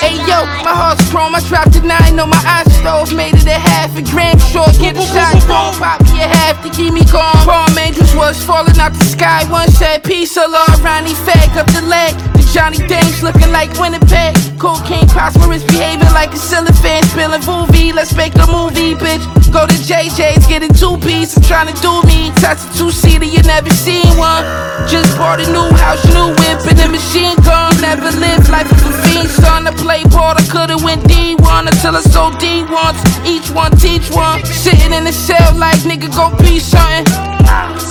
Hey yo, my heart's chrome, I dropped a nine on my eye stove, made it a half a gram short, get a shot. Wrong, pop me a half to keep me calm. Palm angels was falling out the sky, one said peace, a law, Ronnie fag up the leg. Johnny Dames looking like Winnipeg. Cocaine prosperous, behaving like a cellophane, spilling movie, let's make a movie, bitch. Go to JJ's, getting two piece, I'm trying to do me. Touch a two seater, you never seen one. Just bought a new house, new whip, and a machine gun. Never lived life of a fiend, son. I play ball, I could've went D1 until I sold D once. Each one teach one. Sitting in the cell like nigga go pee something.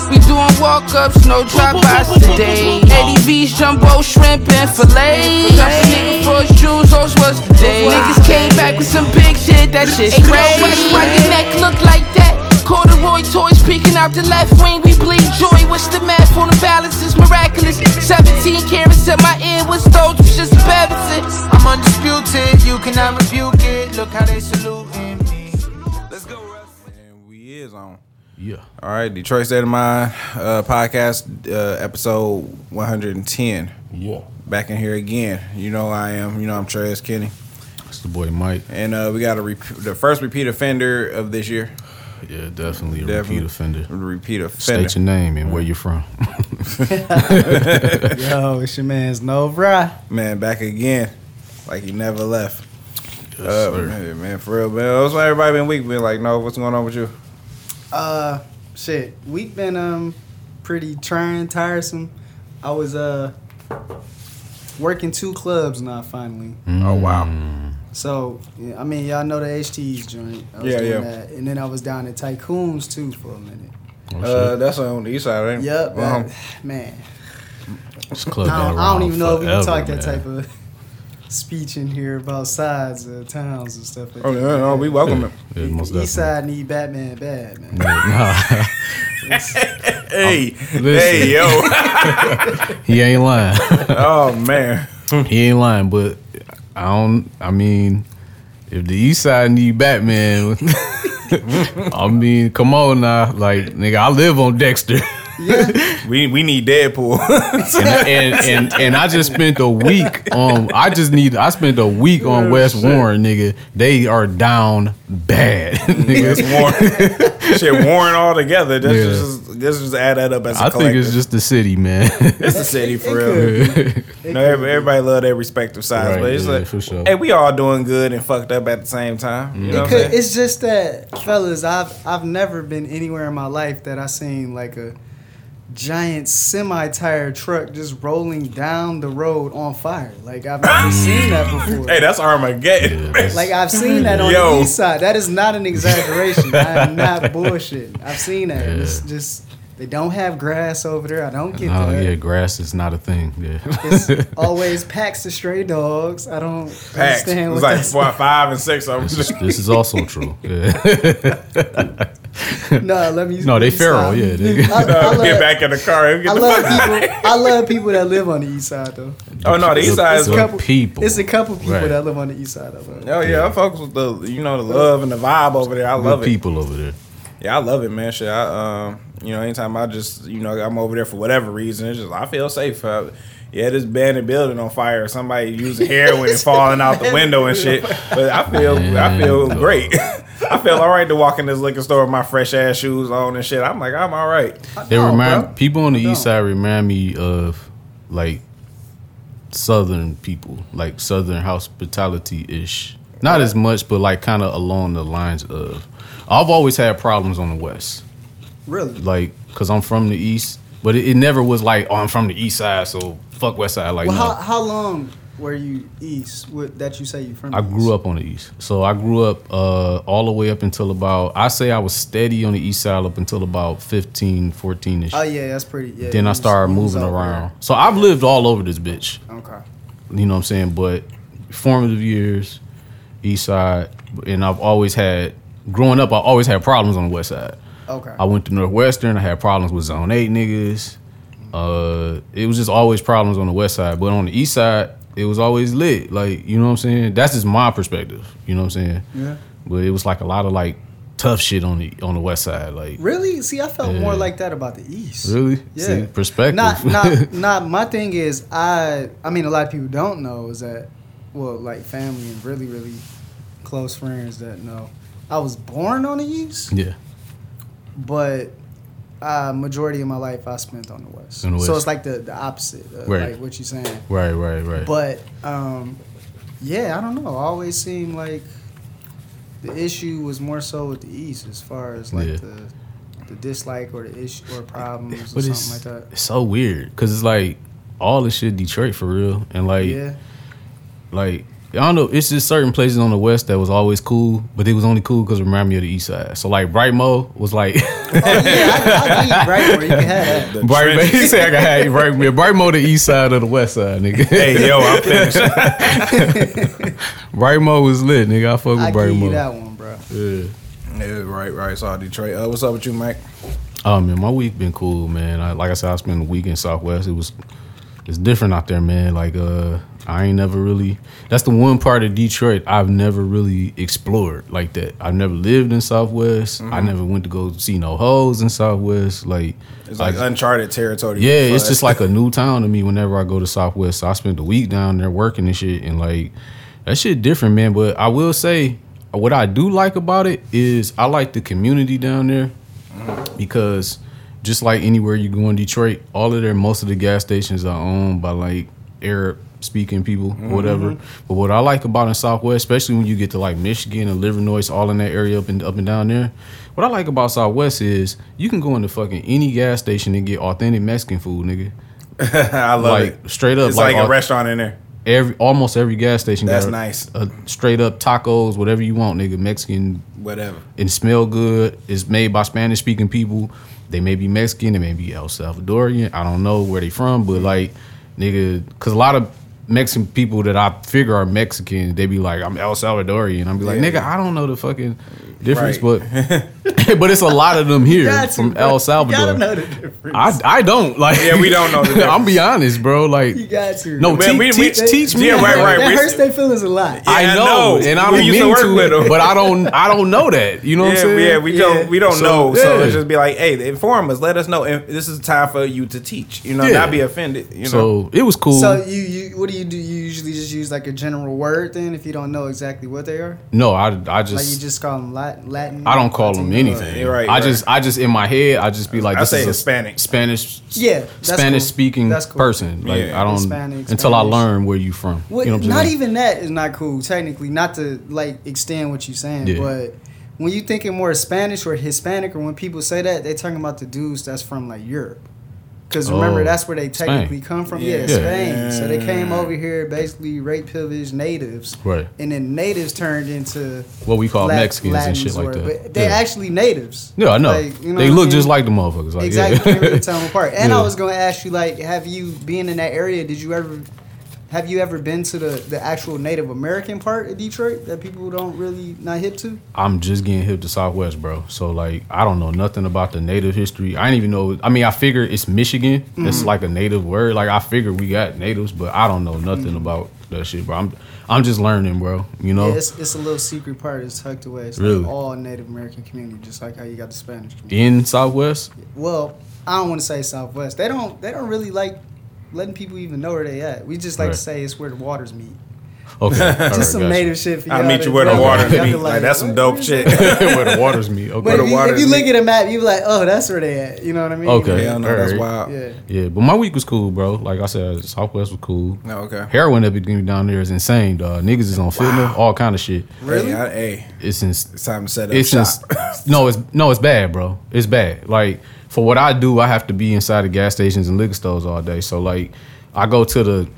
We doing walk ups, no outs today. Eddie V's jumbo shrimp and filet. Got some nigga for his those was the days. Niggas came back with some big shit, that shit's crazy. Why your neck look like that? Corduroy toys peeking out the left wing, we bleed joy. What's the math on the balance? Is miraculous. 17 carats at my ear, what's those? It's just Beverson. I'm undisputed, you cannot rebuke it. Look how they saluting me. Let's go, Russ. And we is on. Yeah. All right, Detroit State of Mind uh, podcast, uh, episode 110. Yeah. Back in here again. You know I am. You know I'm Trez Kenny. It's the boy Mike. And uh, we got a rep- the first repeat offender of this year. Yeah, definitely a Definitely. repeat offender. Repeat offender. State your name and where you're from. Yo, it's your man's Novra. Man, back again. Like he never left. Yes, Uh, man, man, for real, man. What's why everybody been weak? Been like, no, what's going on with you? Uh, shit, we've been um pretty trying, tiresome. I was uh working two clubs now finally. Oh wow. Mm. So yeah, I mean, y'all know the HT's joint. I was Yeah, doing yeah. That. And then I was down at Tycoons too for a minute. Oh, Uh, that's on the east side, ain't it? Yep, Wow. that- man. This club I don't, I don't even know if we can forever, talk that man. type of speech in here about sides of towns and stuff like Oh that. yeah, no, we welcome it. Yeah, most East definitely. side need Batman bad, man. Nah, Hey, listen. hey, yo. he ain't lying. oh man. he ain't lying, but I don't. I mean, if the East Side need Batman, I mean, come on now, like nigga, I live on Dexter. We we need Deadpool. and, and and and I just spent a week on. I just need. I spent a week Oh, on West Warren, nigga. They are down bad, It's nigga. Warren. Shit, Warren all together. Let's Yeah. just let's just add that up as a I think it's just the city, man. it's the city for real. No, everybody, everybody love their respective sides, Right, but it's yeah, like, for sure. hey, we all doing good and fucked up at the same time. You know It what I'm could, saying? it's just that, fellas, I've I've never been anywhere in my life that I seen like a giant semi-tire truck just rolling down the road on fire. Like I've never ah! seen that before. Hey, that's Armageddon. Like I've seen that on Yo. the east side. That is not an exaggeration. I am not bullshitting. I've seen that. It's just they don't have grass over there. I don't get Oh that. yeah, grass is not a thing. Yeah. It's always packs of stray dogs. I don't Packs. It was what like that's. four, five and six of them. this is also true. Yeah. No, let me. No, they me feral, stop. yeah, they- I, I love, Get back in the car. and Get I the love fuck people. I love people that live on the east side though. Oh no, the east side is. a couple- people. It's a couple people Right. that live on the east side. I love. Oh yeah, I focus with the you know the love and the vibe over there. I love Good it. people over there. Yeah, I love it, man. Shit, I um, you know, anytime I just you know I'm over there for whatever reason, it's just I feel safe. Uh, yeah, this abandoned building on fire, or somebody using heroin and falling out the window and shit. But I feel I feel great. I feel all right to walk in this liquor store with my fresh ass shoes on and shit. I'm like I'm all right. They No, remind bro. people on the east side remind me of like southern people, like southern hospitality ish. Not as much, but like kind of along the lines of. I've always had problems on the west, Really? like because I'm from the east, but it, it never was like, oh, I'm from the east side, so fuck west side. Like, Well, no. how how long were you east? With, that you say you from? I grew up on the east. So I grew up uh, all the way up until about, I say I was steady on the east side up until about 15, 14 ish. Oh yeah, that's pretty. Yeah. then I started was moving around. So I've lived all over this bitch. Okay. You know what I'm saying? But formative years, east side, and I've always had, growing up, I always had problems on the west side. Okay. I went to Northwestern, I had problems with Zone 8 niggas. Uh, it was just always problems on the west side. But on the east side, it was always lit. Like, you know what I'm saying? That's just my perspective. You know what I'm saying? Yeah. But it was like a lot of like tough shit on the on the west side. Like Really? See, I felt Yeah. more like that about the East. really, Yeah. See, perspective. Not, not, not. My thing is, I. I mean, a lot of people don't know is that, well, like family and really, really close friends that know. I was born on the East, yeah, but uh, majority of my life I spent on the West. The So West. it's like the the opposite, of Right. like what you're saying. right, right, right. But um, yeah, I don't know. It always seemed like the issue was more so with the East, as far as like Yeah. the the dislike or the issue or problems or but something like that. it's so weird because it's like all this shit Detroit for real, and like Yeah. like I don't know. It's just certain places on the west that was always cool, but it was only cool because it reminded me of the east side. So like Brightmo was like Oh yeah, I, I, I right where you can have that. Bright. He said I can have Bright. Brightmo the east side of the west side, nigga. Hey, yo, I'm finished. Brightmo was lit, nigga. I fuck with I with give you Brightmo. that one, bro. Yeah. yeah, right, right. Saw Detroit. Uh, what's up with you, Mike? Oh man, my week been cool, man. I, like I said, I spent a week in Southwest. It was it's different out there, man. Like uh, I ain't never really. That's the one part of Detroit I've never really explored like that. I've never lived in Southwest. I mm-hmm. never went to go see no hoes in Southwest. Like It's like I- uncharted territory. yeah, it's us. just like a new town to me whenever I go to Southwest. So I spent a week down there working and shit, and like that shit different, man. But I will say, what I do like about it is I like the community down there mm-hmm. because just like anywhere you go in Detroit, all of their most of the gas stations are owned by like Arab speaking people or whatever. But what I like about in Southwest, especially when you get to like Michigan and Livernois, all in that area up and up and down there. What I like about Southwest is you can go into fucking any gas station and get authentic Mexican food, nigga. I love like it. straight up, It's like, like, a au- restaurant in there. every almost every gas station. That's got a- nice. A straight up tacos, whatever you want, nigga. Mexican Whatever. and smell good. It's made by Spanish speaking people. They may be Mexican, they may be El Salvadorian. I don't know where they from, but like, nigga, because a lot of Mexican people that I figure are Mexican, they be like, I'm El Salvadorian. I'm be like, Yeah. nigga, I don't know the fucking difference, Right. but but it's a lot of them here Got to, from bro. El You Salvador. gotta know the difference. I, I don't like. Yeah, we don't know the I'm difference. be honest, bro. Like, you got to. no, Man, te- we- we- teach, teach me. Yeah, right, right. That we- hurts their feelings a lot. Yeah, I I know, know. and I We don't used to mean work to, with 'em. but I don't. I don't know that. You know what I'm saying? yeah, we don't we don't So, know. So yeah. it's just be like, hey, inform us, let us know. And this is time for you to teach. You know, Yeah. not be offended. You know, So it was cool. So you, you what do you do? You usually just use like a general word then if you don't know exactly what they are. no, I, I Like just, you just call them Latin. Latin I don't call them anything. You're right, I you're just, I just in my head, I just be like, I this say is a Hispanic. Spanish, Yeah, that's Spanish cool. speaking That's cool. person. Like Yeah. I don't Hispanic, until I learn where you from. What, you know what not saying? even that is not cool technically. Not to like extend what you're saying, Yeah. but when you thinking more Spanish or Hispanic, or when people say that, they talking about the dudes that's from like Europe. Because remember, Oh, that's where they Spain. technically come from. Yeah, Yeah. Spain. So they came over here, basically rape pillage natives, Right. and then natives turned into What we call Lat- Mexicans and shit like that. But they yeah. actually natives. yeah, I know. Like, you know they what I look mean? just like the motherfuckers. Like, exactly. Yeah. Can't really tell them apart. And I was gonna ask you, like, have you been in that area? Did you ever? Have you ever been to the, the actual Native American part of Detroit that people don't really not hip to? I'm just getting hip to Southwest, bro. So like, I don't know nothing about the native history. I didn't even know. I mean, I figure it's Michigan. It's mm-hmm. like a native word. Like I figure we got natives, but I don't know nothing mm-hmm. about that shit, bro. I'm I'm just learning, bro. You know. Yeah, it's, it's a little secret part. It's tucked away. It's Really? like all Native American community, just like how you got the Spanish community. in Southwest. Well, I don't want to say Southwest. They don't. They don't really like letting people even know where they at. We just like Right. to say it's where the waters meet. Okay, all right, just some gotcha. native shit. For I'll meet you where the waters y'all meet. Like that's some dope shit. where the waters meet. Okay. Where the if, you, if you look at a map, you be like, oh, that's where they at. You know what I mean? Okay. Yeah, I know that's wild. Yeah. Yeah, but my week was cool, bro. Like I said, Southwest was cool. No, okay. Heroin epidemic down there is insane, dog. Niggas is on fentanyl, all kind of shit. Really? Hey, I- hey, It's ins- it's time to set up it's shop. ins- no, it's no, it's bad, bro. It's bad. Like for what I do, I have to be inside of gas stations and liquor stores all day. So like, I go to the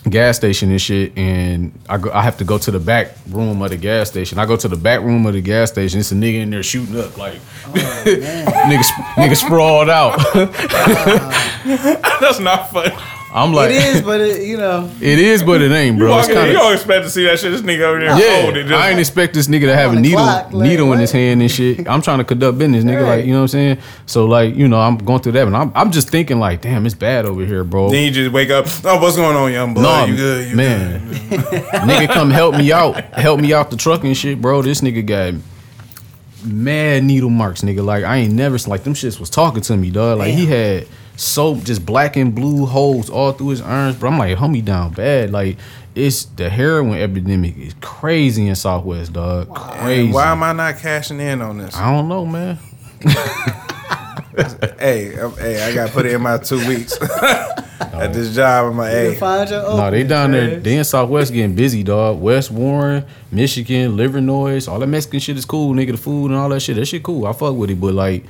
gas station and shit, and I go, I have to go to the back room of the gas station. I go to the back room of the gas station. It's a nigga in there shooting up, like oh, nigga, nigga sprawled out. that's not funny. I'm like, It is, but it, you know, it is, but it ain't, bro. It's Walking, kind you don't expect to see that shit. This nigga over there Yeah, folded. Just, I ain't expect this nigga to have a needle clock, like, needle in his hand and shit. I'm trying to conduct business, nigga. Right. Like you know what I'm saying. So like you know I'm going through that, and I'm I'm just thinking like, damn, it's bad over here, bro. then you just wake up. Oh, what's going on, young boy? No, you good? You man, nigga, come help me out, help me out the truck and shit, bro. This nigga got mad needle marks, nigga. Like I ain't never like them shits was talking to me, dog. Like he had so just black and blue holes all through his arms. But I'm like, homie down bad. Like it's the heroin epidemic is crazy in Southwest, dog. Crazy. And why am I not cashing in on this? I don't know, man. hey, I'm- hey, I got to put it in my two weeks at this job. I'm like, hey, find your No, they down there. They in Southwest getting busy, dog. West Warren, Michigan, Livernois, all that Mexican shit is cool, nigga. The food and all that shit, that shit cool. I fuck with it, but like,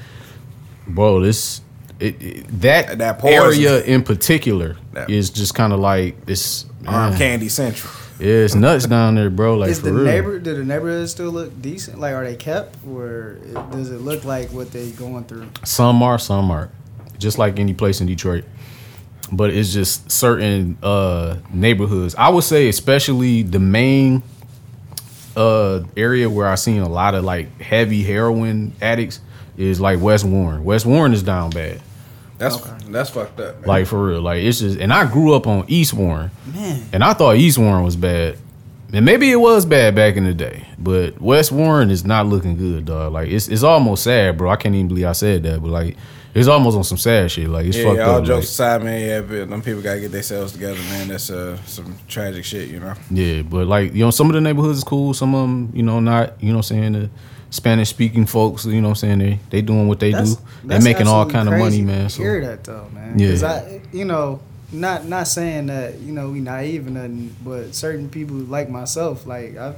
bro, this it, it- that That poison. area in particular That- is just kind of like it's arm man, candy central. Yeah, it's nuts down there, bro. Like Is for the real. neighbor? Do the neighborhoods still look decent? Like, are they kept, or does it look like what they going through? Some are, some aren't. Just like any place in Detroit. But it's just certain uh neighborhoods. I would say especially the main uh area where I seen a lot of like heavy heroin addicts is like West Warren. West Warren is down bad. That's that's fucked up. Man. Like for real. Like it's just and I grew up on East Warren. Man, And I thought East Warren was bad. And maybe it was bad back in the day. But West Warren is not looking good, dog. Like it's it's almost sad, bro. I can't even believe I said that, but like it's almost on some sad shit. Like it's yeah, fucked all up. jokes like- aside, man. Yeah, but them people gotta get themselves together, man. That's uh some tragic shit, you know. yeah, but like, you know, some of the neighborhoods is cool, some of them, you know, not, you know what I'm saying, the Spanish speaking folks, you know what I'm saying, they they doing what they that's, do. They that's making all kind of money, man. to So hear that though, man. Yeah. 'Cause I, you know, not not saying that you know we naive or nothing, but certain people like myself, like I.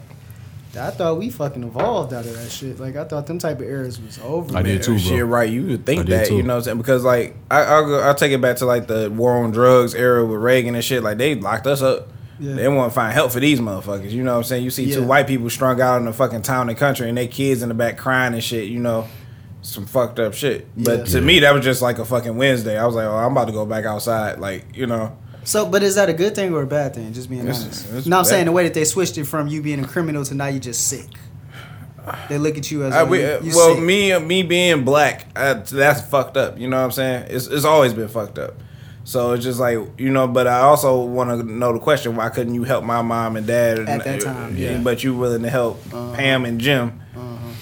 I thought we fucking evolved out of that shit. Like I thought them type of eras was over. I did Man, too, bro. Shit, right? You would think that, too. you know what I'm saying? Because like I, I'll go, I'll take it back to like the war on drugs era with Reagan and shit. Like they locked us up. Yeah. They want to find help for these motherfuckers. You know what I'm saying? You see two white people strung out in the fucking town and country, and they kids in the back crying and shit. You know, some fucked up shit. But Yeah. to me, that was just like a fucking Wednesday. I was like, oh, I'm about to go back outside. Like you know, So, but is that a good thing or a bad thing? Just being It's- honest. it's no, I'm bad. saying the way that they switched it from you being a criminal to now you just sick. They look at you as I, we, you, uh, you well, sick. me me being black, uh, that's fucked up. You know what I'm saying? It's it's always been fucked up. So it's just like you know, but I also want to know the question: Why couldn't you help my mom and dad At that time, yeah. But you willing to help Uh-huh. Pam and Jim?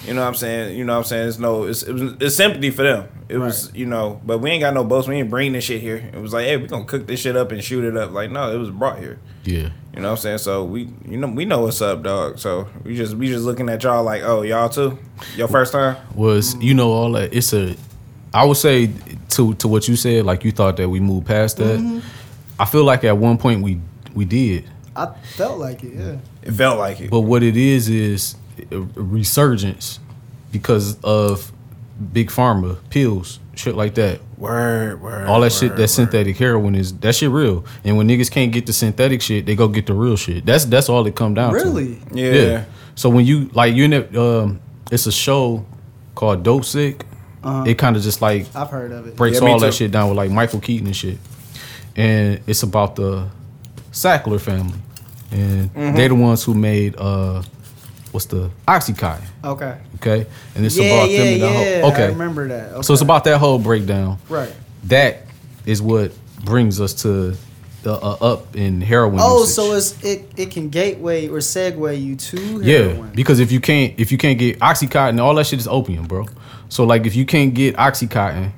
You know what I'm saying? You know what I'm saying? It's no, it's it was, it's sympathy for them. It was you know, but we ain't got no boats. We ain't bring this shit here. It was like, hey, we gonna cook this shit up and shoot it up. Like no, it was brought here. yeah. You know what I'm saying? So we, you know, we know what's up, dog. So we just we just looking at y'all like, oh, y'all too, your first time. was you know all that it's a i would say to to what you said like you thought that we moved past that Mm-hmm. i feel like at one point we we did I felt like it. Yeah. It felt like it. but what it is is a resurgence because of big pharma pills shit like that Word, word. all that word, shit that word. synthetic heroin is that shit real and when niggas can't get the synthetic shit they go get the real shit that's that's all it come down to Really? Yeah. so when you like you know um it's a show called Dopesick Uh-huh. it kind of just like I've heard of it. breaks Yeah, me all that shit down with like Michael Keaton and shit. And it's about the Sackler family. And Mm-hmm. they the ones who made uh what's the Oxycontin, Okay. okay? And it's yeah, about yeah, them and the yeah. whole Okay. I remember that. Okay. So it's about that whole breakdown. right. That is what brings us to the uh, up in heroin. Oh, usage. so it's it it can gateway or segue you to Yeah, because if you can't if you can't get oxycontin, all that shit is opium, bro. So like if you can't get oxycontin,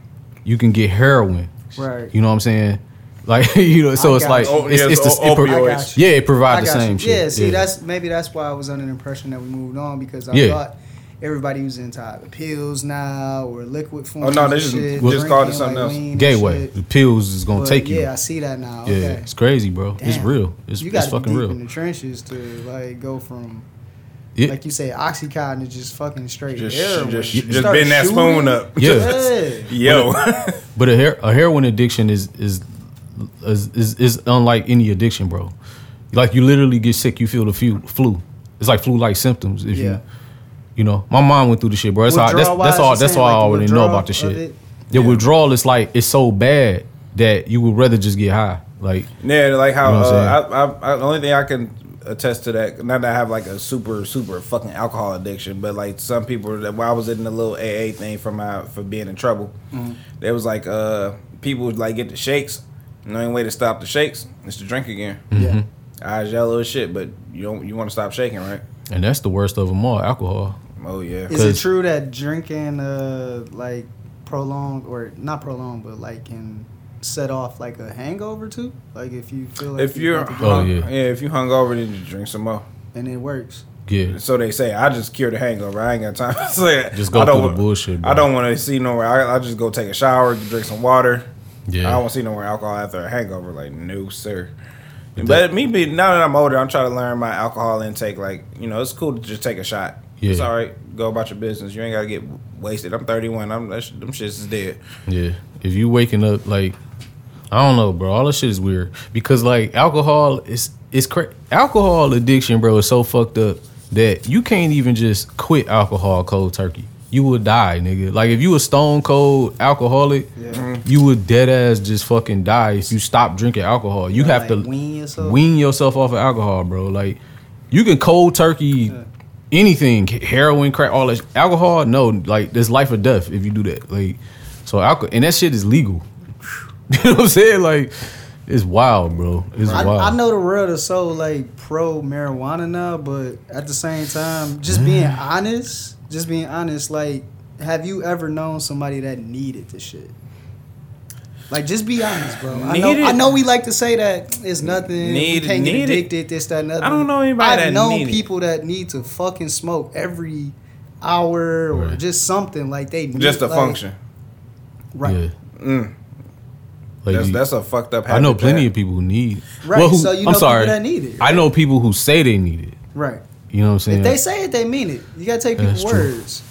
you can get heroin. Right. You know what I'm saying? Like you know, so I it's like you. Oh, it's, yeah, it's it's the it pro- opioids. I got you. yeah, it provides the same you. shit. Yeah, see, that's maybe that's why I was under the impression that we moved on because I Yeah. thought everybody was into either pills now or liquid forms. Oh, no, they just- shit, just called it drinking, something else. gateway. The pills is gonna But, take you. Yeah, I see that now. Yeah, okay. it's crazy, bro. It's real. It's, you it's got fucking deep real. in the trenches to like go from Yeah. like you say oxycontin is just fucking straight Just, heroin. just, You just start bend that shooting. spoon up. Yeah. Yeah. Yo. But a, her- a heroin addiction is is, is is is unlike any addiction, bro. Like you literally get sick, you feel the flu. flu. It's like flu-like symptoms. If Yeah. you, you know, my mom went through the shit, bro. That's, how, that's, that's all. That's all I like, the already know about the shit. it? The withdrawal is like it's so bad that you would rather just get high. Like Yeah, like how You know uh, I, I, I, the only thing I can attest to that, not that I have like a super super fucking alcohol addiction, but like some people that when I was in the little AA thing for my for being in trouble, Mm-hmm. there was like uh people would like get the shakes. And the only way to stop the shakes is to drink again. Mm-hmm. Yeah. Eyes yellow as shit, but you don't you want to stop shaking, right? And that's the worst of them all, alcohol. Oh yeah. Is it true that drinking uh like prolonged or not prolonged but like can set off like a hangover too? Like if you feel like If you're, about to Oh, yeah. yeah, if you hung over, then you drink some more. and it works. Yeah. So they say. I just cure the hangover. I ain't got time to say it. Just go I don't through the bullshit, bro. I don't want to see nowhere. I, I just go take a shower, drink some water. Yeah. I don't want to see nowhere alcohol after a hangover. Like no, sir. But me being now that I'm older, I'm trying to learn my alcohol intake. Like you know, it's cool to just take a shot. Yeah. It's all right. Go about your business. You ain't gotta get wasted. I'm 31. I'm that sh- them shits is dead. Yeah. If you waking up like I don't know, bro. All this shit is weird because like alcohol is it's cra- alcohol addiction, bro. Is so fucked up that you can't even just quit alcohol cold turkey. You would die, nigga. Like if you a stone cold alcoholic, mm-hmm. you would dead ass just fucking die if you stop drinking alcohol. You have like to wean yourself. wean yourself off of alcohol, bro. Like you can cold turkey anything, heroin, crack, all that. Alcohol, no, like there's life or death if you do that. Like so, alcohol and that shit is legal. you know what I'm saying? Like it's wild, bro. It's I, wild. I know the world is so like pro marijuana now, but at the same time, just being honest, just being honest, like, have you ever known somebody that needed the shit? Like, just be honest, bro. I know, Needed? I know we like to say that it's nothing. Need- you can't get needed? addicted, this, that, and other. I don't know anybody I've that known need it. people that need to fucking smoke every hour or Right. just something like they need, Just a like- function. right? Yeah. Mm. Like, That's you- that's a fucked up. I know plenty of people who need. Right, who- so you know I'm people sorry. that need it, I know people who say they need it. Right. You know what I'm saying? If they say it, they mean it. You gotta take That's people's true. words.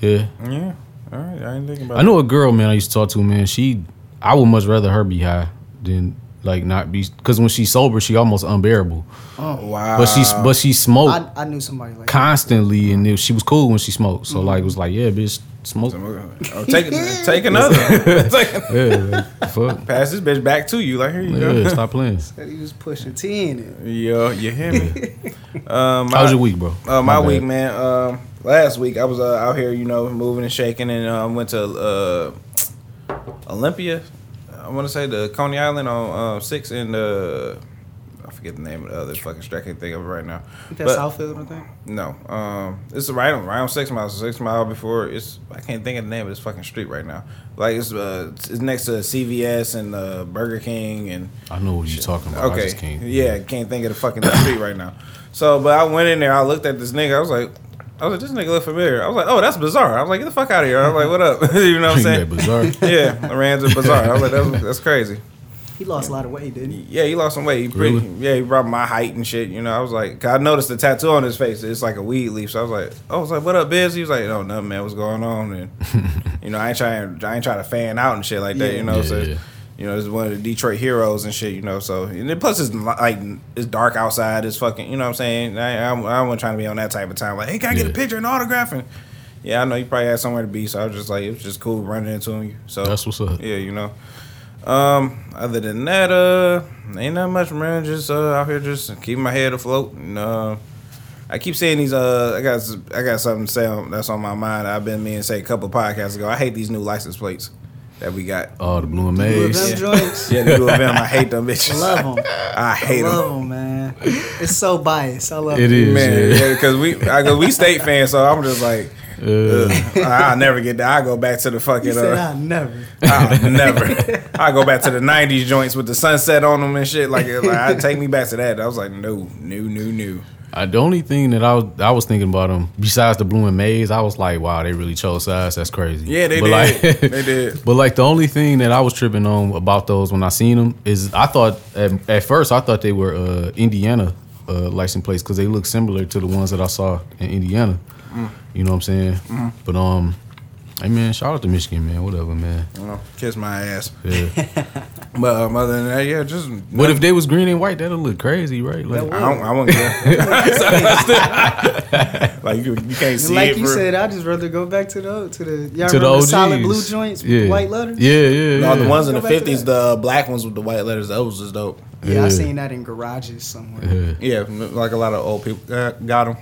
yeah. Yeah. All right. I ain't thinking about. I know a girl, man. I used to talk to, man. She, I would much rather her be high than like not be, because when she's sober, she almost unbearable. That. Wow. But she's, but she smoked I, I knew somebody like that. constantly, and it, she was cool when she smoked. So like, it was like, yeah, bitch, smoke. Oh, take take another. Take- Yeah, like, fuck. Pass this bitch back to you. Like here you Yeah, go. stop playing. That he was pushing T in it. Yo, you hear me? um, How was your week, bro? Uh, my bad. week, man. Um, last week I was uh, out here, you know, moving and shaking, and um, went to uh, Olympia. I want to say the Coney Island on uh, six and uh, I forget the name of the other fucking street. I can't think of it right now. That's But- Southfield, I think. No, um, it's right on right on six miles. Six mile before it's. I can't think of the name of this fucking street right now. Like it's uh, it's next to CVS and uh, Burger King and I know what you're talking about. I Okay. just can't. Yeah, can't think of the fucking street right now. So, but I went in there. I looked at this nigga. I was like, I was like, this nigga look familiar. I was like, oh, that's Bizarre. I was like, get the fuck out of here. I was like, what up? you know what I'm saying? that Bizarre. yeah, I ran to Bizarre. I was like, that's, that's crazy. He lost a lot of weight, didn't he? Yeah, he lost some weight. He pretty, Really? Yeah, he brought my height and shit. You know, I was like, 'cause I noticed the tattoo on his face. It's like a weed leaf. So I was like, oh, I was like, what up, Biz? He was like, no, nothing, man. What's going on? And you know, I ain't trying, I ain't trying to fan out and shit like that. Yeah. You know, Yeah, so. yeah. You know, this is one of the Detroit heroes and shit. You know, so and then plus it's like it's dark outside. It's fucking. You know what I'm saying? I I'm, I wasn't trying to be on that type of time. Like, hey, can I get a picture and autograph? And yeah, I know you probably had somewhere to be. So I was just like, it was just cool running into him. So That's what's up. yeah, you know. Um, other than that, uh, ain't that much, man. Just uh, out here, just keeping my head afloat. And uh, I keep saying these. Uh, I got I got something to say on, that's on my mind. I've been meaning to say a couple podcasts ago. I hate these new license plates that we got. Oh, the blue and Blue maize. Them joints. Yeah, the new event. I hate them bitches. I love them. I hate them. Love them, man. It's so biased. I love It it. is. Man, yeah. yeah, because we, I go, we state fans, so I'm just like, Uh, ugh, I'll never get that. I go back to the fucking. He said, Uh, I never. I'll never. I go back to the '90s joints with the sunset on them and shit. Like, like I take me back to that. I was like, no, no, no, no. I, the only thing that I was I was thinking about them besides the blue and maize, I was like, wow, they really chose size. That's crazy. Yeah, they but did. Like, They did. But like the only thing that I was tripping on about those when I seen them is I thought at, at first I thought they were uh, Indiana uh, license plates because they look similar to the ones that I saw in Indiana. Mm. You know what I'm saying? Mm-hmm. But um, hey man, shout out to Michigan, man. Whatever, man. You know, kiss my ass. Yeah. But um, other than that, yeah, just. but if they was green and white, that'll look crazy, right? Like, I don't, I wouldn't care. like you, you can't see like it. you for, said, I'd just rather go back to the to the y'all to the remember OGs. solid blue joints with yeah. white letters. Yeah, yeah, no, yeah. the ones in Go the fifties, the black ones with the white letters, those is dope. Yeah, Yeah. I seen that in garages somewhere. Yeah. Yeah, like a lot of old people uh, got them.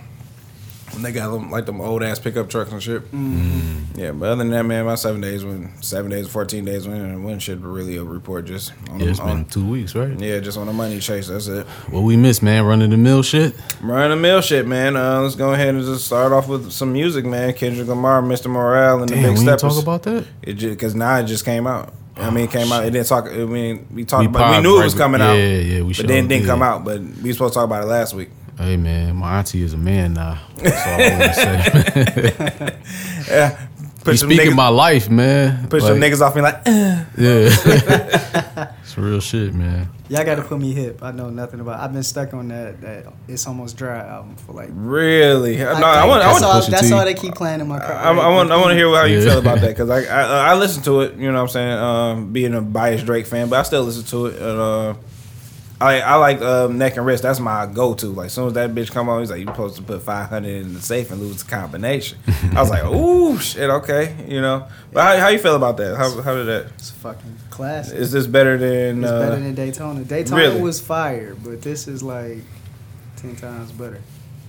And they got them like them old ass pickup trucks and shit. Mm-hmm. Yeah, but other than that, man, my seven days went seven days, fourteen days went when shit really a report just on, Yeah, it's on- been two weeks, right? yeah, just on the money chase. That's it. What we missed, man? Running the mill shit. Running the mill shit, man. Uh, let's go ahead and just start off with some music, man. Kendrick Lamar, Mr. Morale, and the Damn, Big we Steppers. talk about that. It just because now it just came out. I mean, it came out. It didn't talk. I mean, we talked We about. We knew it was coming yeah, out. yeah, yeah. we should. but then it didn't did. come out. But we were supposed to talk about it last week. Hey man, my auntie is a man now. That's all I want to say. Yeah, put He's speaking niggas, my life, man. put some Like, niggas off me like. "Eh." Yeah, it's real shit, man. Y'all got to put me hip. I know nothing about. I've been stuck on that. That it's almost dry album for like. Really? No, I, think want. I That's want. all. Pusha That's T. all they keep playing in my car. I, I want. I want to hear how you Yeah. feel about that because I, I I listened to it. You know what I'm saying? Um, being a biased Drake fan, but I still listen to it. And, uh, I I like um, neck and wrist. That's my go to. Like as soon as that bitch come on, he's like, "You supposed to put 500 in the safe and lose the combination." I was like, "Ooh, shit, okay." You know. But how, how you feel about that? How how did that? It's fucking classic. Is this better than? It's Uh, better than Daytona. Daytona really? was fire, but this is like ten times better.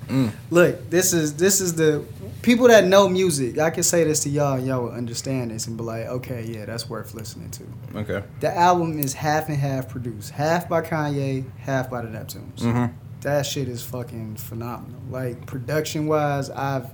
Mm. Look, this is this is the people that know music. I can say this to y'all, and y'all will understand this and be like, okay, yeah, that's worth listening to. okay. The album is half and half produced, half by Kanye, half by the Neptunes. hmm That shit is fucking phenomenal. Like production wise, I've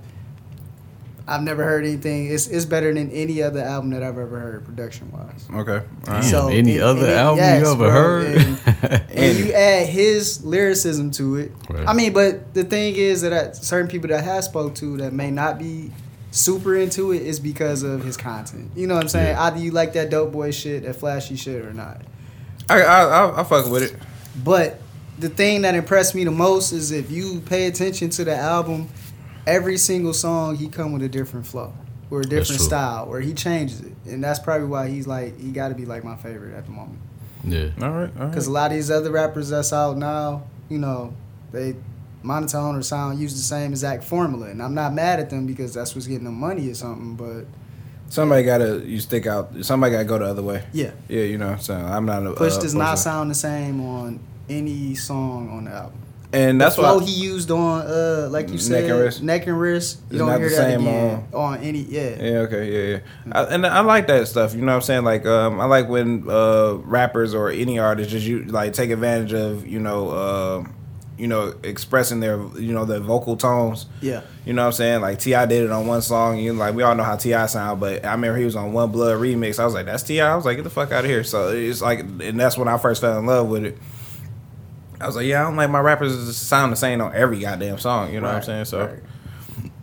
I've never heard anything. It's it's better than any other album that I've ever heard production wise. Okay. All right. Damn, any other album you ever heard? And, and you add his lyricism to it. Right. I mean, but the thing is that I, certain people that I have spoke to that may not be super into it is because of his content. You know what I'm saying? Yeah. Either you like that dope boy shit, that flashy shit, or not. I I I, I fuck with it. But the thing that impressed me the most is if you pay attention to the album, every single song he come with a different flow or a different style, or he changes it, and that's probably why he's like he got to be like my favorite at the moment. yeah. All right. All right. Because a lot of these other rappers that's out now, you know, they monotone or sound use the same exact formula, and I'm not mad at them because that's what's getting them money or something. But Somebody gotta you stick out. Somebody gotta go the other way. yeah, Yeah, you know. So I'm not. A, Push uh, does not sound the same on any song on the album. And that's the flow why. he used on, uh, like you Neck said, and Wrist. neck and wrist. You It's don't not hear the that same again on, any. Yeah, Yeah. Okay. Yeah. Yeah. I, and I like that stuff. You know what I'm saying? Like, um, I like when uh, rappers or any artist just you like take advantage of you know, uh, you know, expressing their you know their vocal tones. yeah. You know what I'm saying? Like T.I. did it on one song. You know, like we all know how T.I. sound, but I remember he was on One Blood remix. I was like, that's Ti. I was like, get the fuck out of here. So it's like, and that's when I first fell in love with it. I was like, yeah, I don't like my rappers sound the same on every goddamn song. You know what I'm saying? So. right.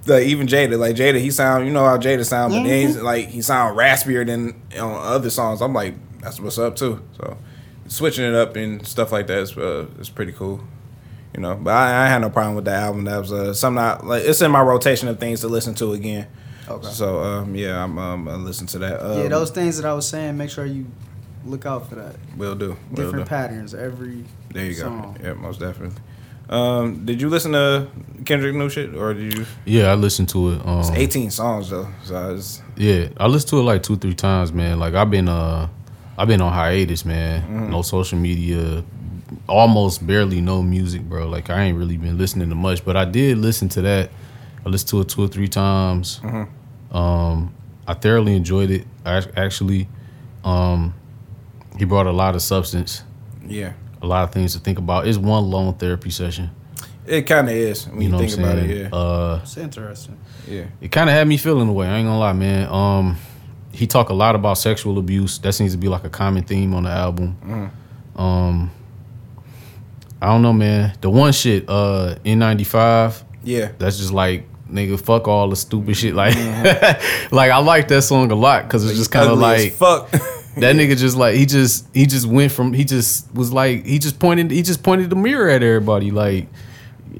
Like even Jada, like Jada, he sound, you know how Jada sound, but then Mm-hmm. he's like he sound raspier than on other songs. I'm like, that's what's up too. So switching it up and stuff like that is uh, is pretty cool, you know. But I, I had no problem with that album. That was uh, something I, like it's in my rotation of things to listen to again. Okay. So um, yeah, I'm um, I listen to that. Um, yeah, those things that I was saying, make sure you look out for that. will do. Will Different do. patterns every. There you song. go. Yeah, most definitely. Um, did you listen to Kendrick new shit or did you? Yeah, I listened to it. Um, It's 18 songs though, so it's Yeah, I listened to it like two, three times, man. Like I've been uh I've been on hiatus, man. Mm-hmm. No social media, almost barely no music, bro. Like I ain't really been listening to much, but I did listen to that. I listened to it two or three times. Mm-hmm. Um, I thoroughly enjoyed it. I actually, um, he brought a lot of substance, yeah. a lot of things to think about. It's one long therapy session. It kind of is when you, You know think about it. Yeah, Uh, It's interesting. yeah. it kind of had me feeling the way. I ain't gonna lie, man. Um, he talk a lot about sexual abuse. That seems to be like a common theme on the album. Um, I don't know, man. The one shit, uh, N95, Yeah. that's just like nigga, fuck all the stupid shit. Like, like I like that song a lot because it's just kind of like fuck. that nigga just like he just he just went from he just was like he just pointed he just pointed the mirror at everybody like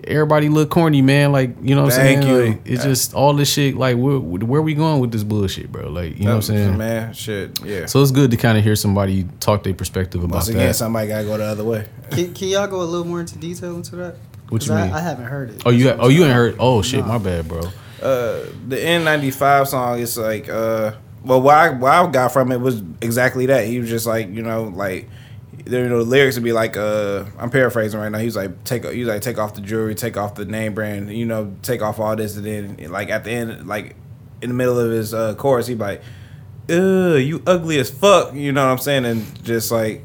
everybody look corny man like you know what I'm Thank saying you. like, it's just all this shit like where where we going with this bullshit bro like you know what I'm saying man? Shit. Yeah. so it's good to kind of hear somebody talk their perspective about Once again, that somebody gotta go the other way. Can, can y'all go a little more into detail into that? What 'Cause you I, mean? I haven't heard it. oh you That's what oh you ain't heard oh shit Nah. my bad bro Uh, the N95 song is like, uh, well, what I, what I got from it was exactly that. He was just like, you know, like there, you know, the lyrics would be like, uh, I'm paraphrasing right now. He's like, take, he's like, take off the jewelry, take off the name brand, you know, take off all this, and then like at the end, like in the middle of his uh, chorus, he'd be like, Ugh, you ugly as fuck, you know what I'm saying, and just like.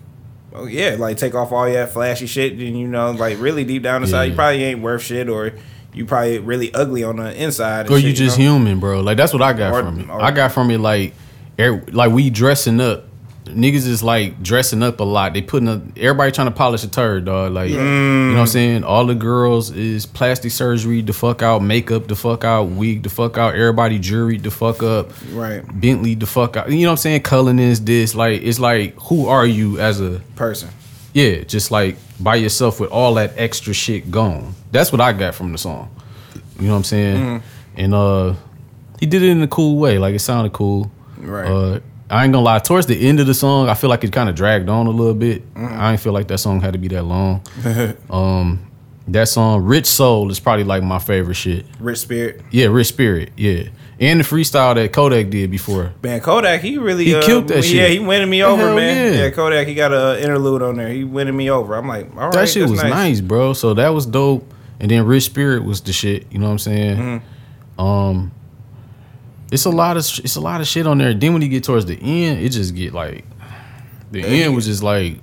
Oh yeah, like take off all that flashy shit, and you know, like really deep down inside, Yeah. you probably ain't worth shit, or you probably really ugly on the inside. Or you shit, just know? human, bro. Like that's what I got Or- from it. or- I got from it like, er, like we dressing up. Niggas is like dressing up a lot. They putting a, everybody trying to polish a turd, dog. Like you know what I'm saying. All the girls is plastic surgery the fuck out, makeup the fuck out, wig the fuck out, everybody jewelry the fuck up, Right. Bentley the fuck out. You know what I'm saying? Cullen is this like it's like who are you as a person. Yeah, just like by yourself with all that extra shit gone. That's what I got from the song. You know what I'm saying? Mm-hmm. And uh he did it in a cool way. Like it sounded cool. Right. Uh I ain't gonna lie, towards the end of the song, I feel like it kind of dragged on a little bit. Mm-hmm. I ain't feel like that song had to be that long. um that song, Rich Soul, is probably like my favorite shit. Rich Spirit. Yeah, Rich Spirit, yeah. And the freestyle that Kodak did before. Man, Kodak, he really He uh, killed that Yeah, shit. he winning me over, Hell man. yeah. Yeah. Kodak, he got a interlude on there. He winning me over. I'm like, all right, that shit was nice. bro. So that was dope. And then Rich Spirit was the shit. You know what I'm saying? Mm-hmm. Um, it's a lot of it's a lot of shit on there. Then when you get towards the end, it just get like the end was just like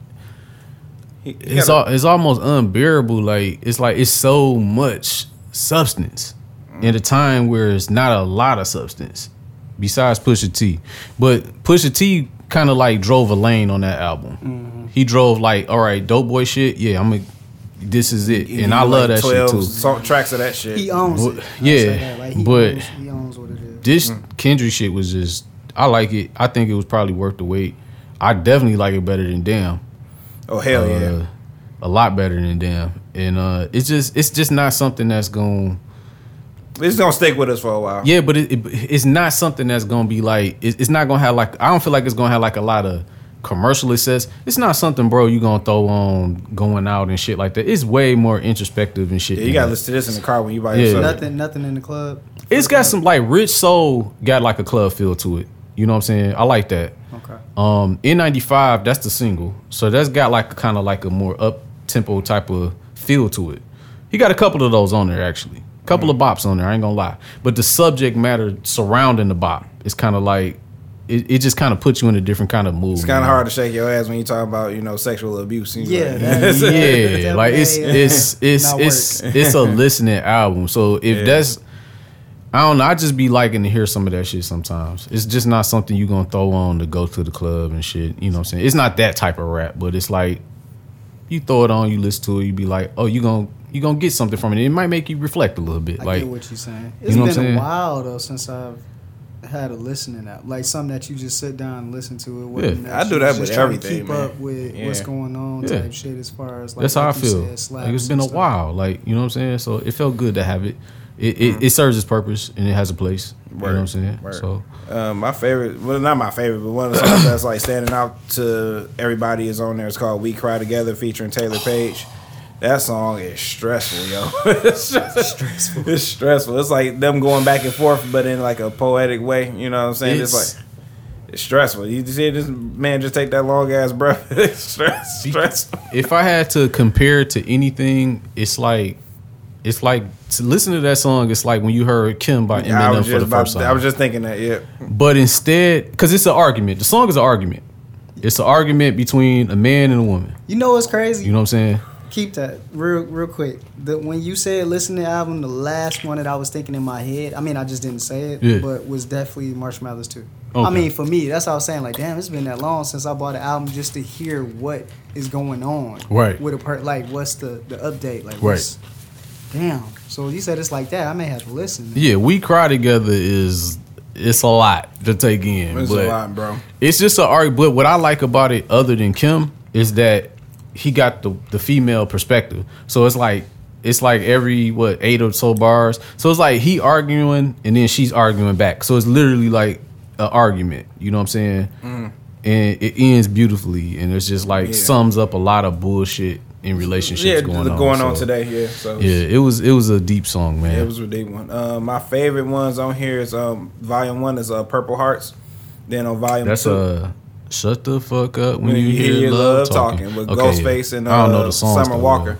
He, he it's all, it's almost unbearable. Like it's like it's so much substance in a time where it's not a lot of substance. Besides Pusha T, but Pusha T kind of like drove a lane on that album. He drove like, all right, dope boy shit. Yeah, I'm a. This is it, he and I like love that shit too. Song, tracks of that shit. He owns Well, it. Yeah. Like, he but- owns, he owns what it is. This Mm. Kendrick shit was just. I like it. I think it was probably worth the wait. I definitely like it better than Damn. oh hell Uh, yeah. a lot better than Damn, and uh, it's just it's just not something that's going. This is gonna stick with us for a while. Yeah, but it, it, it's not something that's gonna be like. It, it's not gonna have like. I don't feel like it's gonna have like a lot of commercial success. It's not something, bro. You gonna throw on going out and shit like that. It's way more introspective and shit. Yeah, you gotta that. listen to this in the car when you buy Yeah. yourself. Nothing, nothing in the club. It's got some like Rich Soul got like a club feel to it. You know what I'm saying? I like that. Okay. Um, N95, that's the single. So that's got like kind of like a more up tempo type of feel to it. He got a couple of those on there actually. Couple of bops on there, I ain't gonna lie. But the subject matter surrounding the bop is kind of like it, it just kind of puts you in a different kind of mood. It's kind of hard to shake your ass when you talk about you know sexual abuse. Yeah, like- that- yeah, like it's Yeah. it's it's it's it's a listening album. So if Yeah. that's I don't know, I just be liking to hear some of that shit sometimes. It's just not something you gonna throw on to go to the club and shit. You know what I'm saying? It's not that type of rap, but it's like you throw it on, you listen to it, you be like, oh, you gonna you gonna get something from it. It might make you reflect a little bit. I like get what you're saying. It's know what been I'm saying? a while though since I've had a listening app, like something that you just sit down and listen to. It wasn't Yeah. I do that with just to everything, Keep man. up with what's going on, Yeah. type shit. As far as like that's how I like you feel. said, like it's been a stuff. while. Like you know what I'm saying. So it felt good to have it. It it, it serves its purpose and it has a place. You know what I'm saying. Word. So Um, my favorite, well, not my favorite, but one of the songs that's like standing out to everybody is on there. It's called "We Cry Together" featuring Taylour Paige. That song is stressful, yo. it's stressful. It's stressful. It's like them going back and forth, but in like a poetic way. You know what I'm saying? It's, It's- like it's stressful. You see this man just take that long ass breath. it's stress, stressful. if I had to compare it to anything, it's like it's like to listen to that song. It's like when you heard Kim by Yeah, I Eminem was for the just about, first time. I was just thinking that. Yeah, but instead, because it's an argument. The song is an argument. It's an argument between a man and a woman. You know what's crazy? You know what I'm saying? Keep that real, real quick. The, when you said listen to the album, the last one that I was thinking in my head. I mean, I just didn't say it, Yeah. but was definitely Marshmallows too. I mean, for me, that's how I was saying. Like, damn, it's been that long since I bought an album just to hear what is going on. Right. With a part like, what's the the update? Like, what's, Damn. So you said it's like that. I may have to listen. Yeah, we cry together is it's a lot to take in. it's but a lot, bro. It's just an art. But what I like about it, other than Kim, is that he got the the female perspective. So it's like it's like every what eight or so bars. So it's like he arguing and then she's arguing back. So it's literally like an argument. You know what I'm saying? And it ends beautifully, and it's just like Yeah. sums up a lot of bullshit in relationships Yeah, going on. going on So, today. Yeah, so Yeah, it was it was a deep song, man. Yeah, it was a deep one. Uh, my favorite ones on here is um, volume one is uh, Purple Hearts. Then on volume That's two, uh Shut the fuck up when, when you hear, your love talking. with Okay, Ghostface and uh, I don't know the songs. Summer though. Walker.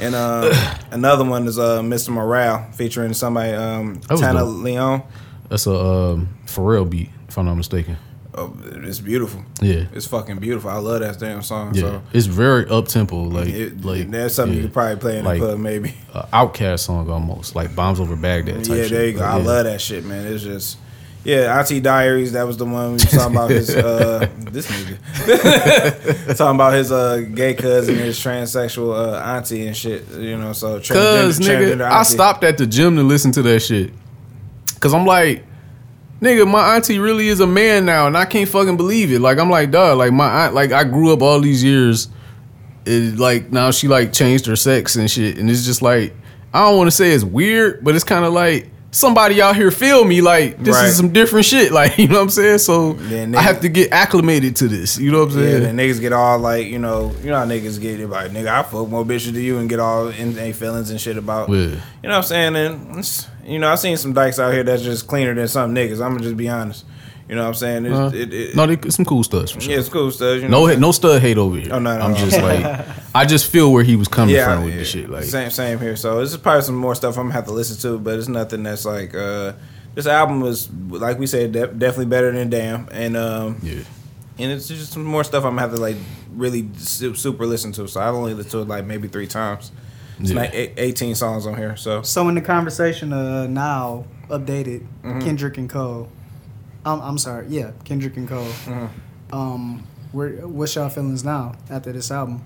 And uh, another one is uh, Mr. Morale featuring somebody um, Tanna dope. Leone. That's a um, Pharrell beat, if I'm not mistaken. Oh, it's beautiful. Yeah, It's fucking beautiful. I love that damn song. yeah. So It's very up tempo, like it, like that's something yeah. you could probably play in Like, the club, maybe. a OutKast song almost, like Bombs Over Baghdad. Type Yeah, there you go. Like, I yeah. love that shit, man. It's just. Yeah, Auntie Diaries. That was the one we was talking about. His uh, this nigga talking about his uh gay cousin, his transsexual uh, auntie and shit. You know, so Cause nigga, I stopped at the gym to listen to that shit. Cause I'm like, nigga, my auntie really is a man now, and I can't fucking believe it. Like I'm like, duh, like my aunt, like I grew up all these years. It, like now she like changed her sex and shit, and it's just like I don't want to say it's weird, but it's kind of like somebody out here feel me like this Right. is some different shit. Like you know what I'm saying? So Then I have to get acclimated to this. You know what I'm saying Yeah, then niggas get all like, you know, you know how niggas get it like, nigga, I fuck more bitches than you and get all in their feelings and shit about, Yeah. you know what I'm saying? And you know, I seen some dykes out here that's just cleaner than some niggas. I'm gonna just be honest. You know what I'm saying? It's, Uh, it, it, no, they, some cool stuff for sure. yeah, it's cool stuff. You know? No, no stud hate over here. Oh, no, no, I'm no. just like, I just feel where he was coming yeah, from with yeah, the shit. Like, same, same here. So this is probably some more stuff I'm gonna have to listen to, but it's nothing that's like. uh This album was, like we said, de- definitely better than Damn, and um, yeah, and it's just some more stuff I'm gonna have to like really su- super listen to. So I've only listened to it like maybe three times. It's Yeah. like eight- 18 songs on here. So So in the conversation uh, now updated Mm-hmm. Kendrick and Cole. Um, I'm sorry, yeah, Kendrick and Cole. Mm-hmm. Um, where what's y'all feelings now after this album?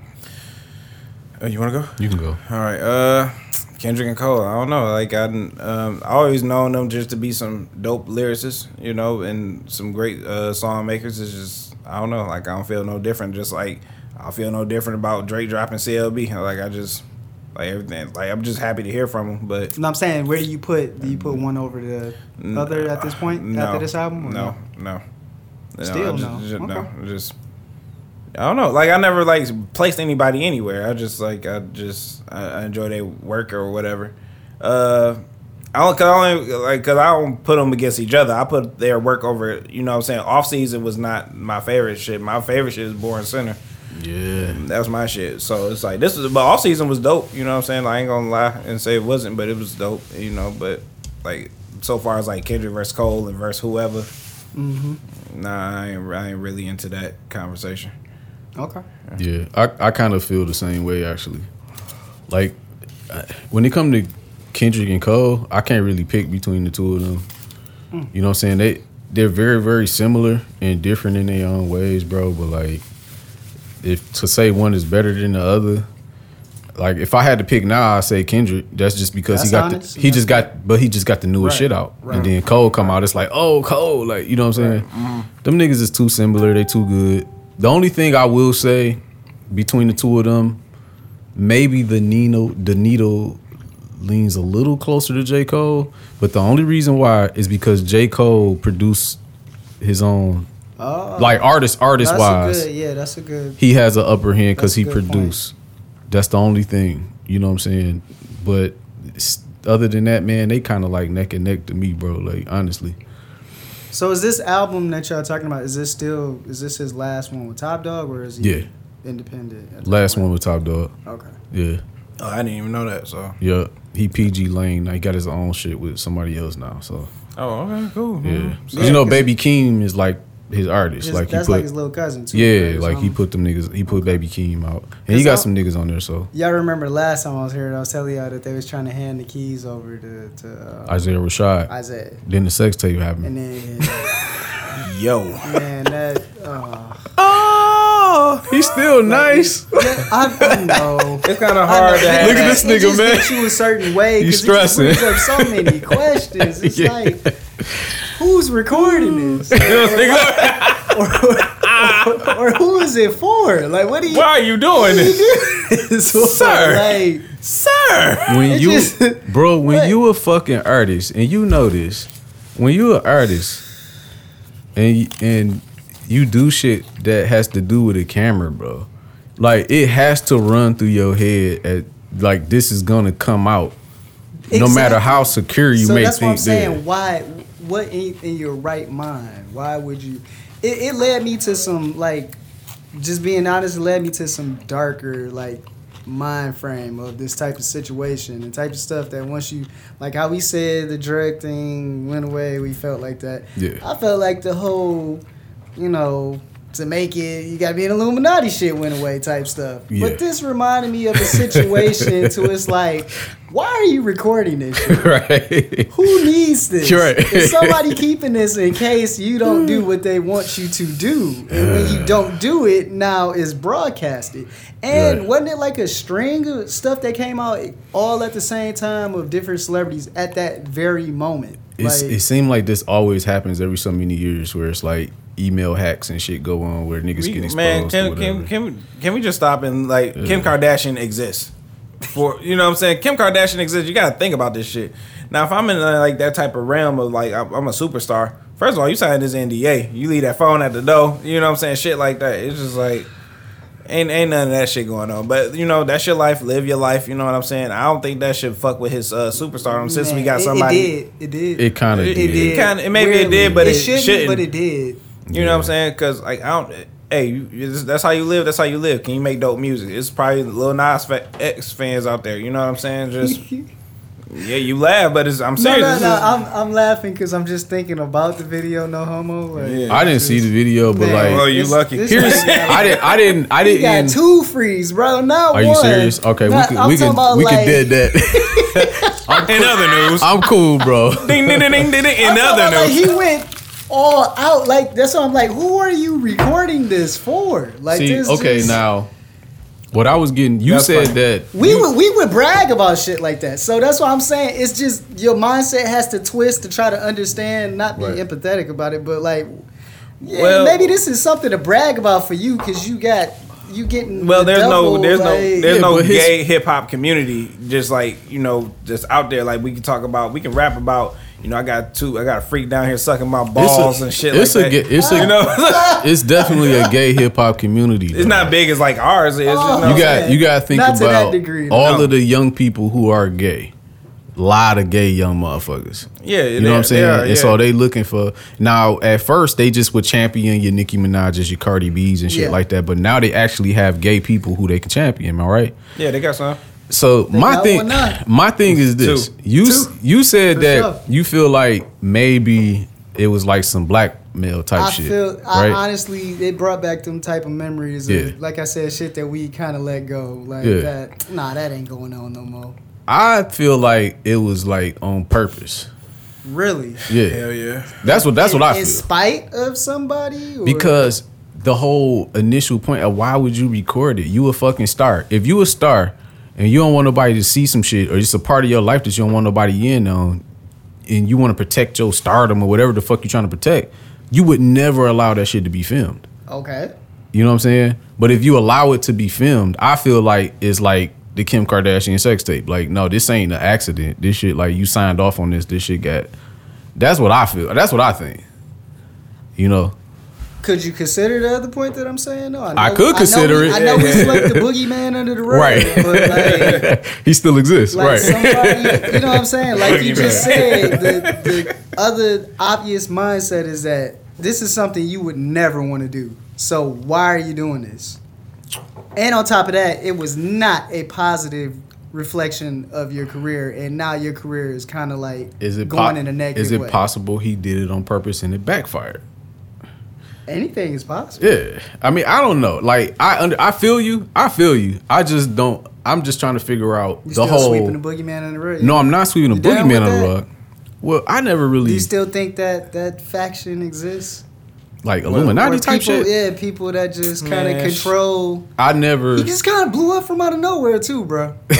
uh, you want to go? you can go. All right. Uh, Kendrick and Cole. I don't know. Like I, didn't- um, I always known them just to be some dope lyricists, you know, and some great uh, song makers. It's just I don't know. Like I don't feel no different. Just like I feel no different about Drake dropping CLB. Like I just like everything. Like I'm just happy to hear from him. But No, I'm saying where do you put do you put one over the other at this point no, after this album? no, no, No, Still I just, no. just- no, just I don't know. Like I never like placed anybody anywhere. I just like I just I, I enjoy their work or whatever. Uh, I don't cause I only like cause I don't put them against each other. I put their work over. You know what I'm saying? Off season was not my favorite shit. My favorite shit is Born Sinner. Yeah, That was my shit. So it's like this was but off season was dope. You know what I'm saying? Like, I ain't gonna lie and say it wasn't, but it was dope. You know, but like so far as like Kendrick versus Cole and versus whoever. Mm-hmm. Nah, I ain't, I ain't really into that conversation. Okay. yeah. I, I kind of feel the same way actually. Like when it come to Kendrick and Cole, I can't really pick between the two of them. You know what I'm saying? They they're very very similar and different in their own ways, bro. But like, if to say one is better than the other, like if I had to pick now, I say Kendrick. That's just because he got honest. the, he just got, but he just got the newest Right. shit out, Right. and then Cole come out. It's like, oh, Cole, like you know what I'm saying? Mm-hmm. Them niggas is too similar. They too good. The only thing I will say between the two of them, maybe the Nino, the needle leans a little closer to J Cole, but the only reason why is because J Cole produced his own, Oh, like artist artist that's wise a good. Yeah, that's a good. he has an upper hand because he a good produced. That's the only thing. You know what I'm saying? But other than that, man, they kind of like neck and neck to me, bro. Like honestly, So is this album that y'all talking about? Is this still? Is this his last one with Top Dawg, or is he Yeah. independent? last point? one with Top Dawg. Okay. Yeah, Oh, I didn't even know that. So. yeah. He pgLang. Now he got his own shit with somebody else now. So Oh, okay, cool. yeah. 'Cause Yeah, you know, Baby Keem is like his artist. His- like he put. like his little cousin too. yeah, right, or like he put them niggas. He put Baby Keem out, and he got some niggas on there. So Y'all remember last time I was here, I was telling y'all that they was trying to hand the keys over to, to uh, Isaiah Rashad. Isaiah, then the sex tape happened. and then Yo. man, that uh, oh, he's still nice. I, I know. It's kind of hard to have. Look at this It nigga, just man. makes you a certain way. You 'cause it just stressing. up so many questions. It's Yeah. like, who's recording hmm. this, or, or, or who is it for? Like, what do you? Why are you doing this, So, Sir. like, sir? when you just- bro when What? you a fucking artist and you know this when you an artist and and you do shit that has to do with a camera bro like it has to run through your head at like this is gonna come out no matter how secure you make things. so may that's what I'm saying. that Why? What in, in your right mind? Why would you? it, it led me to some like, just being honest, it led me to some darker like mind frame of this type of situation and type of stuff that once you like how we said the drug thing went away, we felt like that. Yeah. I felt like the whole, you know. To make it, you gotta be an Illuminati shit went away type stuff. Yeah. But this reminded me of a situation to it's like, why are you recording this shit? right. Who needs this? Right. Is somebody keeping this in case you don't do what they want you to do? And when you don't do it, now it's broadcasted. And Right. wasn't it like a string of stuff that came out all at the same time of different celebrities at that very moment? Like, it seemed like this always happens every so many years where it's like email hacks and shit go on where niggas We- get exposed. man, can, whatever. can, can, we, can we just stop and like Kim Kardashian exists? For you know what I'm saying, Kim Kardashian exists. You gotta think about this shit. Now, if I'm in uh, like that type of realm of like I'm I'm a superstar. First of all, you sign this NDA. You leave that phone at the door. You know what I'm saying? Shit like that. It's just like ain't ain't none of that shit going on. But you know that's your life. Live your life. You know what I'm saying? I don't think that should fuck with his uh, superstar. Since we got somebody. It, did. It did. It kind of It- did. it did. kinda- maybe it did, but it shouldn't. But it did. You know what I'm saying? Because like I don't. Hey, you, you- that's how you live. That's how you live. Can you make dope music? It's probably Lil Nas X fans out there. You know what I'm saying? Just yeah, you laugh, but it's, I'm serious. no, This no. is- I'm, I'm laughing because I'm just thinking about the video. No homo. Like, Yeah. I didn't see the video, but Man, like, Well, you this- lucky. this here's nigga got- I didn't I didn't I got didn't. two frees, bro. Not Are one. you serious? Okay, Not- we I'm we talking could we like, could dead that. in other news, I'm cool, bro. ding, ding, ding, ding, ding, ding, in I'm talking other about, like, news, he went all out. Like that's why I'm like, who are you recording this for? Like, See, this okay, just- now what I was getting, you That's said funny. that We you- would we would brag about shit like that. So that's what I'm saying. It's just your mindset has to twist to try to understand, not be Right. empathetic about it, but like, yeah, Well- maybe this is something to brag about for you because you got you getting. Well, the there's double, no, there's no, there's Yeah, no gay hip hop community. Just like you know, just out there. Like we can talk about, we can rap about. You know, I got two, I got a freak down here sucking my balls and shit it's like a, that. It's a, you know, it's definitely a gay hip hop community. it's though. not big as like ours is. You, oh, know Oh. what I'm You got saying? you got to think Not to that about degree, all no. of the young people who are gay. Lot of gay young motherfuckers. Yeah, you know what I'm saying. and so they looking for now. At first, they just would champion your Nicki Minaj's, your Cardi B's, and shit Yeah. like that. But now they actually have gay people who they can champion. All right. yeah, they got some. So my thing, my thing is this: Two. you Two. you said For that sure. you feel like maybe it was like some blackmail type I shit, feel I right? honestly it brought back them type of memories of Yeah. like I said shit that we kind of let go like Yeah. that nah that ain't going on no more I feel like it was like on purpose. really Yeah, Hell yeah. that's what that's in, what I feel. in spite of somebody or? because the whole initial point of why would you record it? You a fucking star. If you a star and you don't want nobody to see some shit or it's a part of your life that you don't want nobody in on, and you want to protect your stardom or whatever the fuck you're trying to protect, you would never allow that shit to be filmed. okay You know what I'm saying? But if you allow it to be filmed, I feel like it's like the Kim Kardashian sex tape. Like, no, this ain't an accident. This shit, like, you signed off on this. This shit got. That's what I feel. That's what I think. You know, Could you consider the other point that I'm saying? No, I could consider we, it. I know we swept the boogeyman under the rug, Right. But like, he still exists, like right? somebody, you know what I'm saying? Like you just said, the, the other obvious mindset is that this is something you would never want to do. So why are you doing this? And on top of that, it was not a positive reflection of your career, and now your career is kind of like is it going po- in a negative Is it way. possible he did it on purpose and it backfired? Anything is possible. Yeah, I mean, I don't know. Like, I under, I feel you. I feel you. I just don't. I'm just trying to figure out You the whole. sweeping the boogeyman under the rug. no, I'm not sweeping the You down boogeyman on the rug. Well, I never really. Do you still think that that faction exists? Like Illuminati Or type people, shit. Yeah, people that just kind of control. I never. He just kind of blew up from out of nowhere too, bro.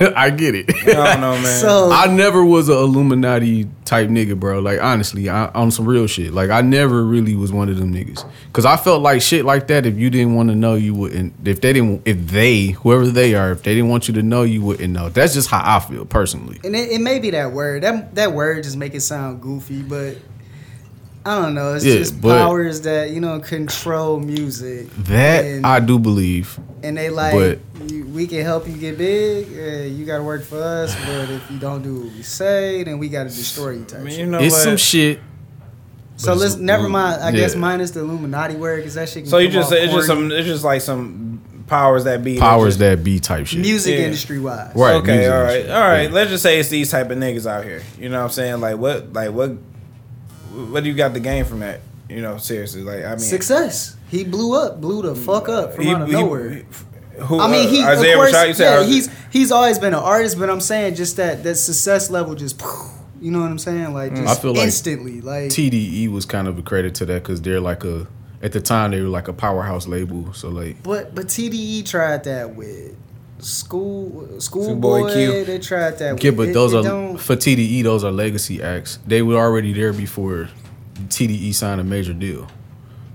I get it. I don't know, man. So I never was an Illuminati type nigga, bro. Like honestly, I, on some real shit. Like I never really was one of them niggas. Cause I felt like shit like that. If you didn't want to know, you wouldn't. If they didn't, if they, whoever they are, if they didn't want you to know, you wouldn't know. That's just how I feel personally. and it, it may be that word. That that word just make it sound goofy, but I don't know. It's Yeah, just powers that you know control music. That and, I do believe. and they like but- you, we can help you get big. Uh, you got to work for us, but if you don't do what we say, then we got to destroy you. Type I mean, shit. you know it's what? some shit So But let's never mind. I guess minus the Illuminati word because that shit. Can So you come just off it's just some it's just like some powers that be. powers just- that be type shit. music Yeah. industry wise. Right. Okay, music all and right, shit. all right. Yeah. Let's just say it's these type of niggas out here. You know what I'm saying? Like what, like what, what do you got the game from that? You know, seriously. Like I mean, Success. He blew up, blew the fuck up from he- out of he- nowhere. Who, I mean, he uh, Isaiah of course, Rashad. You said yeah, Isaiah- he's he's always been an artist, but I'm saying just that that success level just, you know what I'm saying? Like just Mm. I feel like instantly, like TDE was kind of a credit to that because they're like a at the time they were like a powerhouse label. So like But but TDE tried that with school Schoolboy schoolboy. Q. They tried that. yeah, but it- those it are don't- for TDE. Those are legacy acts. They were already there before TDE signed a major deal.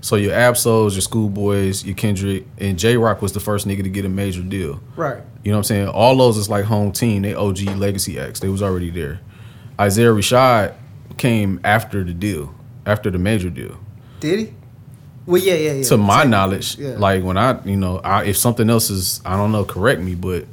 So your Ab-Souls, your Schoolboys, your Kendrick, and Jay Rock was the first nigga to get a major deal. right. You know what I'm saying? All those is like home team. They OG legacy acts. They was already there. Isaiah Rashad came after the deal, after the major deal. Did he? Well, yeah, yeah, yeah. to my Technically, knowledge, yeah. like when I, you know, I, if something else is, I don't know, correct me, but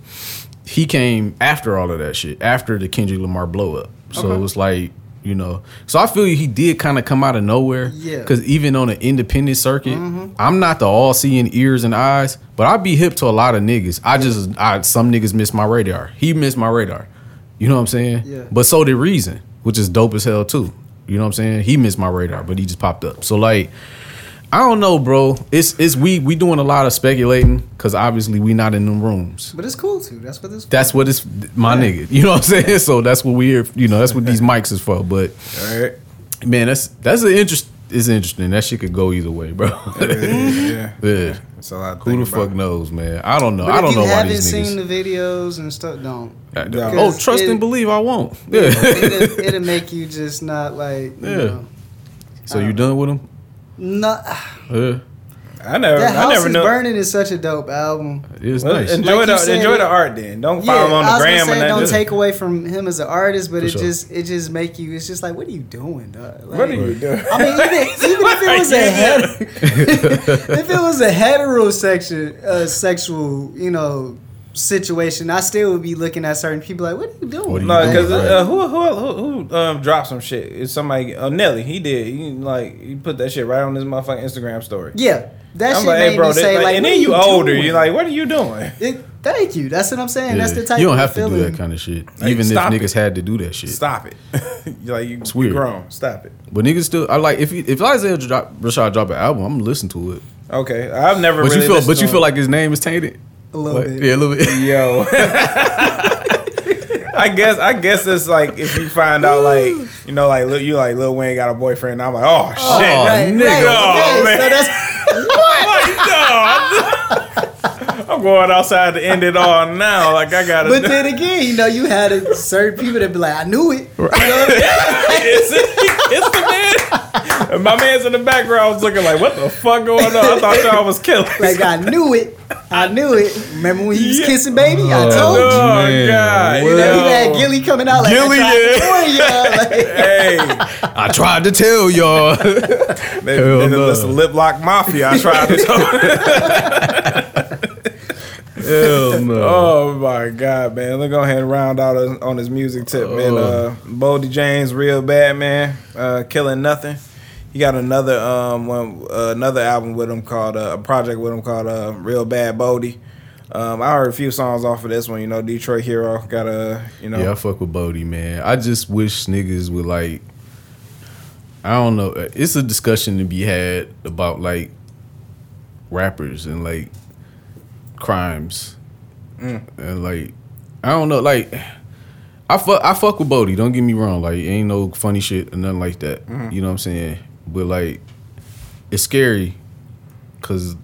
he came after all of that shit, after the Kendrick Lamar blow up. So Okay. it was like, you know, so I feel he did kind of come out of nowhere. Yeah. Mm-hmm. Because even on an independent circuit, I'm not the all seeing ears and eyes, but I be hip to a lot of niggas. I just, I some niggas miss my radar. He missed my radar. You know what I'm saying? Yeah. But so did Reason, which is dope as hell too. You know what I'm saying? He missed my radar, but he just popped up. So like. I don't know, bro. It's it's we we doing a lot of speculating because obviously we not in them rooms. But it's cool too. That's what this. That's what it's my nigga. You know what I'm saying? So that's what we here. You know that's what these mics is for. But All right. man, that's that's an interest. It's interesting. That shit could go either way, bro. Yeah, yeah. Yeah. That's a lot. Who the think about. fuck knows, man? I don't know. But I don't you know why these niggas. haven't these seen the videos and stuff, don't. Yeah. oh, trust it- and believe. I won't. Yeah. it'll, it'll make you just not like. You Yeah. Know, so you done with him? Not, Yeah. I never, that I house never is knew. burning is such a dope album. It's Well, nice. Enjoy Like the said, enjoy it- the art then. Don't Yeah, follow him on the was gram gonna and that. don't Just- take away from him as an artist, but For it sure. just it just make you. It's just like, what are you doing, dog? Like, What are you doing? I mean, even, even if it was a heter- if it was a heterosexual uh, sexual, you know, situation, I still would be looking at certain people like, what are you doing? What are you No, doing? because Right. uh, who who who, who um, dropped some shit? It's somebody. Uh, Nelly. He did. He like he put that shit right on his motherfucking Instagram story. Yeah, that I'm shit like, made hey, bro. me this- say like, like, and then are you older. doing? You're like, what are you doing? It, thank you. That's what I'm saying. That's the type. you don't of have to do that kind of shit. Like, Even if niggas it. had to do that shit. Stop it. you're like you, It's weird. grown. Stop it. But niggas still, I like if he, if Isaiah drop, Rashad drop an album, I'm gonna listen to it. Okay, I've never. But really you feel, but you feel like his name is tainted. A little Like, bit. yeah, a little bit. Yo. I guess I guess it's like if you find out like you know like Lil- you like Lil Wayne got a boyfriend I'm like oh, oh shit Oh, Right, nigga. right, Oh, okay, man. so that's No. I'm going outside to end it all now like I gotta But then again, you know, you had a, certain people that be like, I knew it. You know? it's, it's the man and my man's in the background was looking like what the fuck going on I thought y'all was killing like I knew it. I knew it. Remember when he was Yeah. kissing baby? I Oh, told you. oh Man, god what? You know, he had Gillie coming out like Gillie, I tried to warn y'all. Like, hey I tried to tell y'all. they, Hell they, no. it's a lip lock mafia I tried to tell Hell no. Oh my god, man! Let's go ahead and round out on- on his music tip, man. Oh. Uh, Boldy James, real bad man, uh, killing nothing. He got another um one uh, another album with him called uh, a project with him called uh, Real Bad Boldy. Um, I heard a few songs off of this one. You know, Detroit Hero got a you know Yeah, I fuck with Boldy, man. I just wish niggas would like. I don't know. It's a discussion to be had about like rappers and like crimes and like I don't know. Like I fuck I fuck with Boldy. Don't get me wrong. Like ain't no funny shit or nothing like that. You know what I'm saying? But like it's scary because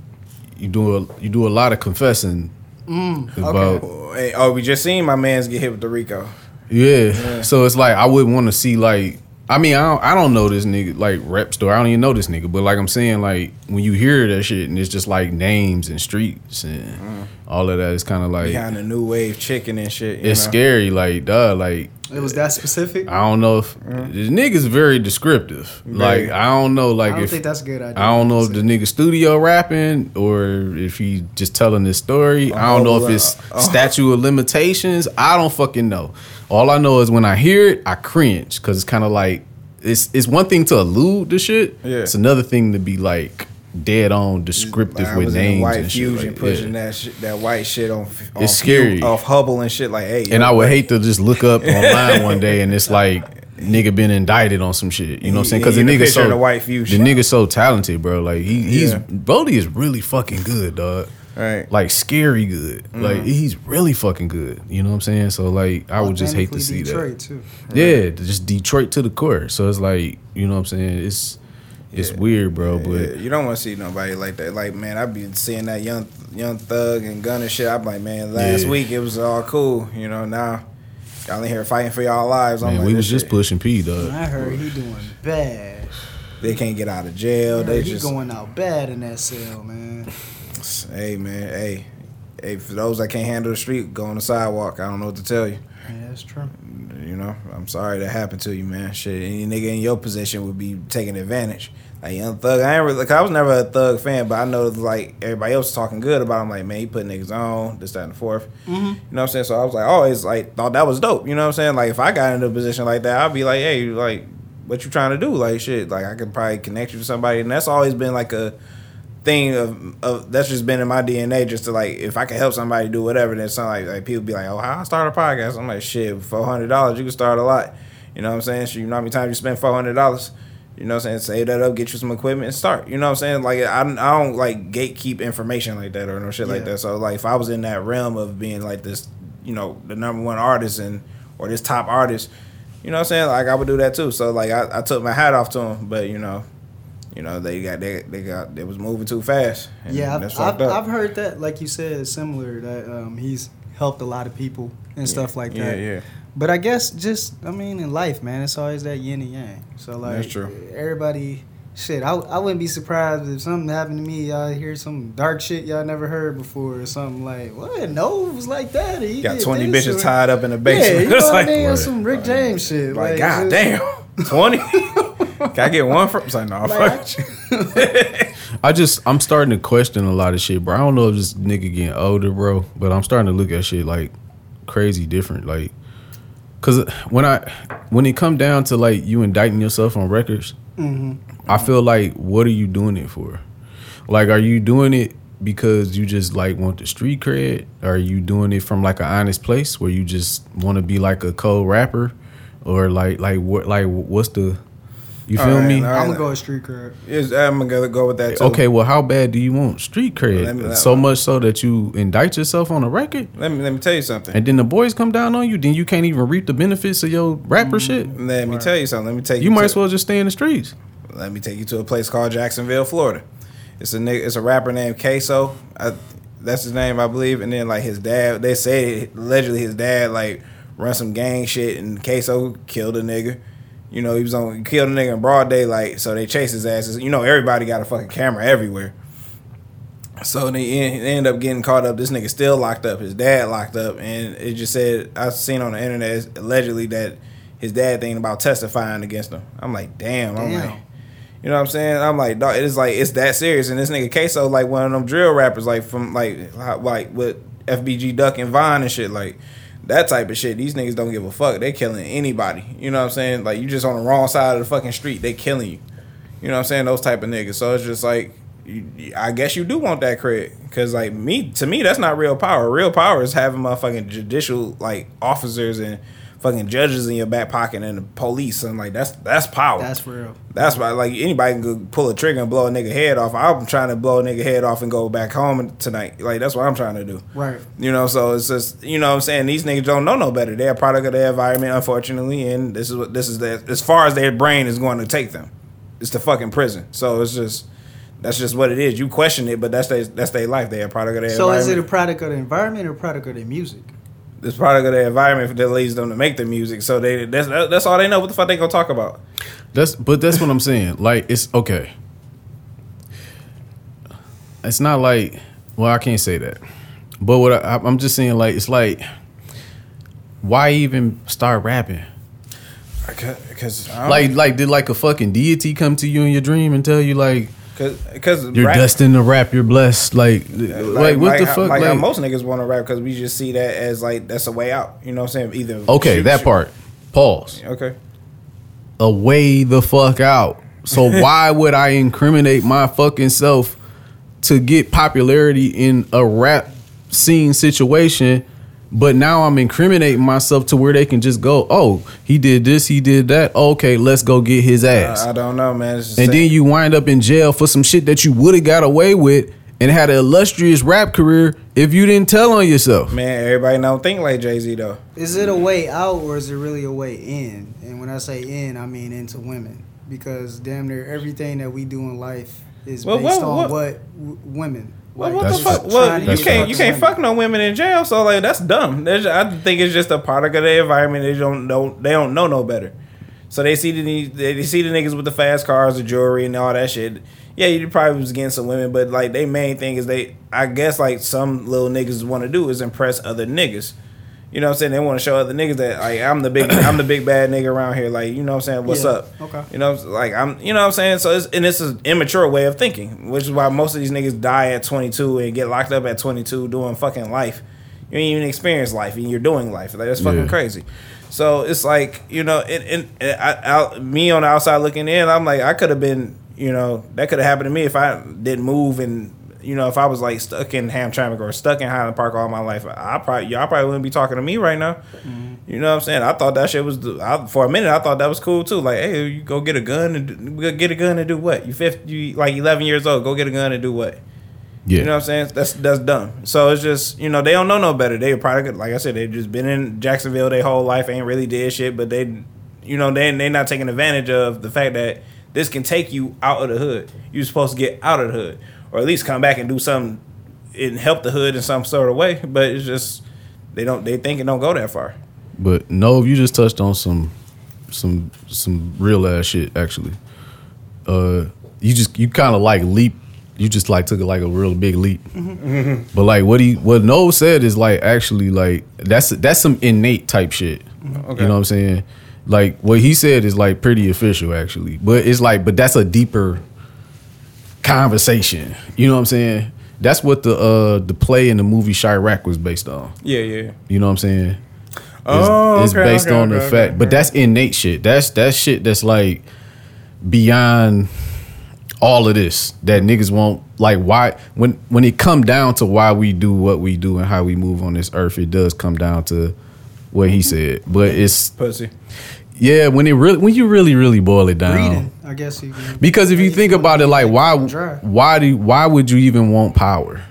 you do a you do a lot of confessing mm, about Hey, oh, we just seen my man's get hit with the RICO. yeah. So it's like I wouldn't want to see like I mean I don't, I don't know this nigga like rep store. I don't even know this nigga. But like I'm saying like when you hear that shit and it's just like names and streets and mm. All of that is kind of like Behind the new wave chicken and shit. You it's know? scary. Like duh, like it was that specific. I I don't know if mm-hmm. this nigga's very descriptive. Like I don't know like don't if think that's a good idea. I don't know if the nigga studio rapping or if he just telling this story. I don't know if it's Oh, statute of limitations. I don't fucking know. All I know is when I hear it, I cringe because it's kind of like it's it's one thing to allude to shit. Yeah. It's another thing to be like dead on descriptive I with was names the white and shit. fusion like, pushing yeah. that shit, that white shit on. on It's scary. off Hubble and shit. Like, hey, And yo, I would like, hate to just look up online one day and it's like nigga been indicted on some shit. You know what I'm saying? Because the Yeah, you get a nigga so the white the nigga so talented, bro. Like he he's Yeah. Brody is really fucking good, dog. Right. Like scary good. Mm-hmm. Like he's really fucking good. You know what I'm saying? So like I would just hate to see Detroit that. too. Yeah, just Detroit to the core. So it's like you know what I'm saying. It's it's Yeah. weird, bro. Yeah, But you don't want to see nobody like that. Like, man, I've been seeing that young young thug and gun and shit. I'm like, man, last Yeah. week it was all cool. You know, now y'all in here fighting for y'all lives. I'm man, like, we this was just shit- pushing P, dog. I heard he doing bad. They can't get out of jail. I They he just, going out bad in that cell, man. hey, man, hey, hey. For those that can't handle the street, go on the sidewalk. I don't know what to tell you. Yeah, that's true. You know, I'm sorry that happened to you, man. Shit, any nigga in your position would be taking advantage. Like young thug, I ain't really, like I was never a thug fan, but I know like everybody else talking good about him. Like man, he put niggas on this, that, and the 4th mm-hmm. You know what I'm saying? So I was like, oh, always like thought that was dope. You know what I'm saying? Like if I got into a position like that, I'd be like, hey, like what you trying to do? Like shit, like I could probably connect you to somebody, and that's always been like a thing of, of that's just been in my DNA just to like if I can help somebody do whatever then something like, like people be like oh how I start a podcast? I'm like shit four hundred dollars you can start a lot. You know what I'm saying? So you know how many times you spend four hundred dollars? You know what I'm saying? Save that up get you some equipment and start. You know what I'm saying? Like I, I don't like gatekeep information like that or no shit like that. So like if I was in that realm of being like this you know the number one artist and or this top artist you know what I'm saying? Like I would do that too. So like I, I took my hat off to him but you know you know they got they, they got they was moving too fast. And Yeah, that's I've, I've. I've heard that, like you said, similar that um, he's helped a lot of people and stuff like yeah, that. yeah. yeah. But I guess just, I mean, in life, man, it's always that yin and yang. So like, That's true. Everybody, shit, I, I wouldn't be surprised if something happened to me. Y'all hear some dark shit y'all never heard before, or something like, what? No, it was like that. He Got twenty bitches or- tied up in the basement. Yeah, you know what I mean? Some Rick James shit. like, Like, god just- damn, twenty. Can I get one from? It's like, no, Like, fuck you. I just I'm starting to question a lot of shit, bro. I don't know if this nigga getting older, bro, but I'm starting to look at shit like crazy different, like. Cause when I when it come down to like you indicting yourself on records, mm-hmm. I feel like what are you doing it for? Like, are you doing it because you just like want the street cred? Are you doing it from like an honest place where you just want to be like a cold rapper, or like like what like what's the you feel Alright, me? alright. I'm gonna go with street cred. Is- I'm gonna go with that too. Okay, well, how bad do you want street cred? Let me- so much so that you indict yourself on a record, Let me let me tell you something. and then the boys come down on you. Then you can't even reap the benefits of your rapper mm, shit. Let me tell you something. Let me take you. You might as well just stay in the streets. Let me take you to a place called Jacksonville, Florida. It's a it's a rapper named Queso. I, that's his name, I believe. And then like his dad, they say allegedly his dad like run some gang shit, and Queso killed a nigga. You know, he was on he killed a nigga in broad daylight, so they chase his asses. You know, everybody got a fucking camera everywhere. So they, en- end up getting caught up. This nigga still locked up. His dad locked up, and it just said I seen on the internet allegedly that his dad thinking about testifying against him. I'm like, damn. I'm like, you know what I'm saying? I'm like, dog, it's like it's that serious. And this nigga Queso like one of them drill rappers, like from like like with FBG Duck and Vine and shit, like that type of shit. These niggas don't give a fuck. They killing anybody. You know what I'm saying? Like you just on the wrong side of the fucking street, they killing you. You know what I'm saying? Those type of niggas. So it's just like, you, I guess you do want that credit, cause like me, to me, that's not real power. Real power is having motherfucking judicial like officers and fucking judges in your back pocket and the police and like that's that's power. That's real. That's why, like, anybody can pull a trigger and blow a nigga head off. I'm trying to blow a nigga head off and go back home tonight. Like, that's what I'm trying to do. Right. You know, so it's just, you know what I'm saying? These niggas don't know no better. They're a product of their environment, unfortunately, and this is what, this is their, as far as their brain is going to take them. It's the fucking prison. So it's just, that's just what it is. You question it, but that's their, that's their life. They're a product of their So is it a product of the environment or a product of their music? It's product of their environment that leads them to make the music. So they, that's, that's all they know. What the fuck they gonna talk about? That's but that's what I'm saying. Like it's okay. It's not like well, I can't say that. But what I, I'm just saying, like it's like, why even start rapping? Because Like like did like a fucking deity come to you in your dream and tell you like because you're destined to rap, you're blessed? Like like, what the how- fuck? Like, Like, how most niggas want to rap because we just see that as like that's a way out. You know what I'm saying? Either okay, shoot- that shoot- part. Pause. Okay. a way the fuck out. So why would I incriminate my fucking self to get popularity in a rap scene situation? But now I'm incriminating myself to where they can just go, oh, he did this, he did that. Okay, let's go get his ass. I, I don't know, man. It's just and then you wind up in jail for some shit that you would have got away with and had an illustrious rap career if you didn't tell on yourself. man, everybody don't think like Jay Z though. Is it a way out or is it really a way in? And when I say in, I mean into women. Because damn near everything that we do in life is Well, based well, on what- what, w- women. Well, what the fuck? Well, you can't you can't fuck no women in jail. So like that's dumb. That's, I think it's just a product of the environment. They don't know they don't know no better. So they see the they see the niggas with the fast cars, the jewelry, and all that shit. Yeah, you probably was getting some women, but like they main thing is they. I guess like some little niggas want to do is impress other niggas. You know what I'm saying? They want to show other niggas that like I'm the big I'm the big bad nigga around here. Like you know what I'm saying? What's Yeah, up? okay. You know like I'm you know what I'm saying? So it's and it's an immature way of thinking, which is why most of these niggas die at 22 and get locked up at 22 doing fucking life. You ain't even experience life and you're doing life. Like that's fucking Yeah. crazy. So it's like you know, and, and, and I, I, me on the outside looking in, I'm like I could have been you know that could have happened to me if I didn't move and. You know, if I was like stuck in Hamtramck or stuck in Highland Park all my life, I probably y'all probably wouldn't be talking to me right now. Mm-hmm. You know what I'm saying? I thought that shit was I, for a minute. I thought that was cool too. Like, hey, you go get a gun and do- get a gun and do what? You fifty, you like 11 years old. Go get a gun and do what? Yeah. You know what I'm saying? That's that's dumb. So it's just you know they don't know no better. They probably like I said they just been in Jacksonville their whole life, ain't really did shit, but they, you know they they not taking advantage of the fact that this can take you out of the hood. You're supposed to get out of the hood, or at least come back and do something and help the hood in some sort of way. But it's just they don't they think it don't go that far. But no, you just touched on some some some real ass shit actually. Uh you just you kind of like leap you just like took it like a real big leap. But like what he what No said is like actually like that's that's some innate type shit. You know what I'm saying? Like what he said is like pretty official actually. But it's like but that's a deeper conversation. You know what I'm saying? That's what the uh the play in the movie Chi-Raq was based on. Yeah, yeah. You know what I'm saying? It's, Oh, it's okay, based okay, on the okay, fact, okay, but that's innate shit. That's that shit that's like beyond all of this that niggas won't like. Why when when it come down to why we do what we do and how we move on this earth, it does come down to what he said. But it's Pussy. Yeah, when it really when you really really boil it down. Breeding, I guess you can. Because if you think about it, like why why do why would you even want power?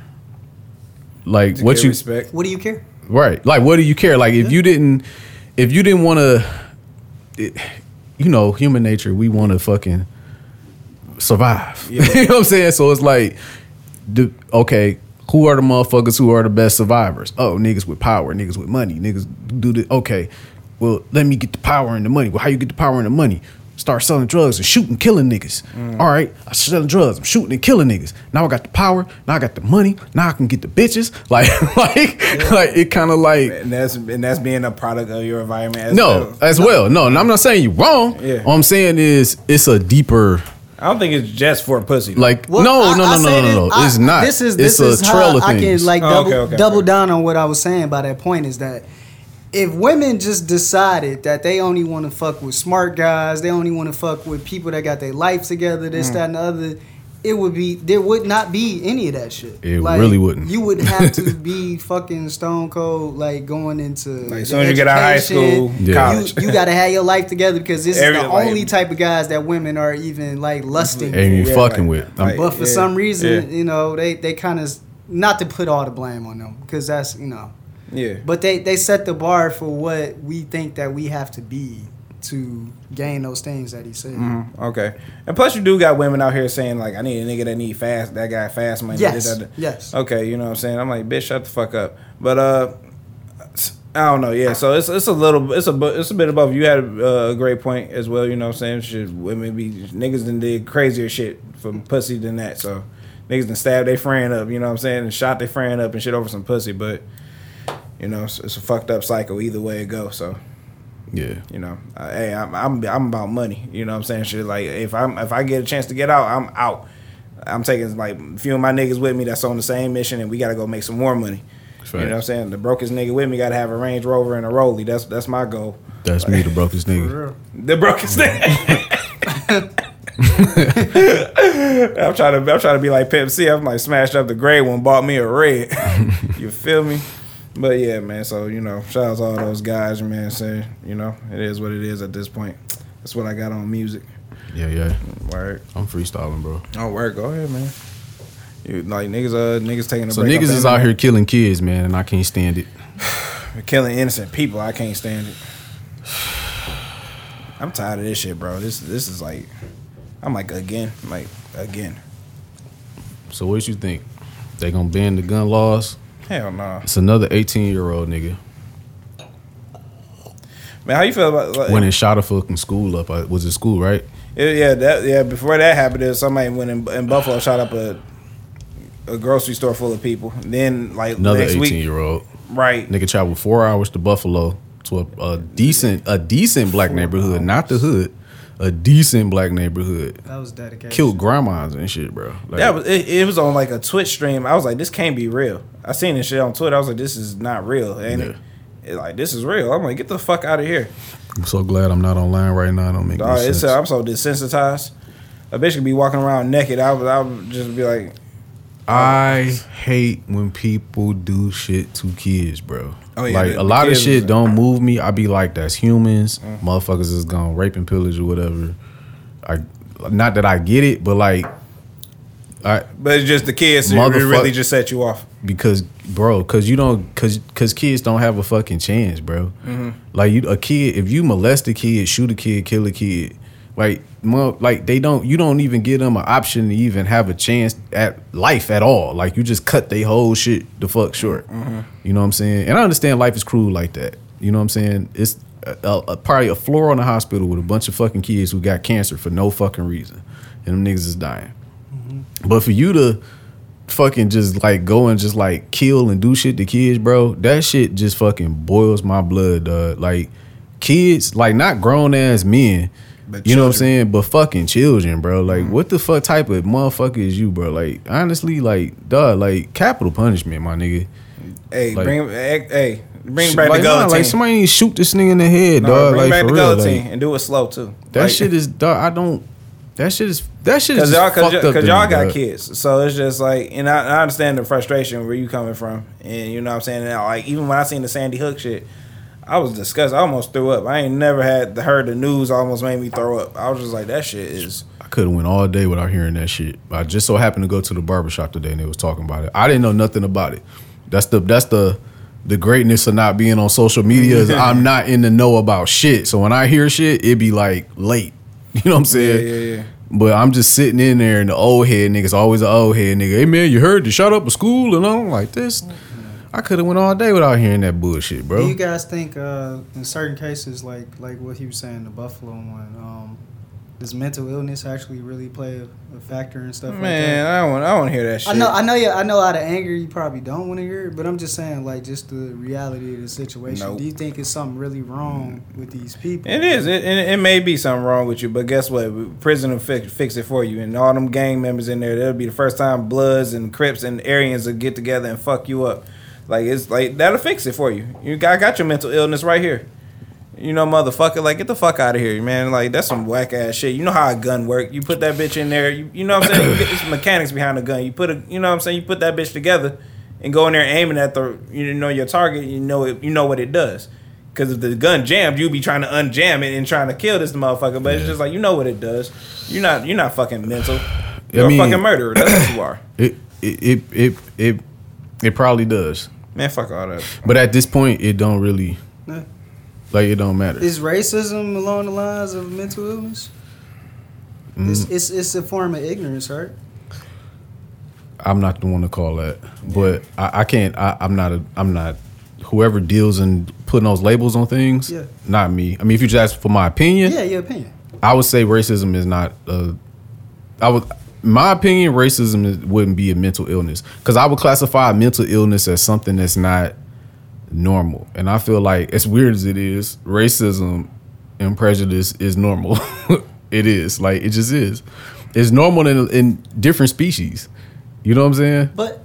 Like To what you respect. What do you care? Right. Like, what do you care? Like, if you didn't, if you didn't want to, you know, human nature, we want to fucking survive. you know what I'm saying? So it's like, do, okay, who are the motherfuckers who are the best survivors? Oh, niggas with power, niggas with money, niggas do the okay. Well, let me get the power and the money. Well, how you get the power and the money? Start selling drugs and shooting, killing niggas. Mm. All right, I'm selling drugs, I'm shooting and killing niggas. Now I got the power. Now I got the money. Now I can get the bitches. Like, like, like it kind of like And that's and that's being a product of your environment. As no, well. as well. No, and I'm not saying you're wrong. Yeah. All I'm saying is it's a deeper I don't think it's just for a pussy. like Well, no, I- no, I no, no, no, no, no. I- It's not. This is it's this a is trail how of I can things. like Oh, double okay, okay, double okay. down on what I was saying by that point is that if women just decided that they only want to fuck with smart guys, they only want to fuck with people that got their life together, this, Mm. that, and the other, it would be there would not be any of that shit. It really wouldn't. You would have to be fucking stone cold, like going into Like, as soon as you get out of high school, Yeah. college. You, you got to have your life together because this Every- is the like- only type of guys that women are even like lusting and you Yeah, fucking like- with. like- but for Yeah, some reason, yeah. you know, they they kind of not to put all the blame on them because that's you know, yeah. but they they set the bar for what we think that we have to be to gain those things that he said. Mm-hmm. Okay. And plus, you do got women out here saying like, "I need a nigga that need fast, that guy fast money." Yes, da, da, da. yes. Okay, you know what I'm saying? I'm like, bitch, shut the fuck up. But uh, I don't know. Yeah, so it's it's a little, it's a it's a bit above. You had uh, a great point as well. You know what I'm saying? Shit, women be niggas done did crazier shit for pussy than that. So niggas done stabbed their friend up. You know what I'm saying? And shot their friend up and shit over some pussy. But you know, it's, it's a fucked up cycle either way it goes. So. Yeah. You know, uh, hey, I'm, I'm I'm about money. You know what I'm saying? Shit, like if I'm if I get a chance to get out, I'm out. I'm taking like a few of my niggas with me that's on the same mission, and we got to go make some more money. You know what I'm saying? The brokest nigga with me got to have a Range Rover and a Rollie. That's that's my goal. That's me, the brokest For nigga. real. The brokest thing. I'm trying to I'm trying to be like Pep C. I'm like smashed up the gray one, bought me a red. you feel me? But yeah, man. So you know, shout out to all those guys, man. Saying you know, it is what it is at this point. That's what I got on music. Yeah, yeah. Word. I'm freestyling, bro. Oh, word. Go ahead, man. You like niggas? Uh, niggas taking a So break. niggas is out here killing kids, man, and I can't stand it. killing innocent people. I can't stand it. I'm tired of this shit, bro. This this is like, I'm like again, like again. So what you think? They gonna ban the gun laws? Hell no, It's another 18 year old nigga man. How you feel about like, went and shot a fucking school up. Uh, Was it school, right? Yeah, yeah, that yeah. Before that happened, there somebody went in, in Buffalo shot up a a grocery store full of people. Then like Another next 18 week, year old right? nigga traveled four hours to Buffalo to a, a decent a decent black neighborhood, not the hood, a decent black neighborhood. That was dedication. Killed grandmas and shit, bro. Like, That was it, it. was on like a Twitch stream. I was like, this can't be real. I seen this shit on Twitter. I was like, this is not real. And it, it, like this is real. I'm like, get the fuck out of here. I'm so glad I'm not online right now. It don't make no Dog, it's, sense. uh, I'm so desensitized. A bitch could be walking around naked. I would, I would just be like, I hate when people do shit to kids, bro. Oh, yeah, like the- a lot of shit don't move me. I be like, that's humans. Mm. Motherfuckers is gonna rape and pillage or whatever. I not that I get it, but like, I but it's just the kids. It Motherfuck- really just set you off. because bro, cause you don't, cause cause kids don't have a fucking chance, bro. Mm-hmm. Like you, a kid, if you molest a kid, shoot a kid, kill a kid, like, like they don't, you don't even give them an option to even have a chance at life at all. Like you just cut they whole shit the fuck short. Mm-hmm. You know what I'm saying? And I understand life is cruel like that. You know what I'm saying? It's a, a, a- probably a floor on the hospital with a bunch of fucking kids who got cancer for no fucking reason, and them niggas is dying. But for you to fucking just like go and just like kill and do shit to kids, bro, that shit just fucking boils my blood, dog. Like kids, like not grown ass men. But you know what I'm saying? But fucking children, bro. Like, Mm. what the fuck type of motherfucker is you, bro? Like, honestly, like, dog, like capital punishment, my nigga. Hey, Like- bring hey, hey, bring back like, the nah, guillotine. like somebody need to shoot this nigga in the head, No, dog. bring Like back the real, guillotine like, and do it slow too. that Like- shit is, dog. I don't. That shit is. That shit is y'all, cause, fucked y'all, up. cause y'all me, got dog. kids, so it's just like, and I, I understand the frustration where you coming from, and you know what I'm saying. And like even when I seen the Sandy Hook shit, I was disgusted. I almost threw up. I ain't never had heard the news almost made me throw up. I was just like, that shit is. I could have went all day without hearing that shit. I just so happened to go to the barbershop today and they was talking about it. I didn't know nothing about it. That's the that's the the greatness of not being on social media is I'm not in the know about shit. So when I hear shit, it be like late. You know what I'm saying? yeah, yeah. yeah. But I'm just sitting in there and the old head niggas always an old head nigga. Hey man, you heard they shot up a school and I'm like this. I could have went all day without hearing that bullshit, bro. Do you guys think uh, in certain cases, like like what he was saying, the Buffalo one, um, does mental illness actually really play a, a factor and stuff like Man, that? I don't want. I want to hear that shit. I know, I know, you. I know. Out of anger, you probably don't want to hear it, but I'm just saying, like, just the reality of the situation. Nope. Do you think it's something really wrong with these people? It is. It, it, it may be something wrong with you, but guess what? Prison will fix, fix it for you. And all them gang members in there, that'll be the first time Bloods and Crips and Aryans will get together and fuck you up. Like it's like that'll fix it for you. You got got your mental illness right here. You know, motherfucker, like get the fuck out of here, man. Like that's some whack ass shit. You know how a gun work. You put that bitch in there. You, you know what I'm saying? You get this mechanics behind the gun. You put a, you know what I'm saying? You put that bitch together and go in there aiming at the, you know your target. You know it. You know what it does. Because if the gun jammed, you be trying to unjam it and trying to kill this motherfucker. But it's just like you know what it does. You're not. You're not fucking mental. You're mean- a fucking murderer. That's what you are. It it it it it, it probably does. Man, fuck all that. But at this point, it don't really Yeah. like it don't matter. Is racism along the lines of mental illness? Mm. It's, it's it's a form of ignorance, right? I'm not the one to call that, but I, I can't. I, I'm not a. I'm not. Whoever deals in putting those labels on things, Yeah. not me. I mean, if you just ask for my opinion, Yeah, your opinion. I would say racism is not. Uh, I would. My opinion, racism wouldn't be a mental illness because I would classify mental illness as something that's not normal, and I feel like as weird as it is, racism and prejudice is normal. it is like it just is. It's normal in in different species. You know what I'm saying? But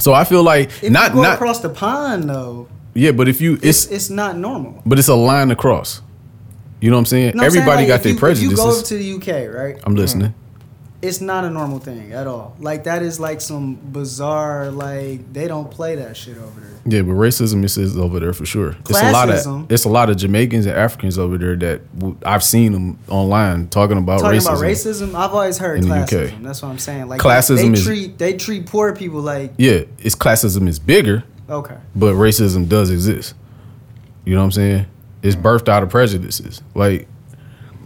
So I feel like if not you go not across the pond, though, Yeah, but if you It's it's it's not normal. but it's a line across. You know what I'm saying? No, I'm saying, Everybody like, got their you, prejudices. If you go to the UK, right? I'm listening. It's not a normal thing at all. Like that is like some bizarre. Like they don't play that shit over there. Yeah, but racism is, is over there for sure. It's a lot Classism. of it's a lot of Jamaicans and Africans over there that w- I've seen them online talking about racism. Talking racism. about racism, I've always heard in UK. classism. That's what I'm saying. Like Classism they, is- treat they treat poor people like Yeah, it's classism is bigger, okay. but racism does exist. You know what I'm saying? It's mm. birthed out of prejudices. Like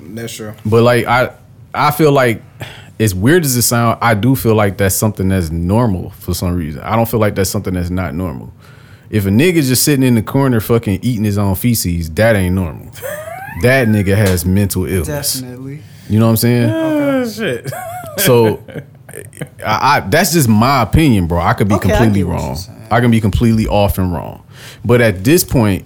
That's true. But like I I feel like as weird as it sounds, I do feel like that's something that's normal for some reason. I don't feel like that's something that's not normal. If a nigga just sitting in the corner fucking eating his own feces, that ain't normal. that nigga has mental illness. Definitely. You know what I'm saying? Oh, shit. So I, I that's just my opinion, bro. I could be Okay, completely get wrong. I can be completely off and wrong. But at this point,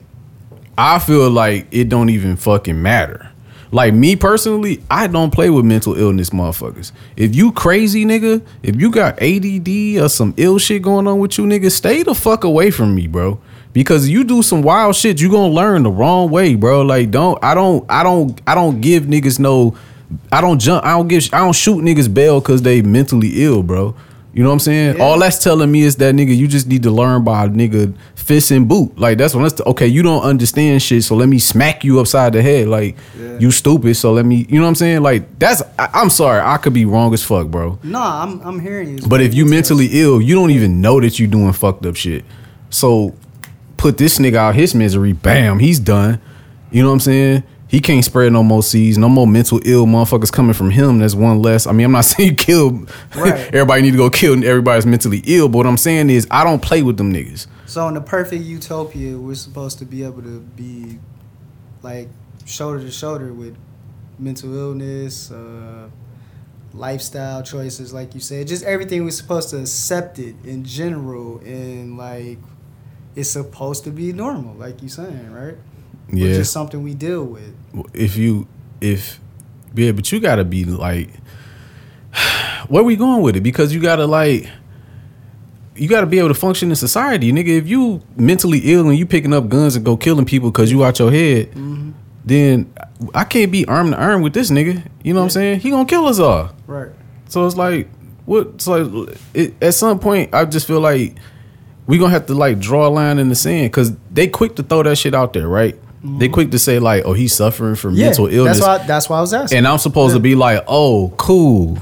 I feel like it don't even fucking matter. Like me personally, I don't play with mental illness motherfuckers. If you crazy nigga, if you got ADD or some ill shit going on with you nigga, stay the fuck away from me, bro. Because you do some wild shit, you gonna learn the wrong way, bro. Like don't I don't I don't I don't give niggas no I don't jump I don't give I don't shoot niggas bail cause they mentally ill, bro. You know what I'm saying? Yeah. All that's telling me is that nigga, you just need to learn by nigga fist and boot. Like that's what that's okay. You don't understand shit, so let me smack you upside the head. Like you stupid, so let me. You know what I'm saying? Like that's. I, I'm sorry, I could be wrong as fuck, bro. No, I'm I'm hearing you. But if you mentally ill, you don't even know that you doing fucked up shit. So put this nigga out his misery. Bam, he's done. You know what I'm saying? He can't spread no more seeds, no more mental ill motherfuckers coming from him. That's one less. I mean, I'm not saying you kill Right. everybody need to go kill everybody's mentally ill, but what I'm saying is I don't play with them niggas. So in the perfect utopia, we're supposed to be able to be like shoulder to shoulder with mental illness, uh, lifestyle choices, like you said, just everything we're supposed to accept it in general, and like it's supposed to be normal, like you saying, right? Or Yeah. just something we deal with. If you if yeah, but you gotta be like where we going with it? Because you gotta like you gotta be able to function in society, nigga. If you mentally ill and you picking up guns and go killing people because you out your head, mm-hmm. then I can't be arm to arm with this nigga. You know what I'm saying? He gonna kill us all. Right. So it's like, what? So it, at some point, I just feel like we gonna have to like draw a line in the sand because they quick to throw that shit out there, right? They quick to say like, oh, he's suffering from mental illness, That's why. That's why I was asking. and I'm supposed to be like, oh, cool.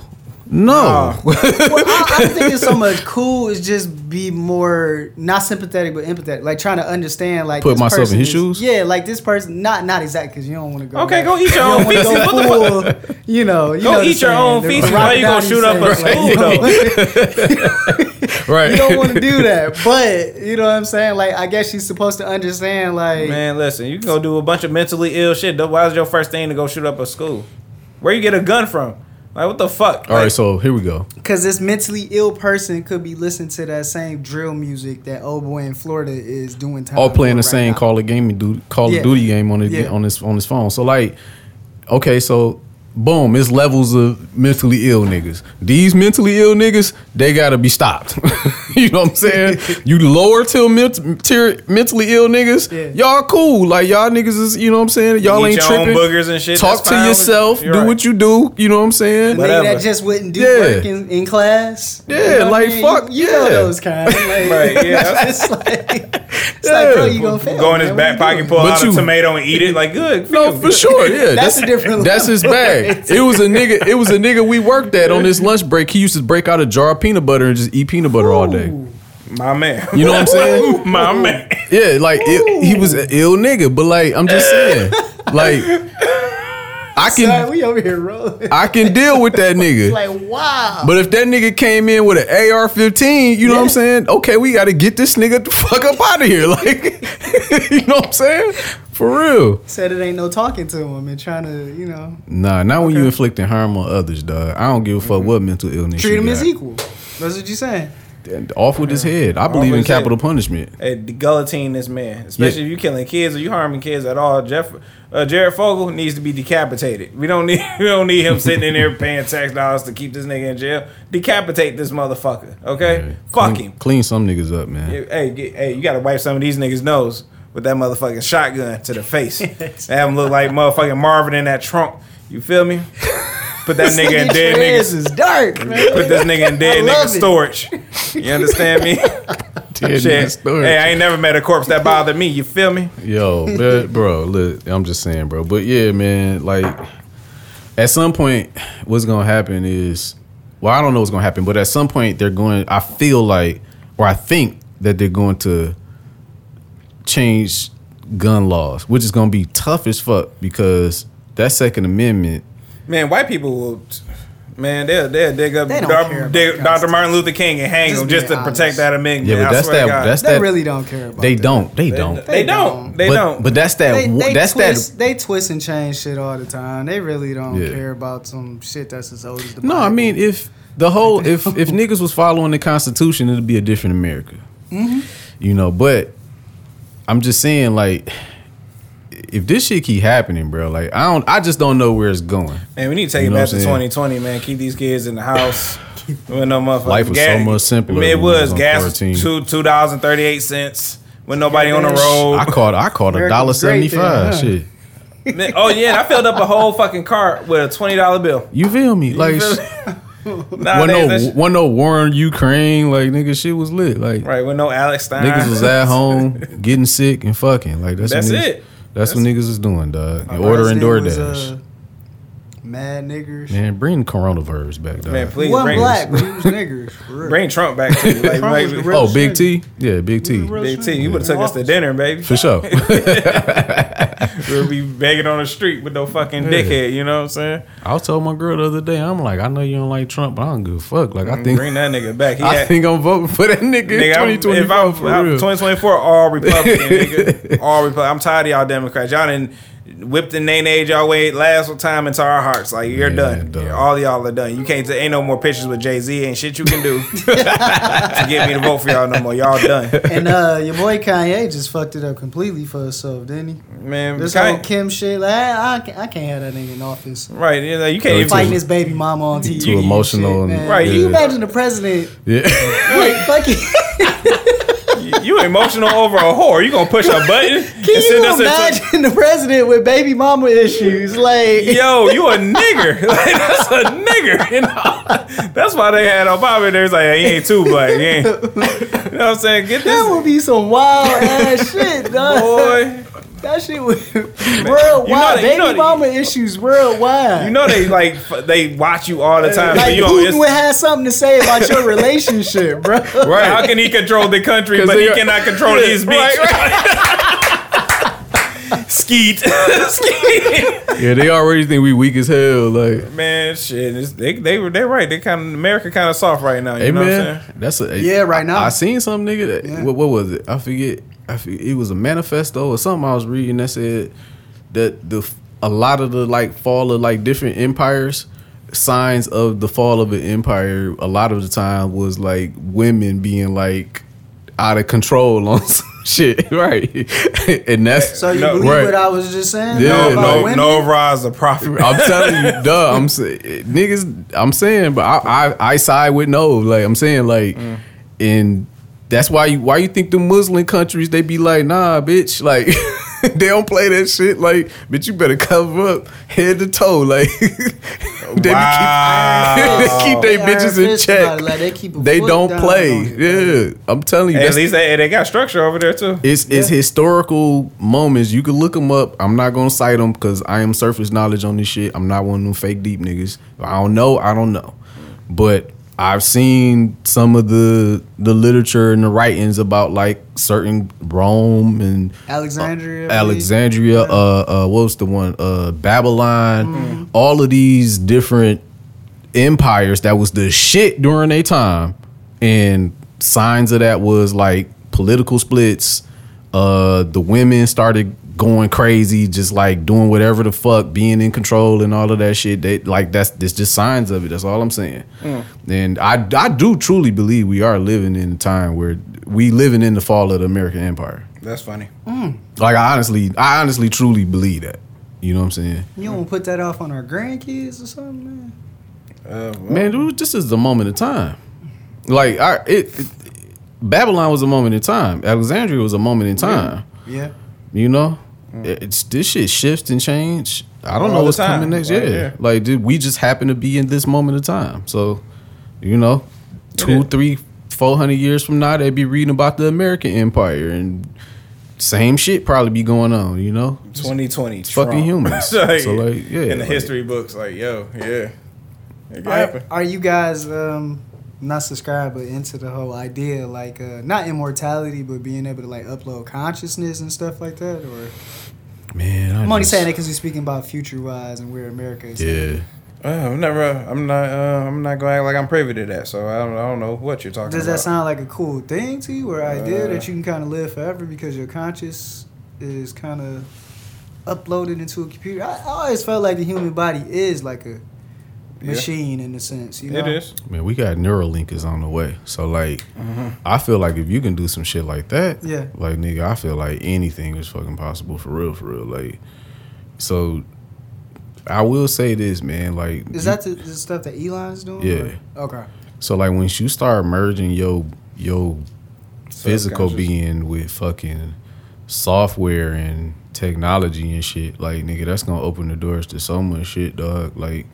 No, well, I, I think it's so much cool is just be more not sympathetic but empathetic, like trying to understand. Like Put myself in his is- shoes? Yeah, like this person, not not exactly because you don't want to go. Okay, like- go eat your you own don't feces. go What full, You know, you Go know eat your own saying, the feces. Robert Why you gonna shoot up a saying, school, like, though? right? You don't want to do that, but you know what I'm saying. Like, I guess she's supposed to understand. Like, Man, listen, you can go do a bunch of mentally ill shit. though. Why was your first thing to go shoot up a school? Where you get a gun from? Like, what the fuck? All right, Like, so here we go. Because this mentally ill person could be listening to that same drill music that old boy in Florida is doing. Time All playing the right same now. Call of Game Call Yeah. of Duty game on his Yeah. on his on his phone. So like, okay, so boom, it's levels of mentally ill niggas. These mentally ill niggas, they gotta be stopped. you know what I'm saying? you lower till ment- tier mentally ill niggas, Yeah. y'all cool. Like y'all niggas is, you know what I'm saying? Y'all eat ain't your own tripping. boogers and shit. Talk to fine with- yourself. Do right. what you do. You know what I'm saying? The nigga that just wouldn't do Yeah. work in, in class. Yeah, You know like, I mean? fuck, You, you know yeah. those kind. Like, Right, yeah. it's like, it's Yeah. like, bro, you gonna fail. Go in his man. back pocket, pull But out you- a tomato and eat it. Like, good. for No, you. for sure. Yeah, That's a different That's his level. Bag. It was a nigga. It was a nigga we worked at on this lunch break. He used to break out a jar of peanut butter and just eat peanut butter all day. My man. You know what I'm saying? My man. Yeah, like it, he was an ill nigga, but like I'm just saying, like I Son, can we over here rolling. I can deal with that nigga. like, wow. But if that nigga came in with an AR-15, you know what I'm saying? Okay, we got to get this nigga the fuck up out of here. Like, you know what I'm saying? For real. Said it ain't no talking to him and trying to, you know, Nah, not when you inflicting harm on others, dog. I don't give a fuck what mental illness treat you him as equal. That's what you saying. And off with his head. I believe in his head. capital punishment. Hey, the guillotine this man, especially Yeah. if you killing kids or you harming kids at all. Jeff, uh, Jared Fogle needs to be decapitated. We don't need we don't need him sitting in there paying tax dollars to keep this nigga in jail. Decapitate this motherfucker, okay? Fuck clean, him. Clean some niggas up, man. Hey, get, hey, you gotta wipe some of these niggas' nose with that motherfucking shotgun to the face. Have him look like motherfucking Marvin in that trunk. You feel me? Put that nigga in dead This niggas. is dark, man. Put this nigga in dead I love nigga it. storage. You understand me? Dead Shit. nigga story. Hey, I ain't never met a corpse that bothered me. You feel me? Yo, but, bro, look, I'm just saying, bro. But yeah, man, like at some point, what's gonna happen is, well, I don't know what's gonna happen, but at some point they're going. I feel like, or I think that they're going to change gun laws, which is gonna be tough as fuck because that Second Amendment. Man, white people will. Man, they'll they'll dig up They don't Dar- dig- Dr. Martin Luther King and hang Just him just to being protect that amendment. Yeah, but that's swear to that. That's They that. really don't care about They that. don't. They They, don't. they don't. They but, don't. But that's that. They, they that's twist, that. They twist and change shit all the time. They really don't Yeah. care about some shit that's as old as the No, I mean if the whole if if niggas was following the Constitution, it'd be a different America. Mm-hmm. You know, but I'm just saying, like, if this shit keep happening, bro, like I don't, I just don't know where it's going. Man, we need to take You it back to 2020, man. Keep these kids in the house. when no motherfucking Life was so much simpler Man, it was was gas was 14. two two dollars and thirty eight cents. When nobody on the road. I caught, I caught a dollar seventy five. then, Shit, Man, oh yeah, and I filled up a whole fucking cart with a twenty dollar bill. you feel me? Like, feel one Nowadays, no, that shit- one no war in Ukraine. Like, nigga, shit was lit. Like, right with no Alex Stein. niggas was at home getting sick and fucking. Like, that's That's what niggas, it. That's, what niggas is doing, dog. My And ordering president was, uh, mad niggers. Man, bring coronavirus back, dog. Man, please bring black, but he was niggers. For real. bring Trump back to you. Like, Trump like, was the real Oh, Big shit. T? Yeah, Big T. real Big T, shit. you would have took us to dinner, baby. For sure. We'll be begging on the street with no fucking dickhead. You know what I'm saying? I was telling my girl the other day, I'm like, I know you don't like Trump, but I don't give a fuck. Like, I mm, think Bring that nigga back. He I had, think I'm voting for that nigga, Nigga, I'm, in 2024 if I'm, for I'm real. 2024, all Republican, nigga. All Republican. I'm tired of y'all Democrats. Y'all done whipped the name age y'all way last time into our hearts. Like, you're Man, done. dog. All y'all are done. You can't, t- ain't no more pictures with Jay Z. Ain't shit you can do to get me to vote for y'all no more. Y'all done. And uh, your boy Kanye just fucked it up completely for himself, didn't he? Man, This Kanye- whole Kim shit, like, I, I, can't, I can't have that nigga in office. right. You, know, you can't even. Fighting his baby mama on TV. Too emotional shit, and- man. Right, Can you imagine the president yeah. like fucking You emotional over a whore. You gonna push a button? Can you imagine the president with baby mama issues? Like Yo, you a nigger. Like, that's a nigger. You know? That's why they had Obama in there. It's like, he ain't too black. He ain't. You know what I'm saying? Get that this would be some wild ass shit, dog. boy. That shit would worldwide. you know baby that- mama issues worldwide. You know they like they watch you all the time. so like you Putin would have something to say about your relationship, bro. Right. How can he control the country, but he cannot control his beach? Skeet. Skeet. yeah, they already think we weak as hell. Like, Man, shit. It's, they they were they right. They kind of America kind of soft right now. You hey know what I'm man, saying? that's a Yeah, right now. I, I seen some nigga that Yeah. what, what was it? I forget. I it was a manifesto or something I was reading that said that the a lot of the like fall of like different empires signs of the fall of an empire a lot of the time was like women being like out of control on some shit right and that's So you No, believe right. what I was just saying? Yeah, about No, no, rise the prophet. I'm telling you, duh. I'm saying, niggas. I'm saying, but I, I, I side with no. Like I'm saying, like, mm. and that's why you, why you think the Muslim countries they be like, nah, bitch, like. they don't play that shit like, bitch. You better cover up head to toe, like. they Wow. keep, they keep they They bitches in check. like they keep They don't play. on Yeah, I'm telling you. At least they, they got structure over there too. it's it's historical moments. You can look them up. I'm not gonna cite them because I am surface knowledge on this shit. I'm not one of them fake deep niggas. I don't know. I don't know. But I've seen some of the the literature and the writings about like certain Rome and Alexandria. I believe. Alexandria. Uh, uh, what was the one? Uh, Babylon. Mm-hmm. All of these different empires that was the shit during their time, and signs of that was like political splits. Uh, the women started going crazy, just like doing whatever the fuck, being in control and all of that shit. They like that's that's just signs of it. That's all I'm saying. And I I do truly believe we are living in a time where we living in the fall of the American Empire. That's funny. Like I honestly, I honestly truly believe that. You know what I'm saying? You don't put that off on our grandkids or something, man. Uh, well, Man, dude, this is the moment of time. Like I, it, it Babylon was a moment in time. Alexandria was a moment in time. Yeah. You know, it's this shit shifts and change. I don't All know what's time. coming next. Right, yeah. yeah. like dude, we just happen to be in this moment of time. So, you know, two, Yeah. three, four hundred years from now, they'd be reading about the American Empire and same shit probably be going on. You know, 2020. fucking Trump. humans. So, like, yeah, in the like- history books, like yo, yeah, it can Are, happen. are you guys um not subscribe, but into the whole idea like uh not immortality but being able to like upload consciousness and stuff like that or man, I I'm only saying it because we're speaking about future wise and where America is. Yeah. Uh, I'm never. I'm not. Uh, I'm not going to act like I'm privy to that. So I don't. I don't know what you're talking Does about. that sound like a cool thing to you or idea Uh, that you can kind of live forever because your conscious is kind of uploaded into a computer? I, I always felt like the human body is like a Yeah. Machine in a sense. You know? It is. Man, we got Neuralinkers on the way. So like, I feel like if you can do some shit like that, Yeah. like nigga, I feel like anything is fucking possible for real, for real. Like, so I will say this, man. Like, Is you- that the, the stuff that Elon's doing? Yeah. or- Okay. so? Like, when you start merging your your physical being with fucking software and technology and shit, like nigga, that's gonna open the doors to so much shit, dog. Like.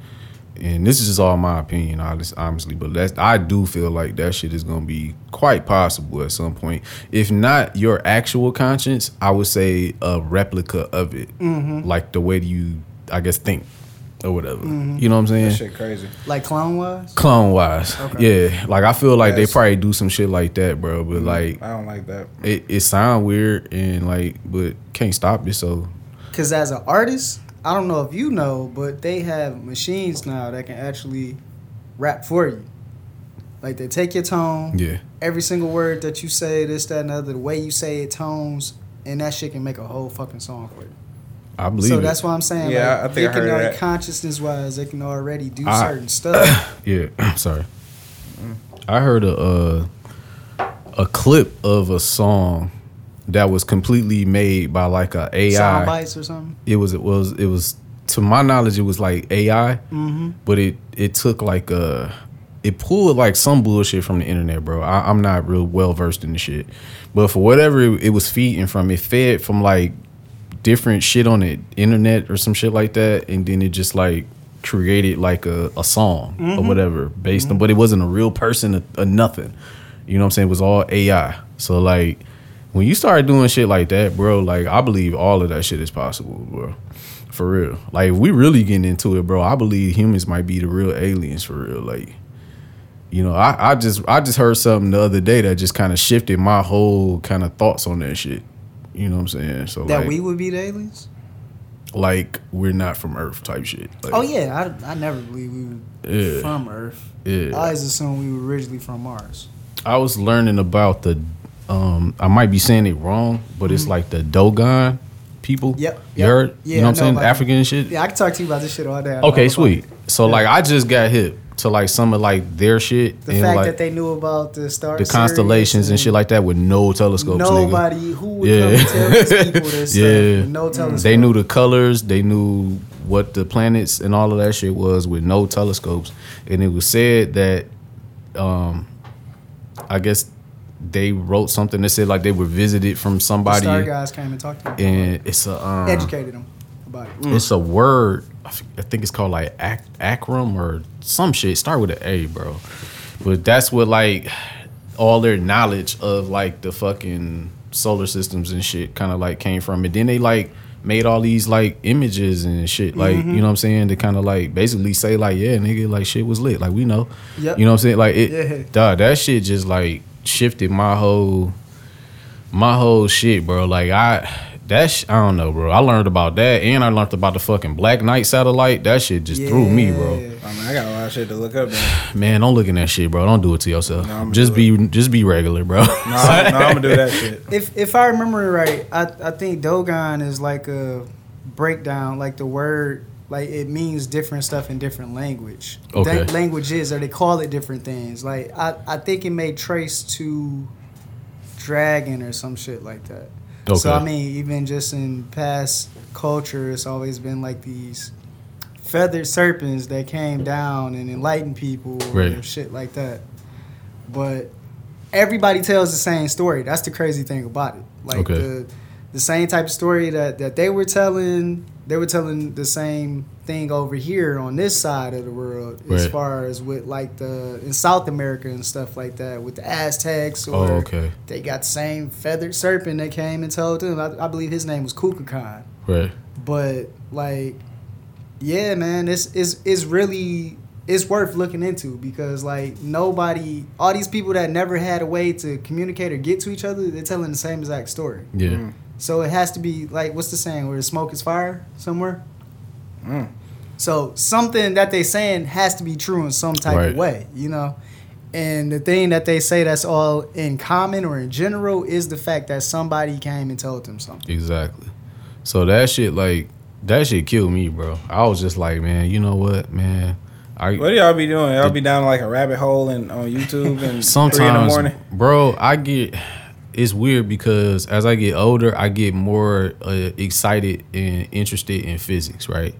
And this is just all my opinion, honestly, but that's I do feel like that shit is gonna be quite possible at some point. If not your actual conscience, I would say a replica of it, mm-hmm. like the way you, I guess, think or whatever. Mm-hmm. You know what I'm saying? That shit crazy. Like clone wise? Clone wise, yeah. Like I feel like Yes. they probably do some shit like that, bro. But mm-hmm. like I don't like that. it, it sound weird and like, but can't stop it. So Because as an artist, I don't know if you know, but they have machines now that can actually rap for you. Like they take your tone, yeah, every single word that you say, this, that, and the other, the way you say it, tones, and that shit can make a whole fucking song for you. I believe So it. that's why I'm saying, Yeah, like, I think they I can heard like that. consciousness wise, they can already do I- certain stuff. Yeah, I'm sorry. I heard a uh, a clip of a song that was completely made by like a AI. Sound bites or something. It was it was it was to my knowledge it was like AI, Mm-hmm. but it it took like a it pulled like some bullshit from the internet, bro. I, I'm not real well versed in the shit, but for whatever it, it was feeding from, it fed from like different shit on the internet or some shit like that, and then it just like created like a, a song or whatever based on, but it wasn't a real person or, or nothing. You know what I'm saying? It was all AI. So like when you start doing shit like that, bro, like I believe all of that shit is possible, bro. For real. Like if we really getting into it, bro, I believe humans might be the real aliens for real. Like you know, I, I just I just heard something the other day that just kind of shifted my whole kind of thoughts on that shit. You know what I'm saying? So That like, we would be the aliens? like we're not from Earth type shit. Like, Oh yeah, I, I never believe we were Yeah. from Earth. Yeah. I always assumed we were originally from Mars. I was learning about the um I might be saying it wrong, but it's like the Dogon people. Mm-hmm. Yep, You heard? Yeah, you know what I'm saying? that. African and shit. Yeah, I can talk to you about this shit all day. Okay, sweet. So like I just got hip to like some of like their shit The and fact like that they knew about the star the constellations and shit like that with no telescopes. nigga. Nobody who would Yeah. tell these people this Yeah. with no telescope. They knew the colors. They knew what the planets and all of that shit was with no telescopes. And it was said that, um, I guess they wrote something that said like they were visited from the somebody, star guys came and talked to them, and it's a um, educated them about it. it's a word. I think it's called like ac- acrum or some shit. Start with an A, bro. But that's what like all their knowledge of like the fucking solar systems and shit kind of like came from. And then they like made all these like images and shit. Like Mm-hmm. you know what I'm saying to kind of like basically say like yeah nigga like shit was lit. Like we know. Yep. You know what I'm saying? Like it. Yeah. Dog, that shit just like shifted my whole my whole shit, bro. Like I that sh- I don't know, bro. I learned about that, and I learned about the fucking Black Knight satellite. That shit just threw me, bro. I mean, I got a lot of shit to look up. Though. Man, don't look in that shit, bro. Don't do it to yourself. No, just do be, just be regular, bro. No, I'm, no, I'm gonna do that shit. If if I remember it right, I I think Dogon is like a breakdown, like the word, like it means different stuff in different language. Okay. That languages or they call it different things. Like I I think it may trace to dragon or some shit like that. Okay. So I mean, even just in past culture, it's always been like these feathered serpents that came down and enlightened people Right. and shit like that. But everybody tells the same story. That's the crazy thing about it. Like Okay. the the same type of story that, that they were telling, they were telling the same thing over here on this side of the world as far as with like the in South America and stuff like that with the Aztecs oh, okay, they got the same feathered serpent that came and told them. I, I believe his name was Kukulkan. right. But like, yeah, man, it's it's it's really it's worth looking into because like nobody, all these people that never had a way to communicate or get to each other, they're telling the same exact story. Yeah, Mm. So it has to be like, what's the saying? Where the smoke is fire somewhere. Mm. So something that they saying has to be true in some type Right. of way, you know. And the thing that they say that's all in common or in general is the fact that somebody came and told them something. exactly. So that shit, like, that shit killed me, bro. I was just like, man, you know what, man. I What do y'all be doing? Y'all be down like a rabbit hole and on YouTube and sometimes, three in the morning. bro, I get. It's weird because as I get older, I get more uh, excited and interested in physics, right?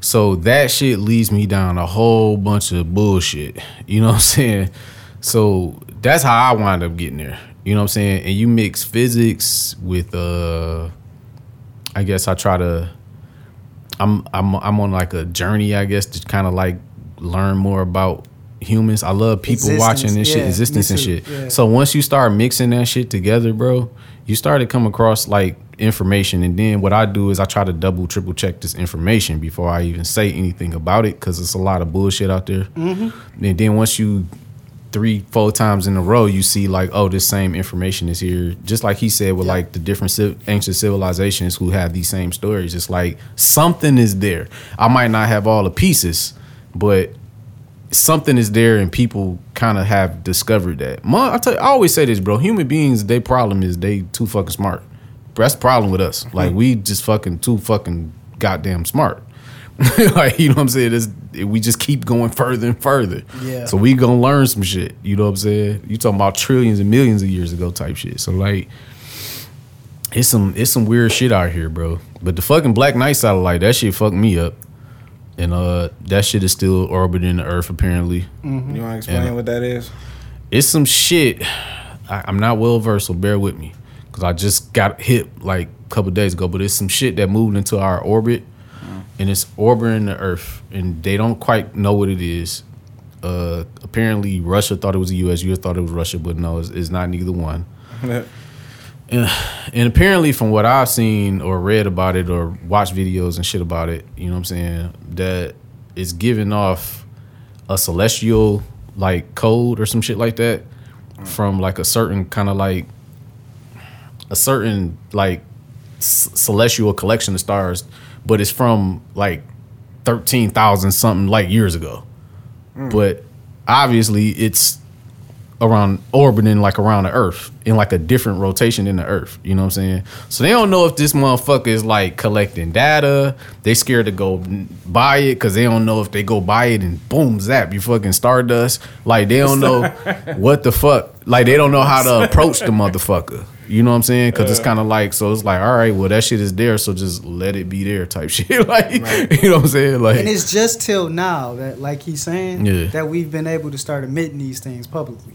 So that shit leads me down a whole bunch of bullshit. You know what I'm saying? So that's how I wind up getting there. You know what I'm saying? And you mix physics with uh I guess I try to I'm I'm I'm on like a journey, I guess, to kind of like learn more about humans. I love people Existence, watching this shit, existence and shit. yeah. So once you start mixing that shit together, bro, you start to come across like information, and then what I do is I try to double, triple check this information before I even say anything about it, because it's a lot of bullshit out there. Mm-hmm. And then once you three, four times in a row, you see like, oh, this same information is here. Just like he said with like the different civ- ancient civilizations who have these same stories. It's like something is there. I might not have all the pieces, but something is there, and people kind of have discovered that. My, I, tell you, I always say this, bro. Human beings, their problem is they too fucking smart. That's the problem with us. Like mm. we just fucking too fucking goddamn smart. like you know what I'm saying? It's, we just keep going further and further. Yeah. So we gonna learn some shit. You know what I'm saying? You talking about trillions and millions of years ago type shit. So like, it's some it's some weird shit out here, bro. But the fucking Black Knight satellite, that shit fucked me up. And uh, that shit is still orbiting the Earth apparently. You want to explain And- what that is? It's some shit. I, I'm not well versed, so bear with me, because I just got hit like a couple days ago. But it's some shit that moved into our orbit, and it's orbiting the Earth, and they don't quite know what it is. Uh, apparently, Russia thought it was the U.S. U.S. thought it was Russia, but no, it's, it's not neither one. And, and apparently, from what I've seen or read about it or watched videos and shit about it, you know what I'm saying, that it's giving off a celestial like code or some shit like that from like a certain kind of like a certain like c- celestial collection of stars, but it's from like 13,000 something like years ago. Mm. But obviously, it's around orbiting like around the earth in like a different rotation in the earth you know what i'm saying? So they don't know if this motherfucker is like collecting data they scared to go buy it because they don't know if they go buy it and boom zap you fucking stardust. Like they don't know what the fuck like they don't know how to approach the motherfucker you know what i'm saying? Because it's uh. kind of like so it's like all right well that shit is there so just let it be there type shit like you know what i'm saying? Like And it's just till now that, like he's saying, Yeah. that we've been able to start admitting these things publicly.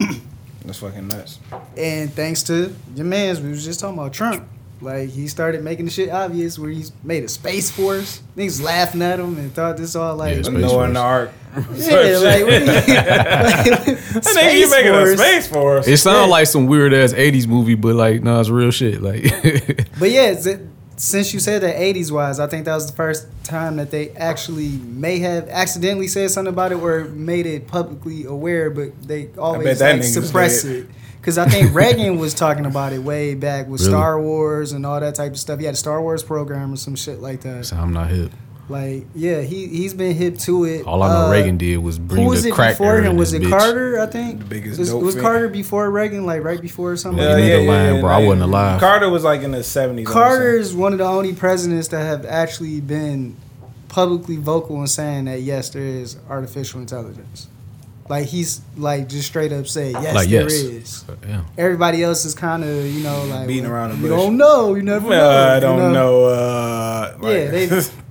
That's fucking nuts. And thanks to your man's, we was just talking about Trump. Like he started making the shit obvious where he's made a space force. Niggas laughing at him and thought this all like Yeah, But Space Noah in the ark. yeah, like, what do you- like, That nigga, you making a space for us. it sounds like some weird ass 80s movie but like no it's real shit like But yeah, it's- it- since you said that '80s wise, I think that was the first time that they actually may have accidentally said something about it or made it publicly aware, but they always like suppress it Because I think Reagan was talking about it way back with Really? Star Wars and all that type of stuff. He had a Star Wars program or some shit like that. So I'm not hip. Like, yeah, he he's been hip to it. All I know Uh, Reagan did was bring Who was the it crack before him? Was it bitch. Carter? I think. The biggest was, dope was. Carter before Reagan? Like right before or something? Yeah, like you that? need to line, bro. I wasn't alive. Carter was like in the seventies. Carter is one of the only presidents that have actually been publicly vocal in saying that yes, there is artificial intelligence. Like he's like just straight up say yes, Like, there yes. is. Yeah. Everybody else is kind of you know like Beating well, around the You don't know. You never know. Uh, I don't know. Uh, Yeah, like- they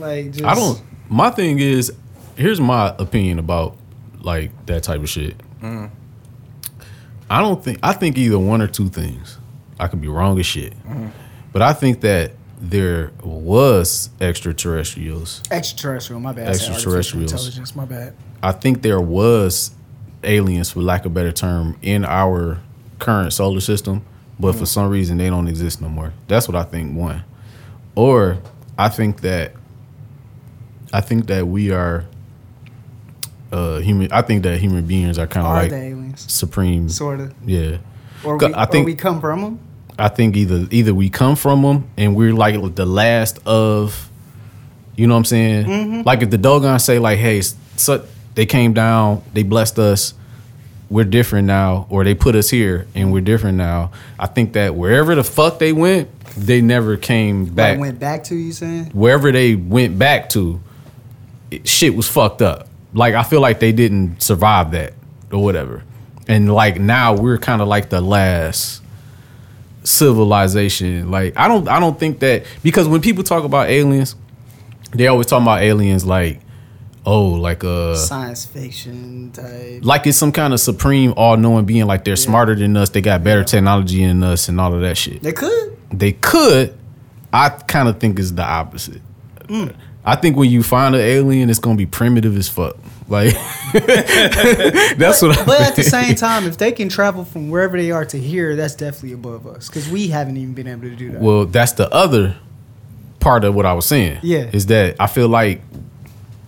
like just I don't. My thing is, here's my opinion about like that type of shit. Mm-hmm. I don't think. I think either one or two things. I could be wrong as shit, Mm-hmm. but I think that there was extraterrestrials. extraterrestrial. My bad. Extraterrestrials. Intelligence. My bad. I think there was aliens, for lack of a better term, in our current solar system, but for some reason they don't exist no more. That's what I think. One, or I think that I think that we are uh human. I think that human beings are kind of like aliens? supreme. Sort of. Yeah, Or we, I think- we come from them. I think either either we come from them and we're like the last of, you know what I'm saying? Mm-hmm. Like if the Dogon say like, hey, so they came down, they blessed us, we're different now, or they put us here and we're different now. I think that wherever the fuck they went, they never came back. Like went back to you saying? wherever they went back to, it, shit was fucked up. Like I feel like they didn't survive that or whatever. And like now we're kind of like the last civilization. Like I don't I don't think that because when people talk about aliens, they always talk about aliens like oh like a Science fiction type. like it's some kind of supreme all-knowing being like they're smarter than us, they got better technology than us and all of that shit They could. they could. I kind of think it's the opposite. Mm. I think when you find an alien, it's gonna be primitive as fuck. Like that's what. I But at the same time, if they can travel from wherever they are to here, that's definitely above us because we haven't even been able to do that. well, that's the other part of what I was saying. Yeah. is that I feel like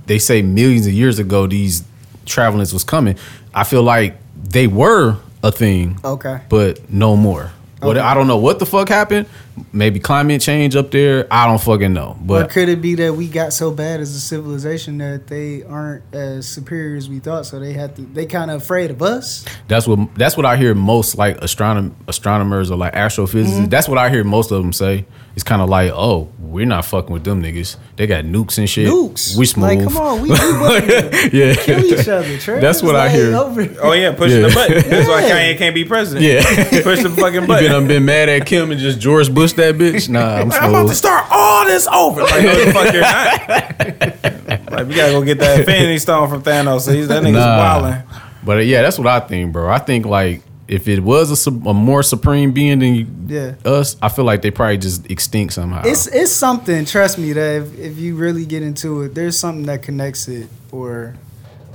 they say millions of years ago these travelers was coming. I feel like they were a thing, okay. but no more. What I don't know what the fuck happened. Maybe climate change up there. I don't fucking know. Or But could it be that we got so bad as a civilization that they aren't as superior as we thought, so they had to? They kind of afraid of us. That's what that's what I hear most like astronom- astronomers or like astrophysicists. Mm-hmm. That's what I hear most of them say. It's kind of like, oh, we're not fucking with them niggas. They got nukes and shit. Nukes. We smooth. Like, come on, we, we about to yeah. kill each other. Trey. That's what I hear. Over. Oh yeah, pushing Yeah. the button. That's why Kanye can't be president. Yeah. push the fucking You been, button. done been mad at Kim and just George Bush that bitch? Nah, I'm I'm about to start all this over. Like, no, the fuck you're not. like, we gotta go get that Infinity Stone from Thanos. So he's, that nigga's Nah. wilding. But uh, yeah, that's what I think, bro. I think like if it was a, sup- a more supreme being than you, Yeah. us, I feel like they probably just extinct somehow. It's it's something. Trust me that if, if you really get into it, there's something that connects it or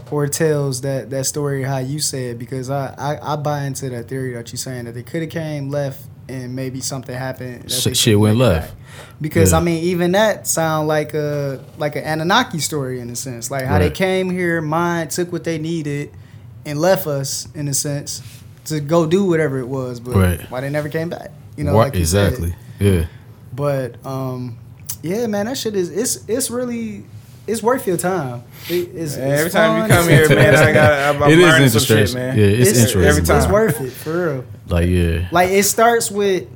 or tells that that story how you say it. Because I I, I buy into that theory that you're saying that they could have came left and maybe something happened. that Sh- shit went left. back. Because Yeah. I mean, even that sound like a like an Anunnaki story in a sense, like how they came here, mined, took what they needed, and left us in a sense to go do whatever it was, but Right. why they never came back? You know, Wha- like you said. exactly. Yeah. But um, yeah, man, that shit is it's it's really it's worth your time. It, it's, Man, it's every time you come here, man, I got I'm It is learning some shit, interesting. man. Yeah, it's, interesting. every It's worth it for real. Like yeah. Like it starts with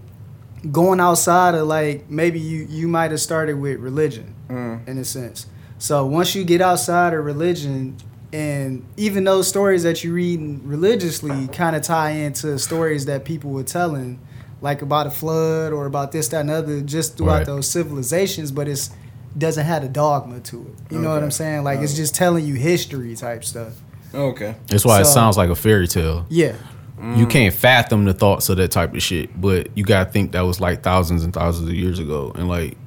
going outside of like maybe you you might have started with religion Mm. in a sense. So once you get outside of religion and even those stories that you read religiously kind of tie into stories that people were telling like about a flood or about this that and other just throughout Right. those civilizations but it's doesn't have a dogma to it. You know what I'm saying? Like it's just telling you history type stuff. Okay. That's why it sounds like a fairy tale. Yeah. You can't fathom the thoughts of that type of shit, but you gotta think that was like thousands and thousands of years ago, and like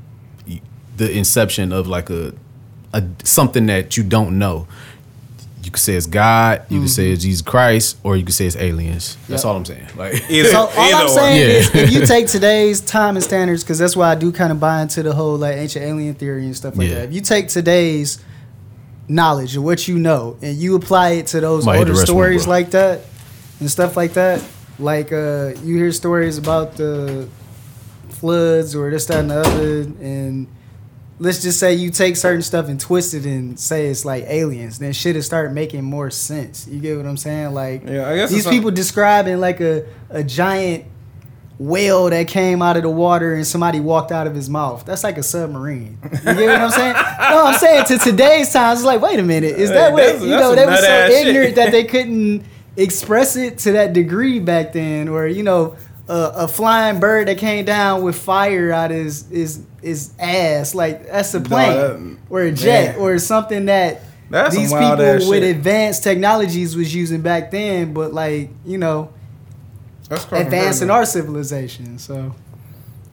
the inception of like a, a something that you don't know. You could say it's God, you could say it's mm-hmm. Jesus Christ, or you could say it's aliens. That's all I'm saying. Like, Either, So all either I'm saying Yeah. is, if you take today's time and standards, because that's why I do kind of buy into the whole like ancient alien theory and stuff like Yeah. that. If you take today's knowledge of what you know and you apply it to those Might older the rest one, stories like that and stuff like that, Like uh, you hear stories about the floods or this, that, and the other, and let's just say you take certain stuff and twist it and say it's like aliens, then shit will start making more sense. You get what I'm saying? Like Yeah, I guess these people describing like a a giant whale that came out of the water and somebody walked out of his mouth. That's like a submarine. You get what I'm saying? No, I'm saying to today's times, it's like, wait a minute, is that Hey, what you know? They were so nut-ass shit. ignorant that they couldn't express it to that degree back then, or you know. A, a flying bird that came down with fire out his his his ass, like that's a plane that- or a jet man. or something that That's these people with shit. advanced technologies was using back then. But like you know, That's fucking advancing our civilization. So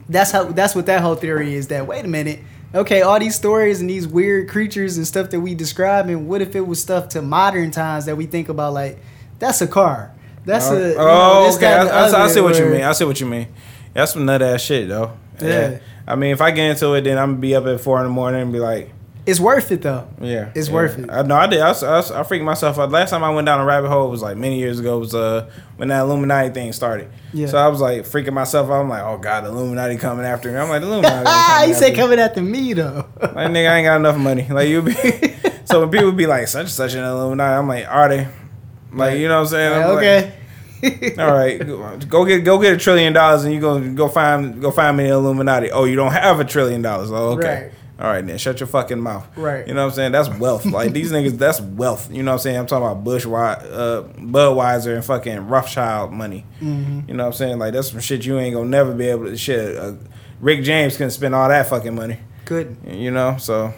that's how that's what that whole theory is. That wait a minute, okay, all these stories and these weird creatures and stuff that we describe, and what if it was stuff to modern times that we think about like that's a car, that's a you know, oh, okay. I, I- I see what you mean. I see what you mean. That's some nut ass shit though. Yeah. I mean, if I get into it, then I'm gonna be up at four in the morning and be like, It's worth it though. yeah, It's yeah. worth it. I know I did. I, I, I freaked myself out. Last time I went down a rabbit hole was like many years ago. Was uh when that Illuminati thing started. Yeah. So I was like freaking myself out. I'm like, oh god, the Illuminati coming after me. I'm like, the Illuminati. Ah, coming he said coming after me though. Like nigga, I ain't got enough money. Like you be. so when people be like such and such an Illuminati, I'm like, are they? Like you know what I'm saying? I'm like, okay. all right, go, get go get a trillion dollars and you go go find go find me the Illuminati. Oh, you don't have a trillion dollars. Oh, okay. Right. All right, then shut your fucking mouth. Right. You know what I'm saying? That's wealth. Like these niggas, that's wealth. You know what I'm saying? I'm talking about Bush, uh, Budweiser, and fucking Rothschild money. Mm-hmm. You know what I'm saying? Like that's some shit you ain't gonna never be able to. Shit, uh, Rick James can spend all that fucking money. Good. You know, so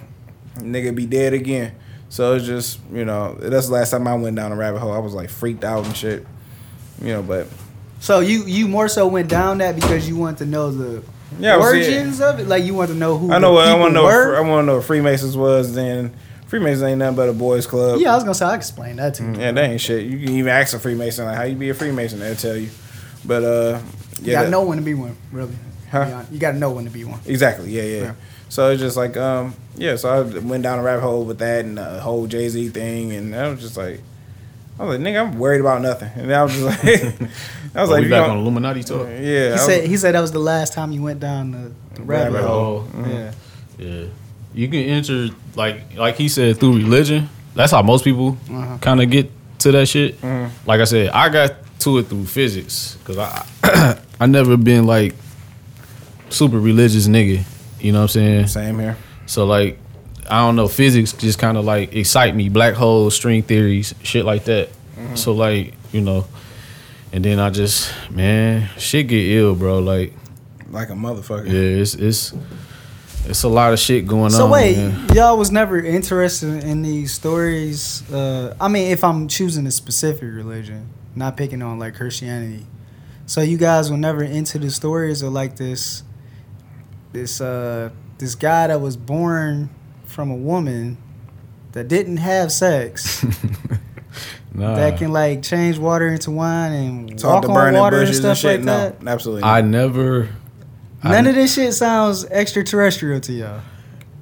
nigga be dead again. So it's just you know that's the last time I went down a rabbit hole. I was like freaked out and shit. You know, but So you you more so went down that because you want to know the Yeah, origins of it, like you want to know who I know what I want to know. Were. I want to know what Freemasons was. Then Freemasons ain't nothing but a boys club. yeah, I was gonna say I can explain that to you. yeah, that ain't shit. You can even ask a Freemason like how you be a Freemason. They'll tell you. But uh, yeah, You gotta that- know when to be one, really. Huh? You gotta know when to be one. Exactly. Yeah, yeah. Yeah. So it's just like um yeah. So I went down a rabbit hole with that and the whole Jay Z thing, and I was just like, I was like, nigga, I'm worried about nothing, and I was just like, I was Are like, we you back know- on Illuminati talk? yeah. He I was- said he said that was the last time you went down the, the rabbit, Rabbit hole. hole. Yeah. Yeah, you can enter like like he said through religion. That's how most people Uh-huh. kind of get to that shit. Mm-hmm. Like I said, I got to it through physics because I I never been like super religious nigga. You know what I'm saying? Same here. So like I don't know, physics just kind of like excite me. Black holes, string theories, shit like that. Mm-hmm. So like you know, and then I just man, shit get ill, bro. Like Like a motherfucker. yeah, it's it's it's a lot of shit going So on. So wait, man. y'all was never interested in these stories. Uh, I mean, if I'm choosing a specific religion, not picking on like Christianity. So you guys were never into the stories of like this, this uh, this guy that was born from a woman that didn't have sex Nah. that can like change water into wine and Talk walk to on water and stuff and shit. like no, that. absolutely. I never. None I, of this shit sounds extraterrestrial to y'all.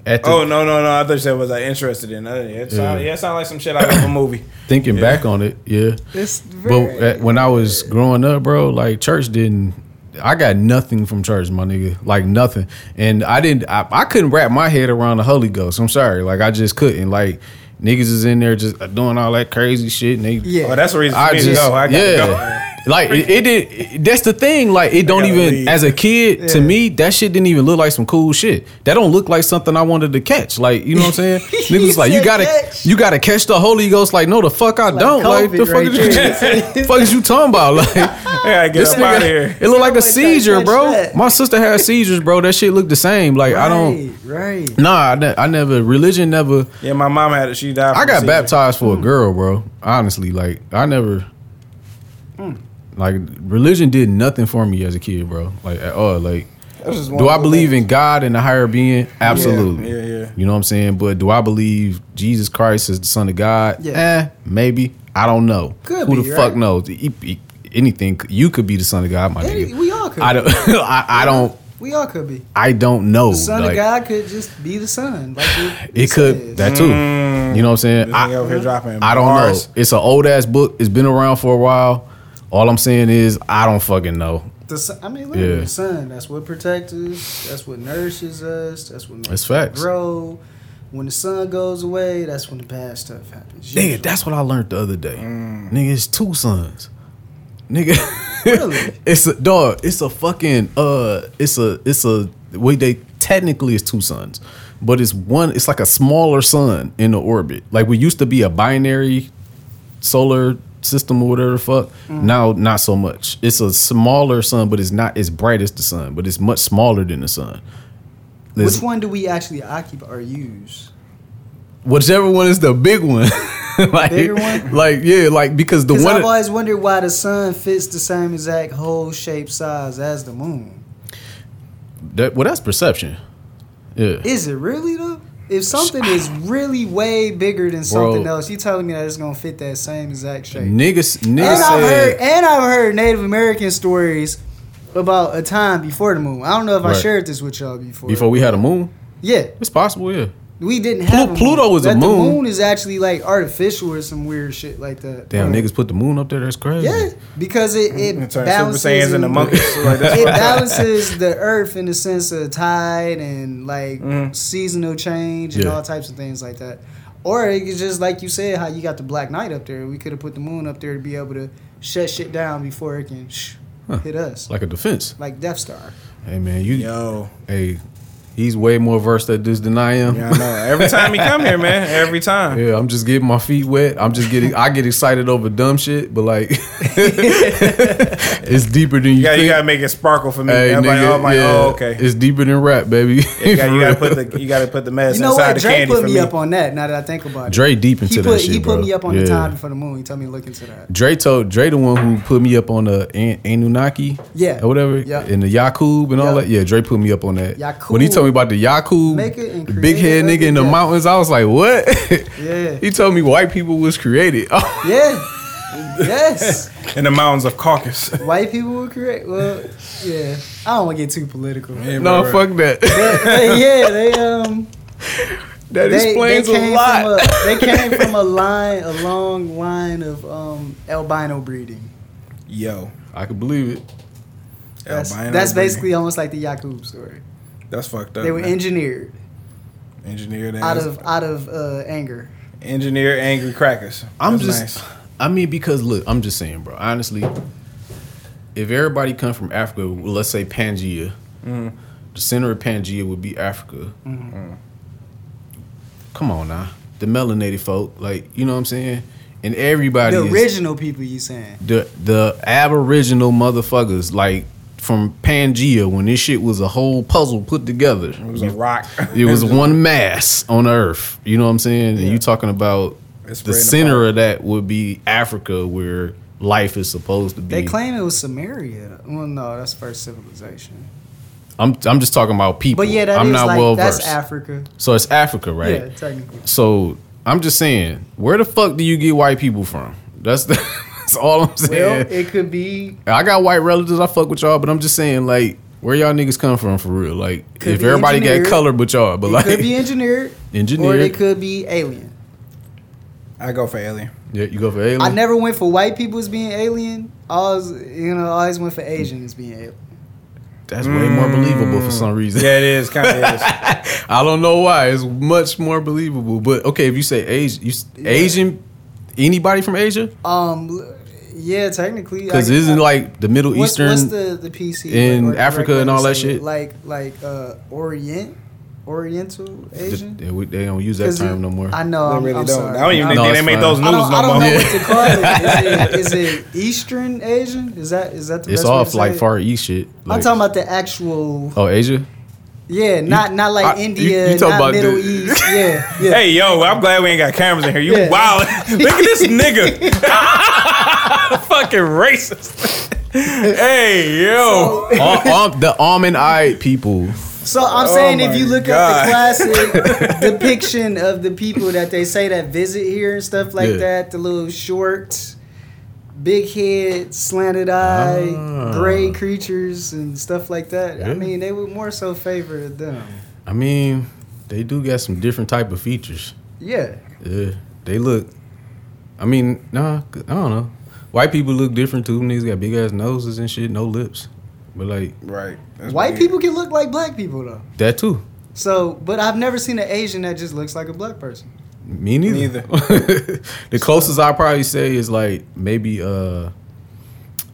at the, Oh no no no! I thought you said was I interested in? Yeah, it sound, Yeah. yeah, it sound like some shit out of a movie. thinking yeah. back on it, yeah. It's But at, when I was growing up, bro, like church didn't. I got nothing from church, my nigga. Like nothing, and I didn't. I, I couldn't wrap my head around the Holy Ghost. I'm sorry, like I just couldn't. Like niggas is in there just doing all that crazy shit. And they, yeah. Oh, that's the reason for I me just to go. I gotta yeah. go. Like it, it did. it- that's the thing. Like it don't even. leave. As a kid, to me, that shit didn't even look like some cool shit. That don't look like something I wanted to catch. Like you know what I'm saying? Niggas like you gotta, catch. you gotta catch the Holy Ghost. Like no, the fuck I don't. Like the COVID fuck right is you, fuck is you talking about? Like I get this up out of nigga, here. it looked like a seizure, bro. that. My sister had seizures, bro. That shit looked the same. Like I don't. Right, right. Nah, I, ne- I never. Religion never. Yeah, my mom had it. She died. I got seizure. baptized for a hmm. girl, bro. Honestly, like I never. Hmm. Like religion did nothing for me as a kid, bro. Like at all. Like, That's just one do I believe things. in God and a higher being? Absolutely. Yeah, yeah. You know what I'm saying? But do I believe Jesus Christ is the Son of God? Yeah. Eh, maybe. I don't know. Could Who be, the fuck knows? Anything you could be the Son of God, my nigga. we all could. I don't. I, I don't. We all could be. I don't know. The son Like, of God could just be the son. Like it, It could says. that too. You know what I'm saying? This nigga over here dropping I don't bars. know. It's an old ass book. It's been around for a while. All I'm saying is I don't fucking know. The sun, I mean, look Yeah. at the sun. That's what protects us. That's what nourishes us. That's what makes That's us facts. grow. When the sun goes away, that's when the bad stuff happens. Nigga, that's what I learned the other day. Nigga, it's two sons. Nigga, Really? it's a dog. It's a fucking uh. It's a it's a way they technically it's two suns, but it's one. It's like a smaller sun in the orbit. Like we used to be a binary solar system or whatever the fuck. Mm-hmm. Now not so much. It's a smaller sun, but it's not as bright as the sun, but it's much smaller than the sun. There's- Which one do we actually occupy or use? whichever one is the big one. like, Bigger one? Like yeah, like because the one I've always wondered why the sun fits the same exact hole, shape, size as the moon. that well that's perception. Yeah. Is it really though? If something is really way bigger than something Bro. else, you telling me that it's gonna fit that same exact shape? Niggas niggas And I've heard said and I've heard Native American stories about a time before the moon. I don't know if I Right. shared this with y'all before. before we had a moon. yeah, It's possible, yeah. We didn't have a Pluto moon. was a That moon. The moon is actually like artificial or some weird shit like that. Damn, niggas put the moon up there. That's crazy. Yeah, because it it Turn Super balances Saiyans into and- monkeys. Like, it balances the earth in the sense of tide and like mm-hmm. seasonal change and Yeah. all types of things like that. Or it's just like you said, how you got the Black Knight up there. We could have put the moon up there to be able to shut shit down before it can sh- hit us, like, Like a defense. Like Death Star. Hey man, you Yo, hey, he's way more versed at this than I am. yeah, I know. Every time he come here, man. Every time. Yeah, I'm just getting my feet wet. I'm just getting. I get excited over dumb shit, but like, it's deeper than you, You you gotta make it sparkle for me. Hey, Everybody, nigga, oh, I'm like, yeah, oh, okay. It's deeper than rap, baby. You got, you gotta put the you gotta put the medicine You know inside what? the Drake candy put me me. up on that. Now that I think about it, Dre deep into he that put shit, he put bro. me up on Yeah. the time before the moon. He told me to look into that. Dre told Dre the one who put me up on the An- Anunnaki, Yeah. or whatever, Yeah. and the Yakub and all that. Yeah, Dre put me up on that. Yakub. When he told me about the Yakub, Make it the big head create nigga in the up, yeah. mountains, I was like, what? Yeah. he told me white people was created. Yeah. yes. In the mountains of Caucasus. White people were correct. Well, yeah. I don't want to get too political. Yeah, no, bro, fuck that. But, yeah, they um that they, explains they a lot. A, they came from a line, a long line of um albino breeding. Yo, I can believe it. That's, albino that's breeding. basically almost like the Yakub story. That's fucked up. They were man. engineered engineered out of out of uh, anger. engineer angry crackers. I'm That's just, nice. I mean, because look, I'm just saying, bro. Honestly, if everybody come from Africa, well, let's say Pangea, Mm-hmm. the center of Pangea would be Africa. Come on now, the melanated folk, like you know what I'm saying, and everybody The is- original people, you saying? the the aboriginal motherfuckers, like from Pangea, when this shit was a whole puzzle put together. It was a rock. It was one mass on Earth. You know what I'm saying? And you talking about It's the center apart. of that would be Africa, where life is supposed to be. They claim it was Samaria. Well, no, that's first civilization. I'm I'm just talking about people. But yeah, that is I'm not like well that's versed. Africa. so it's Africa, right? Yeah, technically. So I'm just saying, where the fuck do you get white people from? That's the, that's all I'm saying. Well, it could be I got white relatives. I fuck with y'all, but I'm just saying, like, where y'all niggas come from for real? Like, Could if everybody got engineered. color but y'all, but it like, could be engineered, or Engineered. it could be alien. I go for alien. yeah, you go for alien. I never went for white people as being alien. I always, you know, I always went for Asian as being alien. That's way more believable for some reason. Yeah, it is. Kind of is. I don't know why. It's much more believable. But okay, if you say Asian, you s Asian, anybody from Asia? Um, l- yeah, technically, Because I- isn't I- like the Middle what's, Eastern. what's the the PC in or- Africa correct and all that shit? Like like uh Orient, Oriental Asian. they, they don't use that term it- no more. I know. They I'm, really I'm don't. Sorry. I don't even I'm- think No, they it's make fine. those I noodles don't, I don't know what to call it. Is it, is it Eastern Asian? Is that is that the it's best way all to say like it? Far East shit. I'm talking about the actual. oh Asia. Yeah, not not like I- India, you talking not about Middle the- East. Yeah, yeah. Hey, yo, I'm glad we ain't got cameras in here. You Yeah. wow. Look at this nigga. Fucking racist. hey, yo. all, all, the almond eyed people. So I'm saying Oh if you look God. at the classic depiction of the people that they say that visit here and stuff like Yeah. that, the little short, big head, slanted eye, Ah. gray creatures and stuff like that. I mean, they would more so favor them. I mean, they do got some different type of features. Yeah. Yeah, they look. I mean, nah, I don't know. White people look different too. Them Niggas got big ass noses and shit, no lips. But like Right. That's White weird. people can look like black people though. that too. So, but I've never seen an Asian that just looks like a black person. Me neither. Neither. the closest I probably say is like maybe uh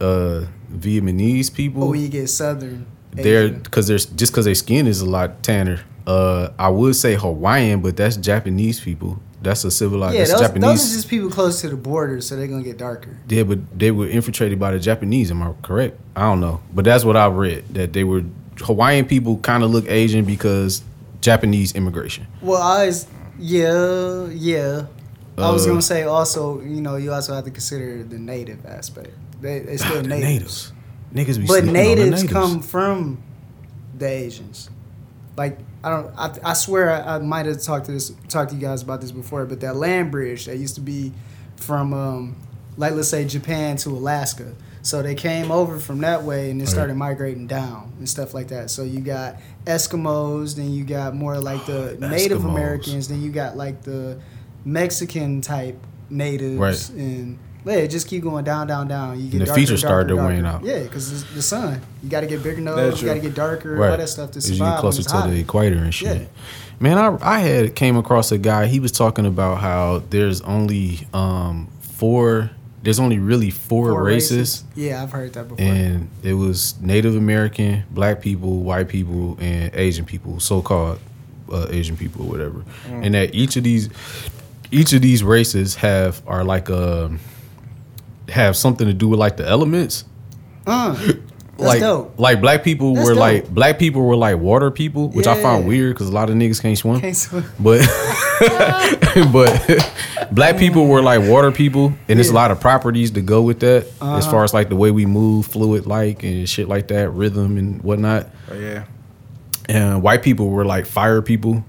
uh Vietnamese people. But when you get southern, they're Asian. because there's just because their skin is a lot tanner. Uh, I would say Hawaiian, but that's Japanese people. That's a civilized. yeah, that's those, Japanese. those are just people close to the border, so they're gonna get darker. yeah, but they were infiltrated by the Japanese. Am I correct? I don't know, but that's what I read. That they were Hawaiian people kind of look Asian because Japanese immigration. Well, I was, yeah, yeah. I was Uh, gonna say also, you know, you also have to consider the native aspect. They they still The natives. natives, niggas be but sleeping on the natives, natives. come from the Asians. Like I don't, I, I swear I, I might have talked to this, talked to you guys about this before. But that land bridge that used to be from, um, like let's say Japan to Alaska. So they came over from that way and then started migrating down and stuff like that. So you got Eskimos, then you got more like the Native. Americans, then you got like the Mexican type natives, Right. and yeah, just keep going down, down, down. You get And the darker, features started darker, to wane darker. out. Yeah, because the sun. You got to get bigger nose. You got to get darker. Right. All that stuff to As you survive. get when closer it's to hot. the equator and shit. Yeah. Man, I I had came across a guy. He was talking about how there's only um four. There's only really four, Four races, Yeah, I've heard that before. and it was Native American, Black people, white people, and Asian people, so-called uh, Asian people or whatever. Mm. And that each of these each of these races have are like um have something to do with like the elements. uh, that's like dope. like black people That's were dope. like black people were like water people, which I found weird because a lot of niggas can't swim. Can't swim. But but black people were like water people, and there's a lot of properties to go with that, as Uh-huh. far as like the way we move, fluid like and shit like that, rhythm and whatnot. Oh, yeah. And white people were like fire people,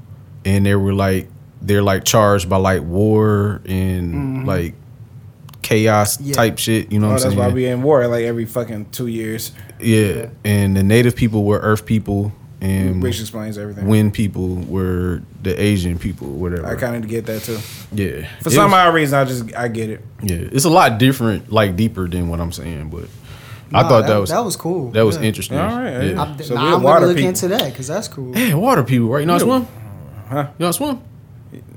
and they were like they're like charged by like war and like chaos. Yeah. type shit. You know Oh, what I'm that's saying? why we in war like every fucking two years. Yeah, and the native people were earth people, and Which explains everything. wind people were the Asian people, whatever. I kind of get that too. yeah, For It some was- odd reason, I just I get it. yeah, it's a lot different, like deeper than what I'm saying. But I thought thot that, was that was cool. that was Yeah. interesting. All right, yeah. I'm, So nah, we're I'm water gonna look people. into that because that's cool. Yeah, water people, right? You know how to Yeah. swim? Huh? You know how swim?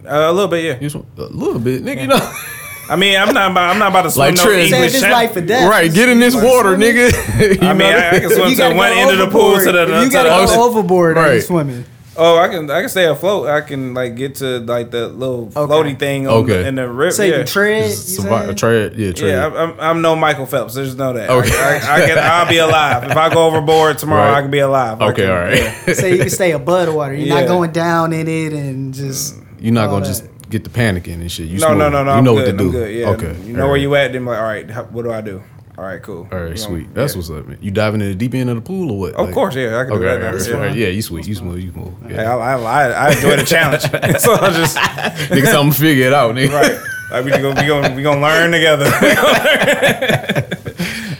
Uh, a little bit, yeah. You swim a little bit, nigga. You know, I mean, I'm not about, I'm not about to swim Like no English if it's life or death. right? Get in this water, swimming. nigga. You I mean. I, I can swim You to one go end of the pool to the. If to you gotta go overboard. Are you Right. swimming? Oh, I can I can stay afloat. I can like get to like the little Okay. floaty thing on Okay. the, in the river. So you yeah. can tread. You Survive, saying? tread, yeah, tread. Yeah, I'm, I'm, I'm no Michael Phelps. Just know that. Okay. I, I, I can, I'll be alive if I go overboard tomorrow. Right. I can be alive. Okay, can- all right. yeah. so you can stay above the water. You're Yeah. not going down in it and just. You're not gonna that. just get the panicking and shit. You No, no, smooth. no, no. You I'm know good. what to I'm do. good. Yeah. Okay. You know where you at? Then like, all right. how- What do I do? All right, cool. All right, You know, sweet. That's yeah. what's up, man. You diving in the deep end of the pool or what? Of course, yeah. I can Okay, do that. right, all That's right, all right. fine. yeah, you sweet, you smooth, you smooth. Yeah. I, I, I, I enjoy the challenge. so I just Nigga, tell 'em to figure it out, nigga. right. Like we gonna we gonna we gonna learn together.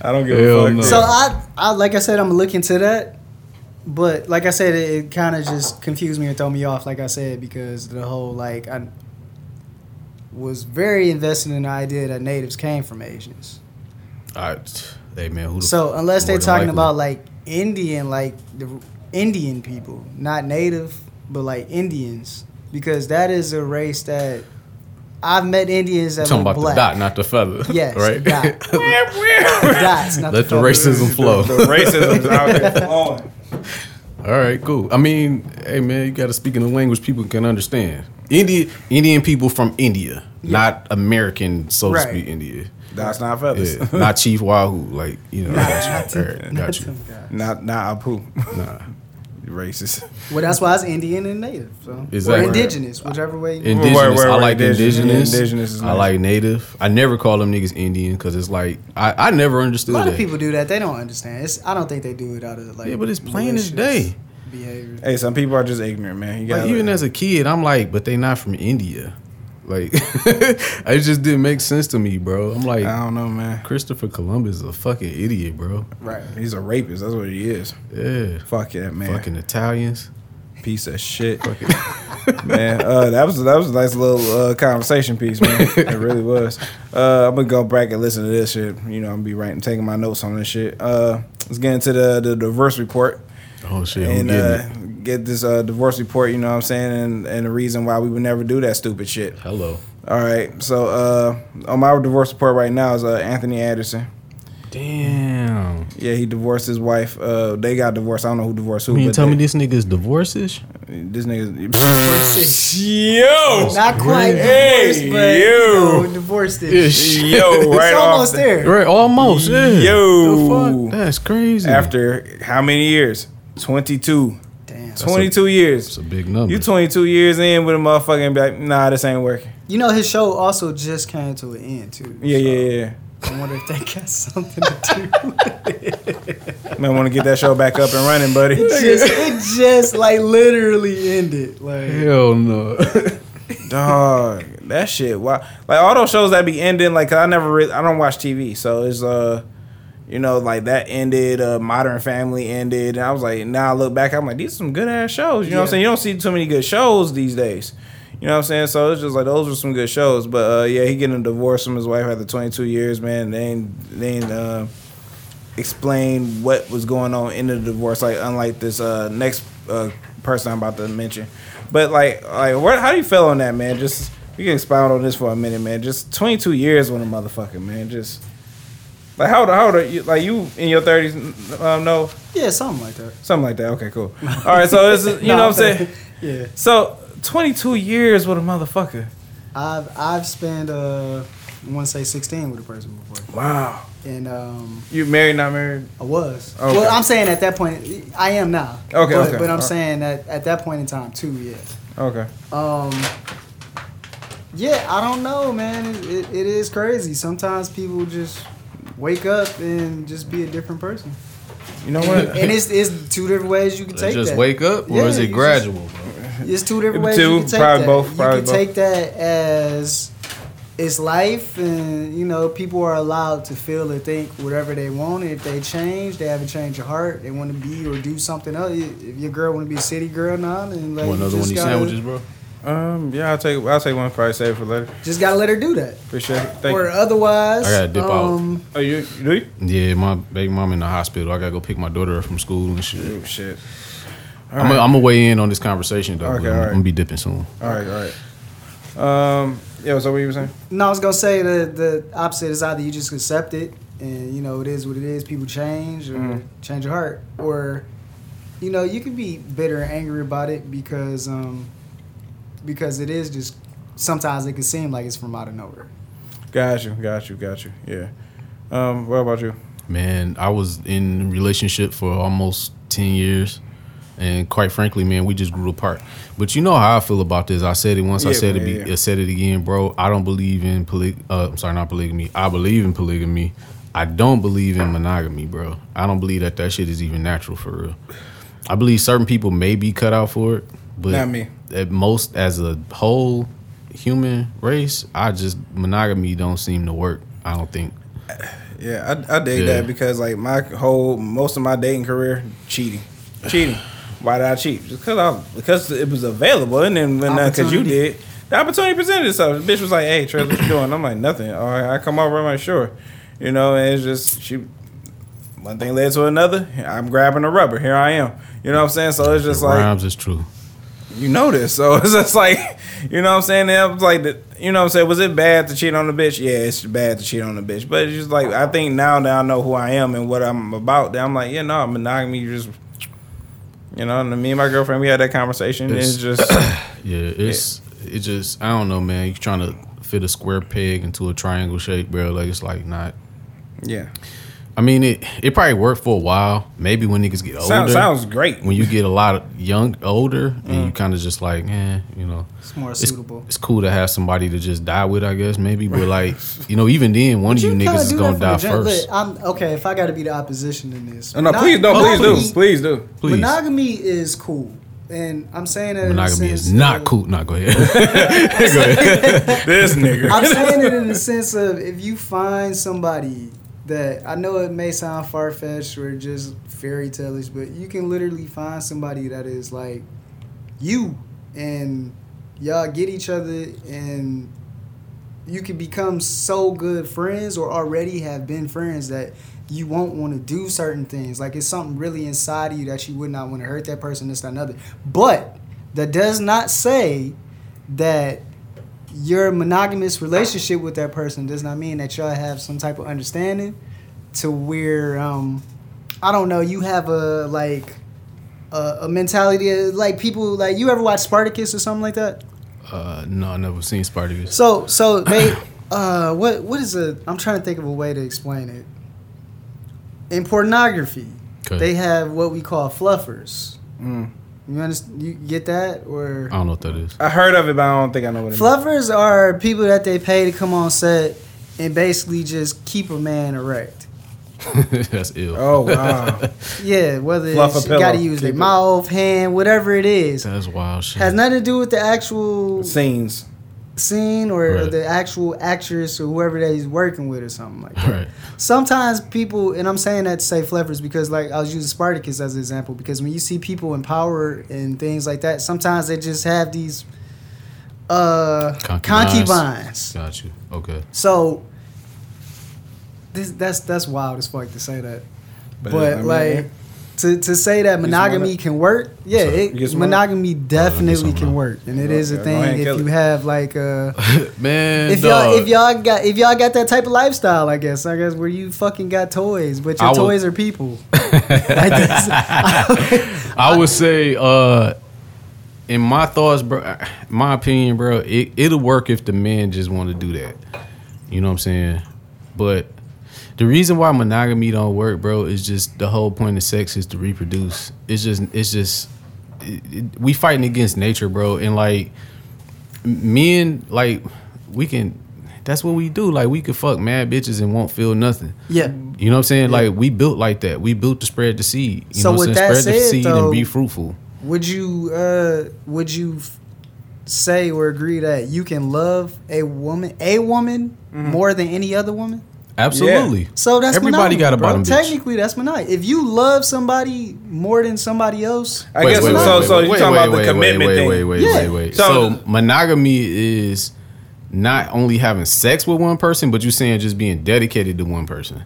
I don't give Hell a fuck. no. So I, I, like I said, I'm gonna into that. But like I said, it, it kind of just confused me and throw me off. Like I said, because the whole like I was very invested in the idea that natives came from Asians. All right. Hey man, who the So unless they're talking likely. about like Indian, like the Indian people, not native, but like Indians, because that is a race that I've met Indians that talking about black. the dot, not the feather. Yes, right. dot. Dots, not Let the feathers. racism flow. The racism's out there flowing. All right, cool. I mean, hey man, you got to speak in a language people can understand. India, Indian people from India, not American, so Right. to speak. India, That's not feathers. yeah, not Chief Wahoo. Like you know, Not, got not you. to- All right, not got you. Not not Apu. Nah. Racist. Well, that's why it's Indian and native. So Exactly. or indigenous, whichever way. You Indigenous. Where- where- I like indigenous- indigenous. indigenous is I like native. I never call them niggas Indian because it's like I, I never understood. a lot that. of people do that. They don't understand. It's, I don't think they do it out of like. Yeah, but it's plain as day. Behavior. Hey, some people are just ignorant, man. You Like even as a kid, I'm like, but they not from India. Like it just didn't make sense to me, bro. I'm like, I don't know, man. Christopher Columbus is a fucking idiot, bro. Right. He's a rapist. That's what he is. Yeah, Fuck that, man. fucking Italians. Piece of shit, man. Uh, that was that was a nice little uh, conversation piece, man. It really was. Uh, I'm gonna go back and listen to this shit. You know, I'm gonna be writing, taking my notes on this shit. Uh, let's get into the the divorce report Oh shit, I'm and uh, get this uh, divorce report. You know what I'm saying, and and the reason why we would never do that stupid shit. Hello. All right, so uh, on my divorce report right now is uh, Anthony Anderson. Damn. Yeah, he divorced his wife. Uh, they got divorced. I don't know who divorced who. You mean but tell me this nigga's divorces? This nigga. Yo, Not quite Hey, divorced, but you. you know, divorced it. yo, right it's off almost the- there. Right, almost. Yeah. Yo. The fuck? That's crazy. After how many years? Twenty two. Damn. 22 years. it's a big number. You 22 years in with a motherfucker and be like, nah, this ain't working. You know his show also just came to an end too. Yeah, so yeah, yeah. I wonder if that got something to do. Might want to get that show back up and running, buddy. It just, it just like literally ended. Like Hell no. Dog, that shit. Wow. Like all those shows that be ending, like 'cause I never, really, I don't watch TV, so it's uh, you know, like that ended. Uh, Modern Family ended, and I was like, now I look back, I'm like, these are some good ass shows. You know what I'm saying? You don't see too many good shows these days. You know what I'm saying? So it's just like those were some good shows. But uh, yeah, he getting a divorce from his wife after 22 years, man. They ain't, they ain't uh, explain what was going on in the divorce, like unlike this uh, next uh, person I'm about to mention. But like, like, what? How do you feel on that, man? Just we can expound on this for a minute, man. Just 22 years with a motherfucker, man. Just like how old? How old are you? Like you in your 30s? Um, no, yeah, something like that. something like that. Okay, cool. All right, so this is you know what I'm saying. Yeah, So 22 years with a motherfucker. I've I've spent uh, I want to say 16 with a person before, Wow. and um, You married? Not married? I was. Okay. Well, I'm saying at that point, I am now. Okay, but, okay. But I'm saying that at that point in time too, yeah. Okay. Um, yeah, I don't know, man. It, it, it is crazy. Sometimes people just wake up and just be a different person. You know what? and it's, it's two different ways you can take it. just that. wake up, or Yeah, is it gradual? bro? It's two different ways Two, you can take probably that. both, you can both. take that as it's life, and you know people are allowed to feel or think whatever they want. If they change, they have a change of heart. They want to be or do something else. If your girl want to be a city girl now, then like Want you another one of just these gotta, sandwiches, bro? Um, yeah, I'll take I'll take one. Probably save for later. just gotta let her do that. Appreciate it. Thank or you. otherwise, I gotta dip out. um, Oh, you, you do you? Yeah, my baby mom in the hospital. I gotta go pick my daughter up from school and shit. Oh shit. I'm gonna I'm weigh in on this conversation though. Okay, I'm, alright. I'm gonna be dipping soon. All right, all right. Um, yeah. So what you were saying? No, I was gonna say the the opposite is either you just accept it and you know it is what it is. People change or Mhm. change your heart, or you know you can be bitter and angry about it because um because it is just sometimes it can seem like it's from out of nowhere. Got you, got you, got you. Yeah. Um, what about you? Man, I was in a relationship for almost ten years, and quite frankly, man, we just grew apart. But you know how I feel about this. I said it once. I said man, it. Be, yeah. I said it again, bro. I don't believe in poly. Uh, I'm sorry, not polygamy. I believe in polygamy. I don't believe in monogamy, bro. I don't believe that that shit is even natural for real. I believe certain people may be cut out for it, but Not me. At most, as a whole human race, I just monogamy don't seem to work. I don't think. Yeah, I, I dig Yeah. that because like my whole most of my dating career cheating, cheating. Why did I cheat? Just because I because it was available, and then when because you did, the opportunity presented itself. The bitch was like, "Hey, Trey, what you doing?" I'm like, "Nothing." All right, I come over. I'm like, "Sure," you know, and it's just she. One thing led to another. I'm grabbing the rubber. Here I am. You know what I'm saying? So it's just like Rhymes is true. You know this. So it's just like, you know what I'm saying? And I was like, the, you know what I'm saying? Was it bad to cheat on the bitch? Yeah, it's bad to cheat on the bitch. But it's just like, I think now that I know who I am and what I'm about, that I'm like, yeah, no, I'm monogamy just, you know, and me and my girlfriend, we had that conversation. It's, It's- just, Yeah, it's it just I don't know, man. You're trying to fit a square peg into a triangle shape, bro. Like it's like not. yeah. I mean, it it probably worked for a while. Maybe when niggas get older, Sounds, sounds great. when you get a lot of young older, and you kind of just like, eh, you know, It's more it's, suitable. it's cool to have somebody to just die with, I guess, maybe. But like, you know, even then, one of you kinda niggas is gonna die gen- first. Look, I'm okay. If I got to be the opposition in this, Oh, no, Monog- please, no, please do. Please do. Please, Monogamy is cool, and I'm saying that in the monogamy is not of- cool. Not go ahead. go ahead. This nigga. I'm saying it in the sense of if you find somebody that I know it may sound far fetched or just fairy tale but you can literally find somebody that is like you and y'all get each other and you can become so good friends or already have been friends that you won't want to do certain things. Like it's something really inside of you that you would not want to hurt that person, this, that, and other. But that does not say that your monogamous relationship with that person does not mean that y'all have some type of understanding to where um I don't know, you have a like a, a mentality of, like people like you ever watch Spartacus or something like that? Uh, no, I never seen Spartacus. So so they uh what what is a I'm trying to think of a way to explain it. In pornography, Okay. they have what we call fluffers. You understand? You get that or I don't know what that is. I heard of it, but I don't think I know what it means. fluffers are people that they pay to come on set and basically just keep a man erect. That's ill. Oh wow. Yeah, whether Fluff a it's, you got to pillow. use their it. mouth, hand, whatever it is, That's wild shit. has nothing to do with the actual Scenes. Scene or Right. the actual actress or whoever that he's working with or something like that. right. Sometimes people, and I'm saying that to say fluffers because, like, I was using Spartacus as an example because when you see people in power and things like that, sometimes they just have these uh, Concubines. concubines. Got you. Okay. So this that's that's wild as fuck to say that. But, But, I mean, like to, to say that monogamy can work, yeah, it, monogamy definitely something can work, and it is a yeah, go ahead thing if you have like uh Man, if y'all if y'all got if y'all got that type of lifestyle, I guess I guess where you fucking got toys, but your toys are people. I would say, uh, in my thoughts, bro, my opinion, bro, it, it'll work if the men just want to do that. You know what I'm saying? But the reason why monogamy don't work, bro, is just the whole point of sex is to reproduce. It's just, it's just, it, it- we fighting against nature, bro, and like men, like we can. That's what we do. Like we could fuck mad bitches and won't feel nothing. yeah. You know what I'm saying? Like we built like that. We built to spread the seed. You So know what I'm with saying? that Spread the said, seed though- and be fruitful. Would you uh would you f- say or agree that you can love a woman a woman more than any other woman? Absolutely. So that's everybody monogamy, got a bro. bottom bitch. Technically, that's monogamy. If you love somebody more than somebody else, I Wait, guess wait, so. wait, so you wait, talking wait, about the wait, commitment wait, thing? Wait, wait, Yeah. wait, wait. So- So, monogamy is not only having sex with one person, but you're saying just being dedicated to one person.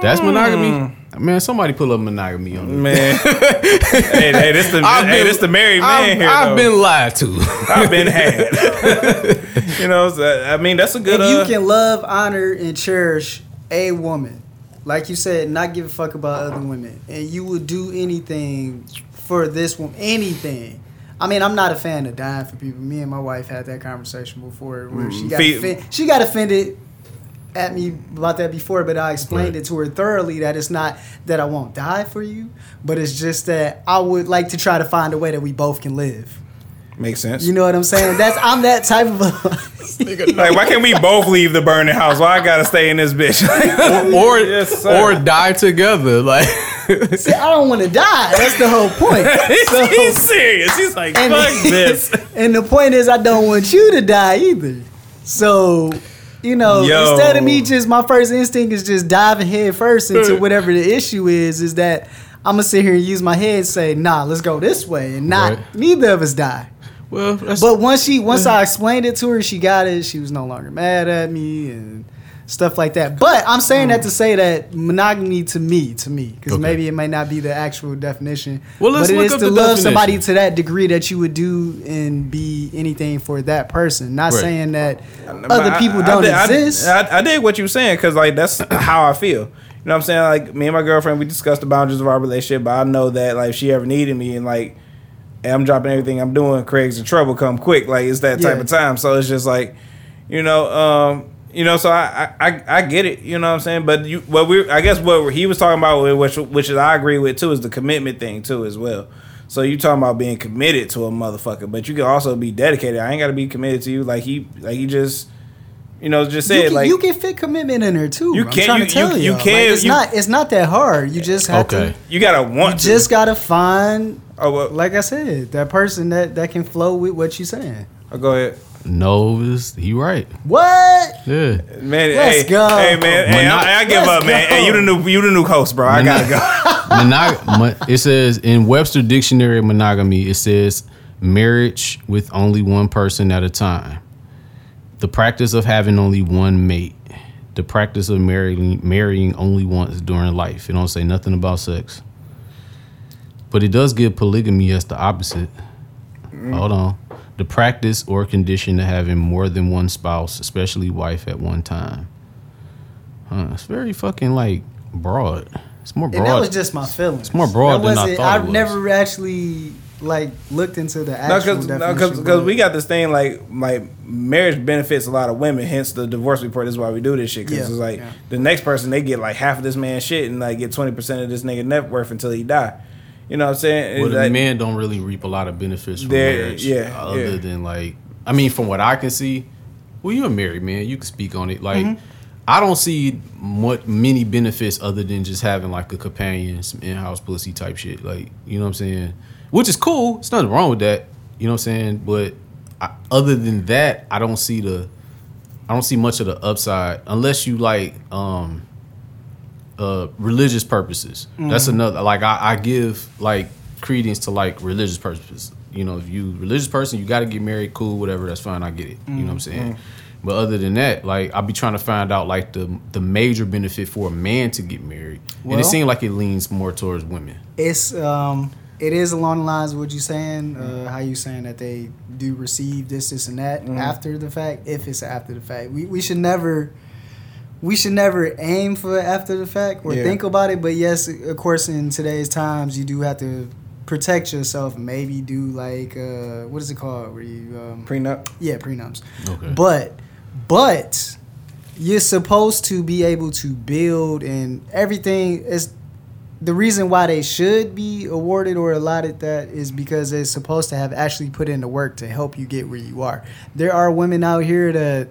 That's monogamy. Man, somebody pull up monogamy on me. Man, hey, hey, this the I've hey, been- this the married I've, man here. I've though. been lied to. I've been had. you know, so, I mean, that's a good. if you uh, can love, honor, and cherish a woman, like you said, not give a fuck about other women, and you would do anything for this woman, anything. I mean, I'm not a fan of dying for people. Me and my wife had that conversation before, where she got Fe- offend- she got offended at me about that before, but I explained Right. it to her thoroughly that it's not that I won't die for you, but it's just that I would like to try to find a way that we both can live. makes sense. You know what I'm saying? That's I'm that type of a like, why can't we both leave the burning house? Why I gotta stay in this bitch? or Yes, or die together. Like See, I don't want to die. That's the whole point. So- he's serious. He's like, and, fuck this. and the point is, I don't want you to die either. So, you know, Yo. instead of me just my first instinct is just diving head first into whatever the issue is, is that I'm gonna sit here and use my head and say, nah, let's go this way, and not Right. neither of us die. well, that's, But once she, once I explained it to her, she got it. She was no longer mad at me and stuff like that. But I'm saying that to say that monogamy to me, to me, because Okay. maybe it may not be the actual definition. Well, let's but it look is up to the love definition. somebody to that degree that you would do and be anything for that person. Not Right. saying that But other I- people I don't did- I- exist. I, I, dig what you're saying because like that's how I feel. You know what I'm saying? Like me and my girlfriend, we discussed the boundaries of our relationship, but I know that like if she ever needed me and like and I'm dropping everything I'm doing, Craig's in trouble come quick. Like it's that type Yeah. of time. So it's just like, you know, um, you know, so I, I I I get it. You know what I'm saying? But you what we I guess what he was talking about, which which is I agree with too, is the commitment thing too as well. So you talking about being committed to a motherfucker, but you can also be dedicated. I ain't got to be committed to you. Like he like he just, you know, just you, said can, like you can fit commitment in there too. You I'm can- trying you- to tell you- you. you Like, it's you- not. It's not that hard. You just have Okay. to. you gotta want. You to. just gotta find, oh, well, like I said, that person that that can flow with what you're saying. oh, go ahead. No, it's, he right. What? Yeah. Man, Let's hey, go. Hey man, hey, Mono- I, I give Let's up, man. go. Hey, you the new you the new host, bro. I gotta go. Monog- mon- it says in Webster Dictionary of monogamy, it says marriage with only one person at a time. The practice of having only one mate. The practice of marrying marrying only once during life. It don't say nothing about sex. But it does give polygamy as the opposite. Mm. Hold on. The practice or condition of having more than one spouse, especially wife, at one time. Huh, it's very fucking like broad. It's more broad. And that was just my feelings. It's more broad than I thought. I've was. never actually like looked into the No, actual because definition. because but- we got this thing like like marriage benefits a lot of women. Hence the divorce report is why we do this shit. Because Yeah, it's like yeah. the next person they get like half of this man's shit and like get twenty percent of this nigga net worth until he die. You know what I'm saying? Well, like- men don't really reap a lot of benefits from marriage. yeah, Other yeah. than like, I mean, from what I can see, well, you're a married man. You can speak on it. Like, Mm-hmm. I don't see what many benefits other than just having like a companion, some in-house pussy type shit. Like, you know what I'm saying? Which is cool. There's nothing wrong with that. You know what I'm saying? But I, other than that, I don't see the, I don't see much of the upside unless you like, um, uh religious purposes. That's another like I, I give like credence to like religious purposes. You know, if you religious person, you got to get married, cool, whatever. That's fine. I get it. You know what I'm saying. But other than that, like I'll be trying to find out like the the major benefit for a man to get married, and it seems like it leans more towards women. it's um it is along the lines of what you're saying uh, how you saying that they do receive this this and that Mm-hmm. after the fact if it's after the fact we, we should never we should never aim for after the fact or Yeah. think about it but yes of course in today's times you do have to protect yourself maybe do like uh what is it called where you um prenup. yeah prenups Okay. but but you're supposed to be able to build and everything is the reason why they should be awarded or allotted that is because they're supposed to have actually put in the work to help you get where you are. There are women out here that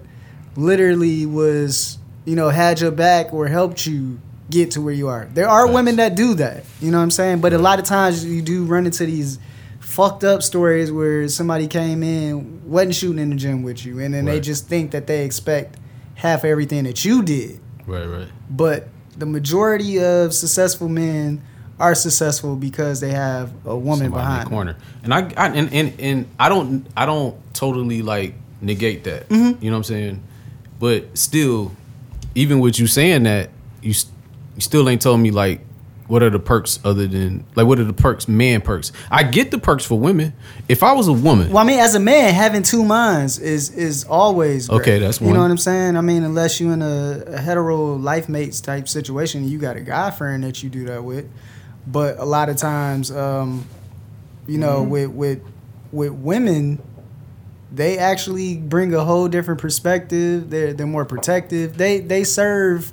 literally was, you know, had your back or helped you get to where you are. There are women that do that. You know what I'm saying? But a lot of times you do run into these fucked up stories where somebody came in, wasn't shooting in the gym with you, and then they just think that they expect half everything that you did. Right, right. But the majority of successful men are successful because they have a woman Somebody in behind the them. corner. And I, I and, and and I don't I don't totally like negate that. Mm-hmm. You know what I'm saying? But still, even with you saying that, you you still ain't told me like what are the perks other than like what are the perks man perks? I get the perks for women. If I was a woman, Well, I mean, as a man, having two minds is is always great. Okay, that's one. You know what I'm saying? I mean, unless you in a, a hetero life mates type situation, you got a guy friend that you do that with. But a lot of times, um, you know, Mm-hmm. with with with women, they actually bring a whole different perspective. They're they're more protective. They they serve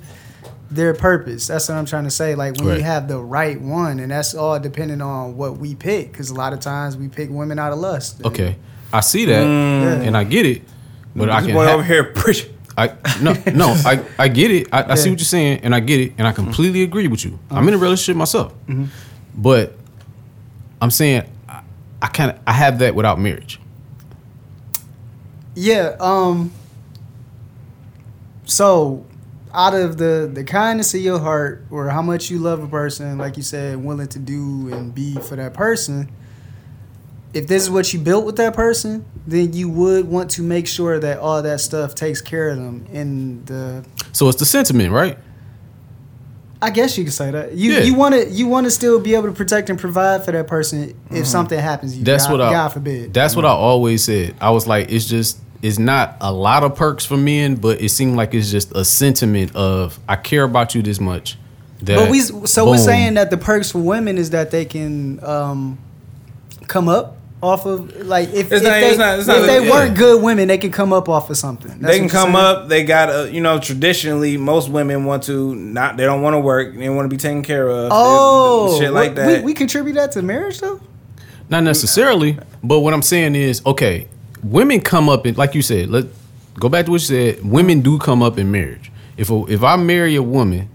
their purpose. That's what I'm trying to say. Like when Right. you have the right one, and that's all depending on what we pick. Because a lot of times we pick women out of lust. okay, I see that Mm. and I get it, but I can boy ha- over here preaching. I no no I, I get it. I, I see what you're saying, and I get it, and I mm-hmm. completely agree with you. I'm in a uh-huh. relationship myself, mm-hmm. but I'm saying I, I kind of I have that without marriage. Yeah. Um. So, out of the the kindness of your heart, or how much you love a person, like you said, willing to do and be for that person. If this is what you built with that person, then you would want to make sure that all that stuff takes care of them. In the, So it's the sentiment, right? I guess you could say that you Yeah. you want to you want to still be able to protect and provide for that person if something happens. You, That's God, what I God forbid. That's what I always said. I was like, it's just it's not a lot of perks for men, but it seemed like it's just a sentiment of I care about you this much. That, But we so we're saying that the perks for women is that they can um, come up off of like if, It's if not- they, it's not- it's not- if they yeah. weren't good women, they can come up off of something. That's they can come saying? up. They got a, you know, traditionally most women want to not. They don't want to work. They want to be taken care of. Oh, shit like that. We, we contribute that to marriage though. Not necessarily, but what I'm saying is, okay, women come up in like you said. Let go back to what you said. Women do come up in marriage. If a, if I marry a woman,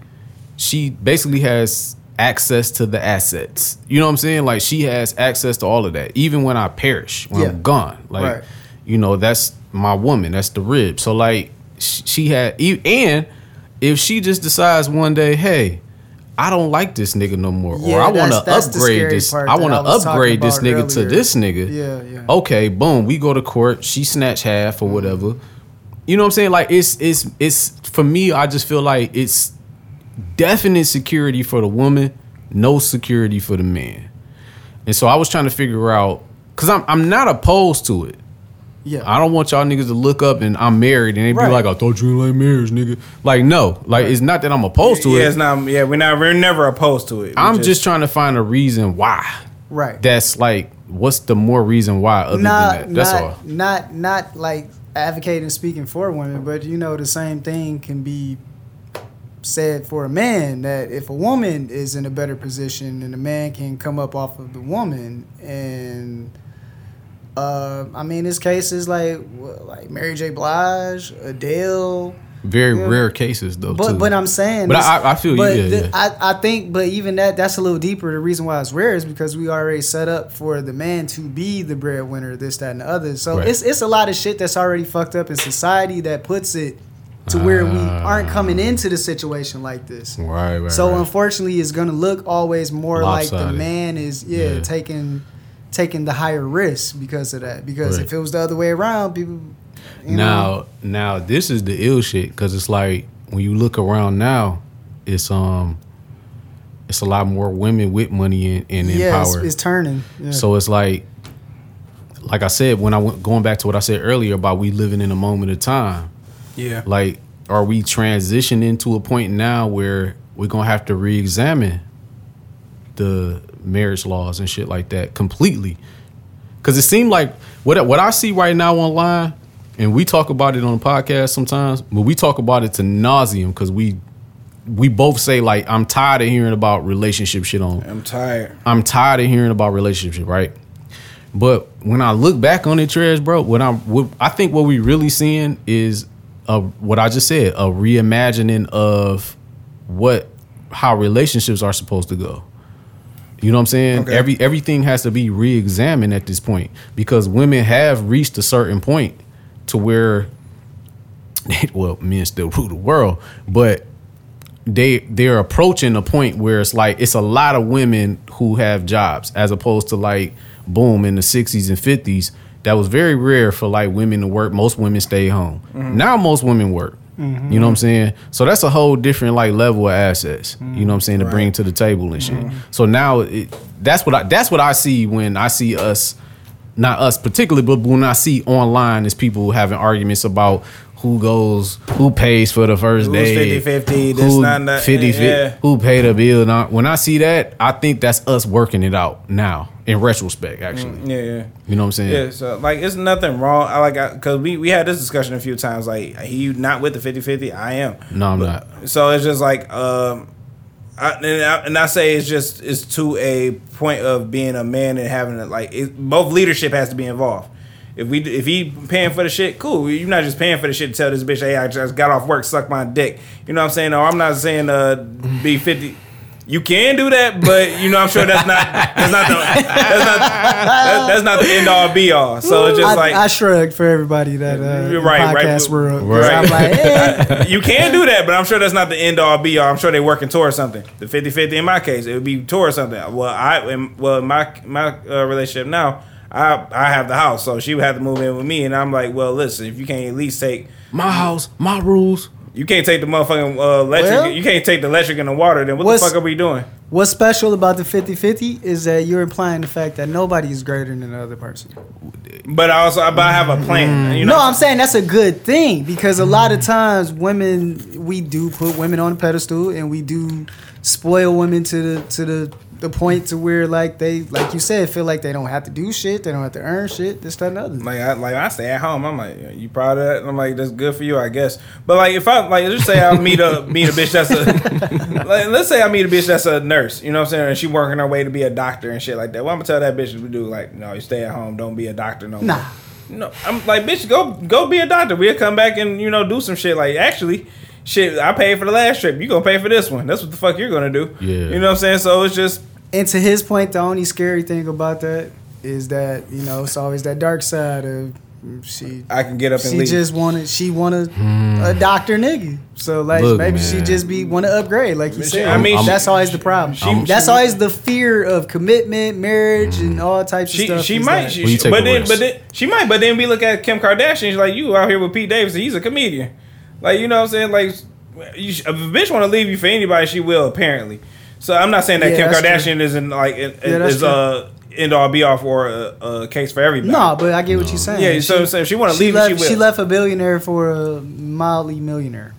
she basically has access to the assets. You know what I'm saying? Like she has access to all of that, even when I perish, when Yeah. I'm gone. Like Right. you know, that's my woman. That's the rib. So like, she had, and if she just decides one day, hey, I don't like this nigga no more, Yeah, or I want to upgrade this, I want to upgrade this nigga to this nigga. Yeah, yeah. Okay, boom, we go to court. She snatch half or whatever. You know what I'm saying? Like it's it's it's for me. I just feel like it's definite security for the woman, no security for the man. And so I was trying to figure out because I'm I'm not opposed to it. Yeah. I don't want y'all niggas to look up and I'm married and they be Right. like, I thought you like marriage, nigga. Like, no. Like, it's not that I'm opposed to yeah, it. it's not. Yeah, we're not. We're never opposed to it. We I'm just, trying to find a reason why. right. That's like, what's the more reason why other not, than that? That's not, all. Not, not like advocating speaking for women, but you know, the same thing can be said for a man that if a woman is in a better position and a man can come up off of the woman and uh, I mean, this case is like what, like Mary J. Blige, Adele, Very Yeah. rare cases though. But too. but I'm saying, But I- I feel you, but yeah, the- yeah. I I think, but even that that's a little deeper. The reason why it's rare is because we already set up for the man to be the breadwinner, this, that, and the other. So Right. it's it's a lot of shit that's already fucked up in society that puts it to where we aren't coming into the situation like this. right, right. So right. unfortunately, it's gonna look always more like the man is yeah, Yeah. taking taking the higher risk because of that. Because Right. if it was the other way around, people. You now, know, now this is the ill shit because it's like when you look around now, it's um, it's a lot more women with money and, and in yeah, it's, power. it's turning. Yeah. So it's like, like I said, when I went going back to what I said earlier about we living in a moment of time. Yeah. Like, are we transitioning to a point now where we're gonna have to re-examine the marriage laws and shit like that completely? Because it seemed like what what I see right now online, and we talk about it on the podcast sometimes, but we talk about it to nauseum because we we both say like I'm tired of hearing about relationship shit on I'm tired. I'm tired of hearing about relationship, right? But when I look back on it, trash, bro, what I'm, what, I think what we really seeing is a, what I just said, a reimagining of what how relationships are supposed to go. You know what I'm saying? Okay. Every everything has to be re-examined at this point because women have reached a certain point to where, well, men still rule the world, but they they're approaching a point where it's like it's a lot of women who have jobs as opposed to like boom in the 60s and 50s that was very rare for like women to work most women stay home mm-hmm. now most women work you know what i'm saying? So that's a whole different like level of assets you know what i'm saying to bring to the table and shit. Mm-hmm. So now it, that's what i that's what i see when i see us not us particularly, but when I see online is people having arguments about who goes, who pays for the first Who's day, 50-50, this, who not that, 50, yeah. who paid a bill. Now, when I see that, I think that's us working it out now in retrospect. Actually, Yeah, yeah. you know what I'm saying? Yeah, so like it's nothing wrong. I like because we we had this discussion a few times. Like he not with the 50-50, I am. No, I'm not. So it's just like um, I, and, I, and I say it's just it's to a point of being a man and having a, like it, both leadership has to be involved. If we if he paying for the shit, cool. You're not just paying for the shit to tell this bitch, hey, I just got off work, suck my dick. You know what I'm saying? Or I'm not saying uh be fifty. You can do that, but you know I'm sure that's not that's not the that's not that, that's not the end all be all. So it's just I, like I shrugged for everybody that uh, You're in right, right. podcast world. 'cause Right. I'm like, eh. you can do that, but I'm sure that's not the end all be all. I'm sure they're working towards something. The 50-50 in my case, it would be towards something. Well, I in, well my my uh, relationship now, I I have the house, so she would have to move in with me, and I'm like, well, listen, if you can't at least take. My house, my rules. You can't take the motherfucking uh, electric. Well- you can't take the electric and the water. Then what the fuck are we doing? What's special about the 50-50 is that you're implying the fact that nobody is greater than the other person. But I also, but I have a plan. You know, no, I'm saying that's a good thing because a lot of times women we do put women on a pedestal and we do spoil women to the to the the point to where like they like you said feel like they don't have to do shit, they don't have to earn shit, this that and the other. Like I like I stay at home. I'm like, you proud of that? And I'm like, that's good for you, I guess. But like, if I like, just say I meet a meet a bitch that's a, like, let's say I meet a bitch that's a nurse. You know what I'm saying? And she working her way to be a doctor and shit like that. well I'm gonna tell that bitch to do? Like, no, you stay at home. Don't be a doctor no more. Nah. No, I'm like, bitch, go go be a doctor. We'll come back and you know do some shit. Like, actually, shit, I paid for the last trip. You gonna pay for this one? That's what the fuck you're gonna do. Yeah. You know what I'm saying? So it's just And to his point, the only scary thing about that is that you know it's always that dark side of she I can get up and leave. she leave. just wanted she wanted a hmm. doctor nigga. So like Look, maybe she just be want to upgrade, like you said. I mean, that's she- always the problem. she- that's she- always the fear of commitment, marriage, and hmm. all types of she stuff. she might, that- she, Well, you she- take but a then risk. but then she might, but then we look at Kim Kardashian. She's like, you out here with Pete Davidson. He's a comedian. Like you know what I'm saying? Like you, if a bitch want to leave you for anybody, she will apparently. So I'm not saying that Yeah, Kim that's Kardashian isn't like it, Yeah, is true. uh end all be all for a, a case for everybody. No, but I get what you're saying. Yeah, so- so if she wanna leave, left, she will. she left a billionaire for a mildly millionaire.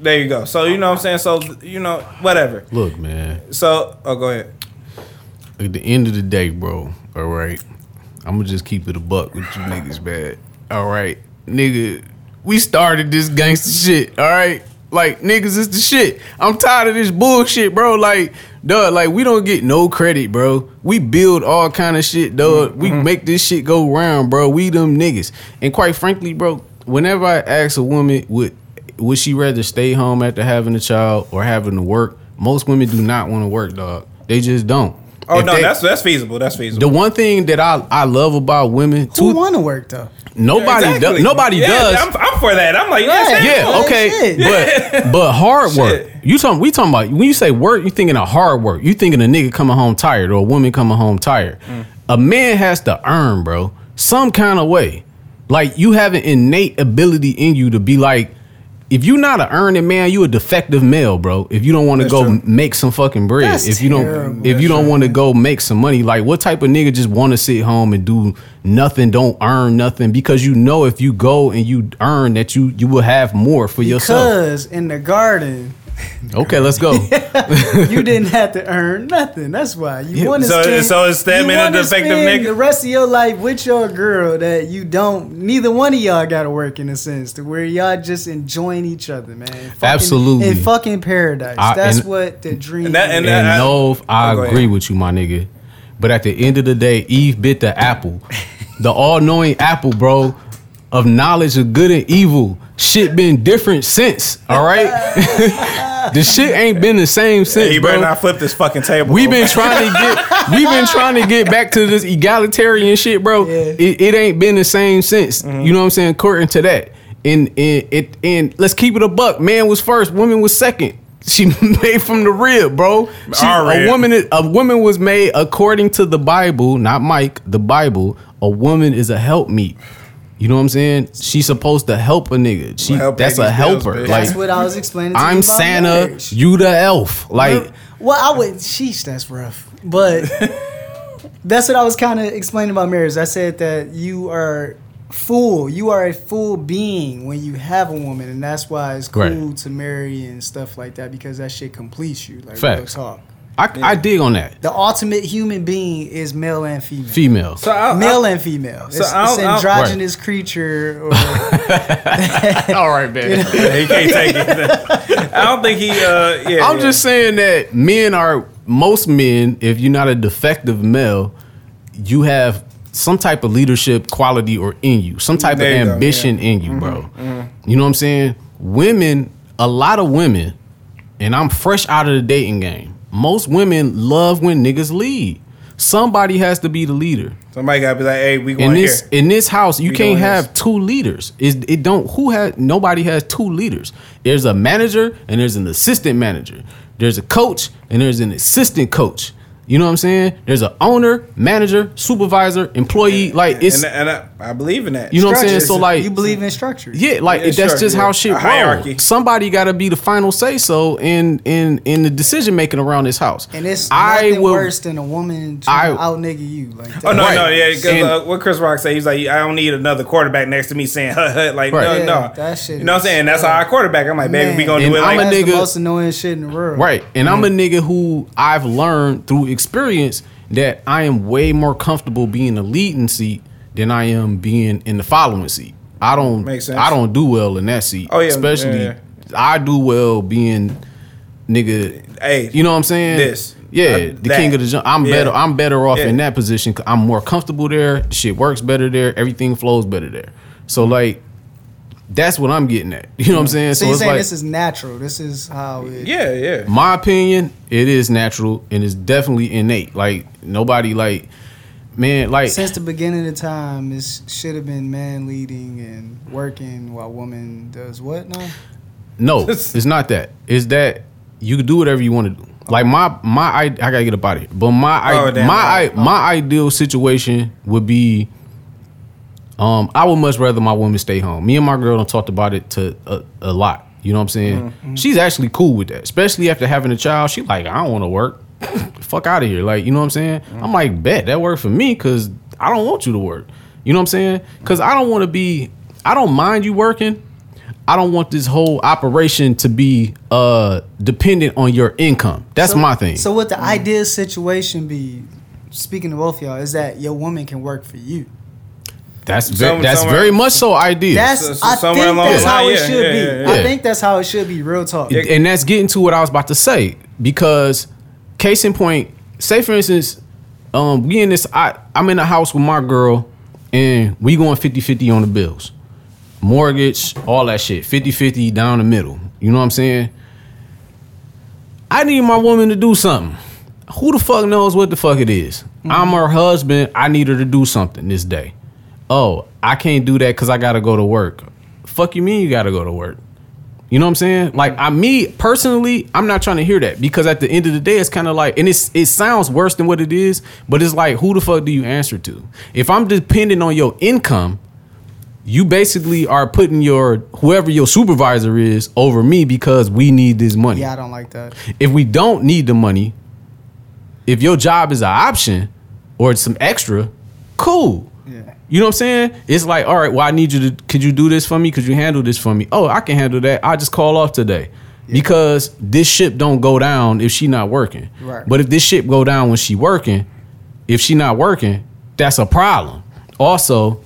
There you go. So you know what I'm saying. So you know whatever. Look, man. So oh, go ahead. At the end of the day, bro. All right. I'm gonna just keep it a buck with you niggas, bad. All right, nigga. We started this gangster shit. All right. Like niggas is the shit. I'm tired of this bullshit, bro. Like, duh, like we don't get no credit, bro. We build all kind of shit, dog. We mm-hmm. make this shit go round, bro. We them niggas. And quite frankly, bro, whenever I ask a woman would would she rather stay home after having a child or having to work, most women do not want to work, dog. They just don't. Oh If no, they- that's that's feasible. That's feasible. the one thing that I I love about women Who want to work though? Nobody Exactly. does. Nobody Yeah, does. I'm, I'm for that. I'm like, yes, yeah. yeah, okay, shit. but but hard work. Shit. You talking? We talking about when you say work, you thinking of hard work. You thinking of a nigga coming home tired or a woman coming home tired. Mm. A man has to earn, bro, some kind of way. Like you have an innate ability in you to be like, if you're not an earning man, you a defective male, bro. If you don't want to go true. make some fucking bread, That's if you don't, terrible. if you don't want to go make some money, like what type of nigga just want to sit home and do nothing, don't earn nothing because you know if you go and you earn that you you will have more for yourself. Because in the garden, Okay, let's go. you didn't have to earn nothing. That's why you want to So- spend. so it's that you man a wanna defective spend nigga? The rest of your life with your girl that you don't. Neither one of y'all got to work in a sense to where y'all just enjoying each other, man. Fucking- Absolutely. in fucking paradise. I- That's and- what the dream. And that- and is. and I- no, oh, I Oh, agree ahead. with you, my nigga. But at the end of the day, Eve bit the apple, the all-knowing apple, bro, of knowledge of good and evil. Shit been different since. All right, the shit ain't been the same since, He better bro. not flip this fucking table. We've been trying to get we've been trying to get back to this egalitarian shit, bro. Yeah. It, it ain't been the same since. Mm-hmm. You know what I'm saying? According to that. And and it and let's keep it a buck. Man was first, woman was second. She made from the rib, bro. She, Our a woman a woman was made according to the Bible, not Mike, the Bible. A woman is a helpmeet. You know what I'm saying? She's supposed to help a nigga. She Help pay that's a these bills, helper. Like That's what I was explaining. To I'm about Santa, marriage. you the elf. Like well, I would. Sheesh, that's rough. But that's what I was kind of explaining about marriage. I said that you are full. You are a full being when you have a woman, and that's why it's cool Right. to marry and stuff like that because that shit completes you. Like Facts. real talk. I, I dig on that. The ultimate human being is male and female. Female. So I, Male and female. it's, I it's don't- I androgynous creature. Or, All right, man. Yeah, he can't take it. I don't think he. Uh, yeah, I'm yeah. just saying that men are most men. If you're not a defective male, you have some type of leadership quality or in you, some type There of you go, ambition in you, bro. You know what I'm saying? Women, a lot of women, and I'm fresh out of the dating game. Most women love when niggas lead. Somebody has to be the leader. Somebody gotta be like, "Hey, we in this here." in this house you We can't have this. two leaders it, it don't who has nobody has two leaders there's a manager and there's an assistant manager there's a coach and there's an assistant coach you know what i'm saying there's an owner manager supervisor employee like it's and, and I, I believe in that. you know what i'm saying so like you believe in structure. yeah, like Yeah, that's sure, just yeah. how shit A roll. hierarchy. Somebody got to be the final say so in in in the decision making around this house. And it's I nothing will. worse than a woman trying to I- out nigga you. Like that. Oh no, Right. no, yeah, because And- uh, what Chris Rock said, he's like, I don't need another quarterback next to me saying, "Huh, huh," like, Right. no, Yeah, no, that shit You know what I'm saying? That's our quarterback. I'm like, baby, Man. we gonna And do it I'm like a That's the nigga- most annoying shit in the world. Right. And I'm a nigga who I've learned through experience that I am way more comfortable being a leading seat than I am being in the following seat. I don't Makes sense. I don't do well in that seat. Oh, yeah. Especially Yeah, I do well being nigga Hey, you know what I'm saying? this. Yeah, Uh, the that. king of the jump. I'm Yeah. better. I'm better off Yeah. in that position. 'cause I'm more comfortable there. Shit works better there. Everything flows better there. So like, that's what I'm getting at. You know what I'm saying? So, you're it's saying like, this is natural. This is how it. yeah, yeah. my opinion, it is natural and it's definitely innate. Like nobody like man, like Since the beginning of time, it should have been man leading and working while woman does what now? no, it's not that. It's that you can do whatever you want to do. Like my my I, I gotta get up out of here. But my I, Oh, damn, my right. I, my ideal situation would be. Um, I would much rather my woman stay home. Me and my girl done talked about it to a, a lot. You know what I'm saying? Mm-hmm. She's actually cool with that, especially after having a child. She like, I don't want to work. Fuck out of here. Like, you know what I'm saying? Mm-hmm. I'm like, bet that worked for me because I don't want you to work. You know what I'm saying? Because I don't want to be. I don't mind you working. I don't want this whole operation to be uh dependent on your income. That's So- my thing. So what the ideal situation be? Speaking to both y'all, is that your woman can work for you. that's ve- Some- that's somewhere- very much so ideal. That's So- so I think along that's how line, it yeah, should yeah, be. yeah, yeah. I think that's how it should be. Real talk. and that's getting to what I was about to say because case in point, say for instance, um, we in this I I'm in a house with my girl and we going 50-50 on the bills. Mortgage, all that shit. 50-50 down the middle. You know what I'm saying? I need my woman to do something. Who the fuck knows what the fuck it is? I'm her husband. I need her to do something this day. Oh, I can't do that because I gotta go to work. Fuck you mean you gotta go to work? You know what I'm saying? Like I me personally, I'm not trying to hear that because at the end of the day, it's kind of like, and it's it sounds worse than what it is, but it's like, who the fuck do you answer to? If I'm dependent on your income, you basically are putting your whoever your supervisor is over me because we need this money. yeah, I don't like that. If we don't need the money, if your job is an option or it's some extra, cool. You know what I'm saying? It's like, all right, well, I need you to. Could you do this for me? Could you handle this for me? Oh, I can handle that. I just call off today because this ship don't go down if she not working. Right. But if this ship go down when she working, if she not working, that's a problem. Also,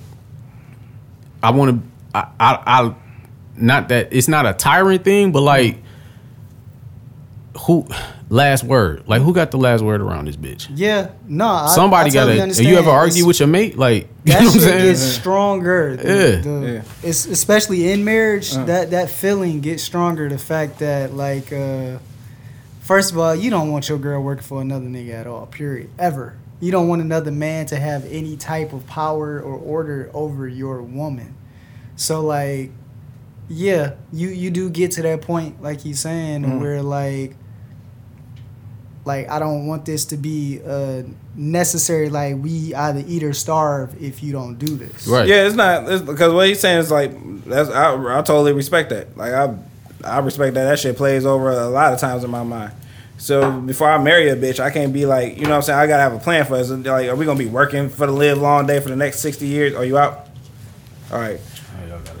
I want to. I, I, I, not that it's not a tyrant thing, but like, who? Last word. Like, who got the last word around this bitch? Yeah, no. I, Somebody I got to. understand. You ever argue It's- with your mate? Like, you know what I'm shit saying? gets stronger. The, Yeah. the- Yeah. It's especially in marriage. That that feeling gets stronger. The fact that like, uh, first of all, you don't want your girl working for another nigga at all. Period. Ever. You don't want another man to have any type of power or order over your woman. So like, yeah, you you do get to that point, like he's saying, Mm. where like like I don't want this to be uh necessary like we either eat or starve if you don't do this. Right. Yeah, it's not because what he's saying is like that's I, I totally respect that. Like I I respect that. That shit plays over a lot of times in my mind. So before I marry a bitch, I can't be like, you know what I'm saying? I gotta have a plan for us. Like, are we gonna be working for the live long day for the next sixty years? Are you out? All right.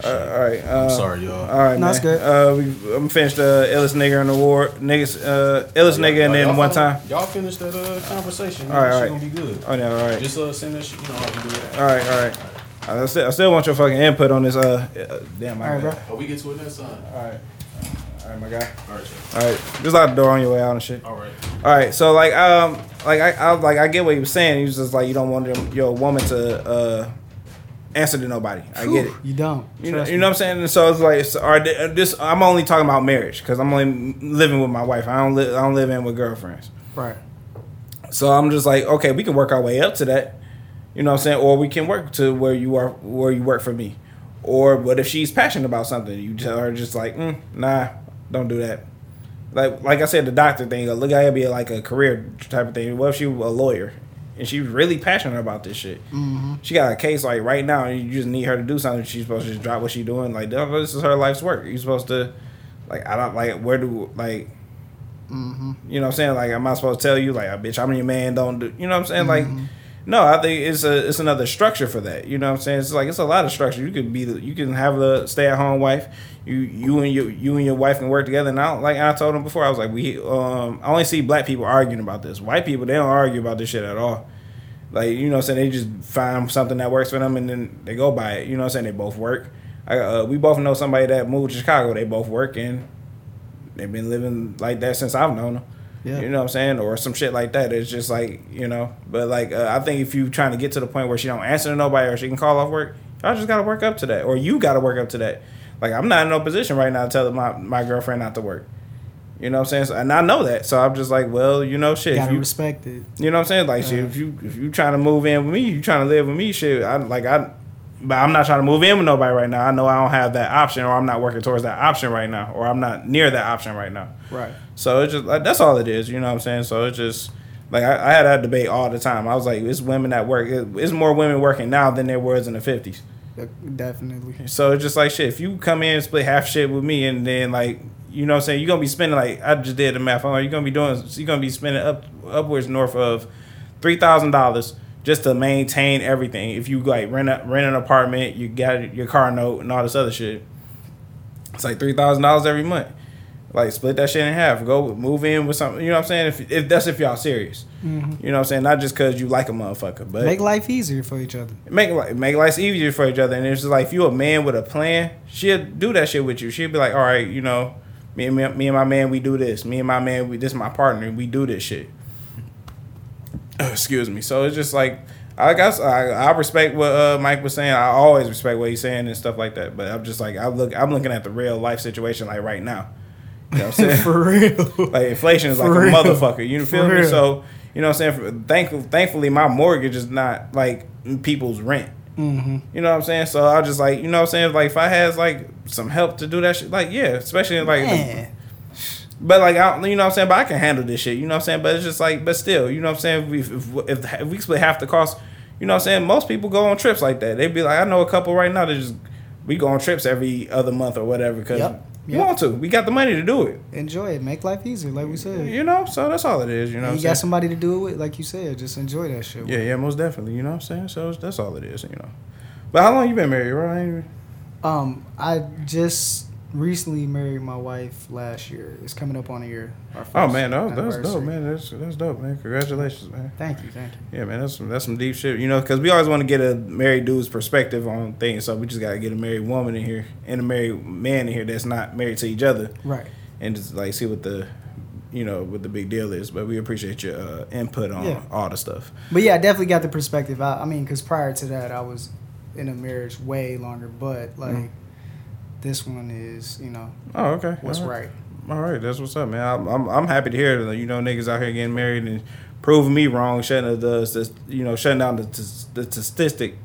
Uh, all right. Uh, I'm sorry, y'all. All right, No, man. good. Uh, we, I'm finished the illest nigga in the war. Niggas, uh, illest nigga, and then one time. Y'all finish that uh, conversation. All right, all right. gonna be good. Oh yeah, all right. Just uh, send that shit. You know how to do that. All right, all right. I still, I still want your fucking input on this. Uh, uh damn, my All right, bro. Oh, we get to it next time. All right. All right, my guy. All right, All right. Just lock the door on your way out and shit. all right. All right. So like um like I, I like I get what you were saying. You was just like you don't want them, your woman to uh answer to nobody. I get it. You don't. You know, you know what I'm saying? And so it's like, so, are this? I'm only talking about marriage because I'm only living with my wife. I don't live. I don't live in with girlfriends. Right. So I'm just like, okay, we can work our way up to that. You know what I'm saying? Or we can work to where you are, where you work for me. Or what if she's passionate about something? You tell her just like, mm, nah, don't do that. Like, like I said, the doctor thing. Look, I be like a career type of thing. What if she a lawyer and she's really passionate about this shit? Mm-hmm. She got a case like right now, and you just need her to do something. She's supposed to just drop what she's doing. Like, this is her life's work. You're supposed to, like, I don't like where do like mm-hmm. you know what I'm saying? Like, am I supposed to tell you, like, a bitch, I'm your man, don't do, you know what I'm saying? Like, mm-hmm. No, I think it's a it's another structure for that. You know what I'm saying? It's like it's a lot of structure. You could be the, you can have a stay at home wife. You you and your you and your wife can work together. And I like I told him before, I was like, we um I only see black people arguing about this. White people they don't argue about this shit at all. Like you know what I'm saying? They just find something that works for them and then they go by it. You know what I'm saying? They both work. I, uh, we both know somebody that moved to Chicago. They both work and they've been living like that since I've known them. Yeah. You know what I'm saying? Or some shit like that. It's just like, you know, but like uh, I think if you trying to get to the point where she don't answer to nobody or she can call off work, y'all just gotta work up to that. Or you gotta work up to that. Like I'm not in no position right now to tell my, my girlfriend not to work. You know what I'm saying? So, and I know that. So I'm just like, well, you know, shit. Gotta you, respect it. you know what I'm saying? Like, shit, if you if you trying to move in with me, you trying to live with me, shit. I like I, but I'm not trying to move in with nobody right now. I know I don't have that option, or I'm not working towards that option right now, or I'm not near that option right now. Right. So it's just like that's all it is. You know what I'm saying? So it's just like I, I had that debate all the time. I was like, it's women that work. it- It's more women working now than there was in the 50s. Definitely. So it's just like shit. If you come in and split half shit with me, and then like you know what I'm saying, you're gonna be spending like I just did the math. I'm like, you're gonna be doing. You're gonna be spending up upwards north of three thousand dollars just to maintain everything. If you like rent a, rent an apartment, you got your car note and all this other shit. It's like three thousand dollars every month. Like split that shit in half. Go move in with something. You know what I'm saying? If, if that's if y'all serious. Mm-hmm. You know what I'm saying? Not just because you like a motherfucker, but Make life easier for each other. make li- make life easier for each other. And it's just like if you a man with a plan, she'll do that shit with you. She'll be like, all right, you know, me and me, me and my man, we do this. Me and my man, we this is my partner. We do this shit. Excuse me. So it's just like I guess I, I respect what uh, Mike was saying. I always respect what he's saying and stuff like that. But I'm just like I look, I'm looking at the real life situation like right now. You know what I'm saying? For real. like inflation is like For a motherfucker. You feel For me? real. So you know what I'm saying. Thankful, thankfully, my mortgage is not like people's rent. Mm-hmm. You know what I'm saying? So I just like you know what I'm saying. Like if I had like some help to do that shit, like yeah, especially like. the-. But like I, you know what I'm saying. But I can handle this shit. You know what I'm saying. But it's just like, but still, you know what I'm saying. If if, if, if we split half the cost, you know what I'm saying. Most people go on trips like that. They'd be like, I know a couple right now that just we go on trips every other month or whatever because Yep. we Yep. want to. We got the money to do it. Enjoy it. Make life easier, like we said. You know, so that's all it is. You know, you saying? got somebody to do it with, like you said. Just enjoy that shit. Yeah, yeah, most definitely. You know what I'm saying? So that's all it is, you know. But how long you been married, ain't- Um, I just recently married my wife last year. It's coming up on a year. our Oh man, that, that's dope, man. That's that's dope, man. Congratulations, man. Thank you, thank you. Yeah, man. That's some, that's some deep shit. You know, because we always want to get a married dude's perspective on things. So we just gotta get a married woman in here and a married man in here that's not married to each other, Right. and just like see what the, you know, what the big deal is. But we appreciate your uh, input on Yeah. all the stuff. But yeah, I definitely got the perspective. I, I mean, because prior to that, I was in a marriage way longer. But like, Mm. This one is, you know, Oh, okay. what's All right. All right, that's what's up, man. I'm I'm, I'm happy to hear that you know niggas out here getting married and proving me wrong, shutting the, the you know shutting down the the, the statistic.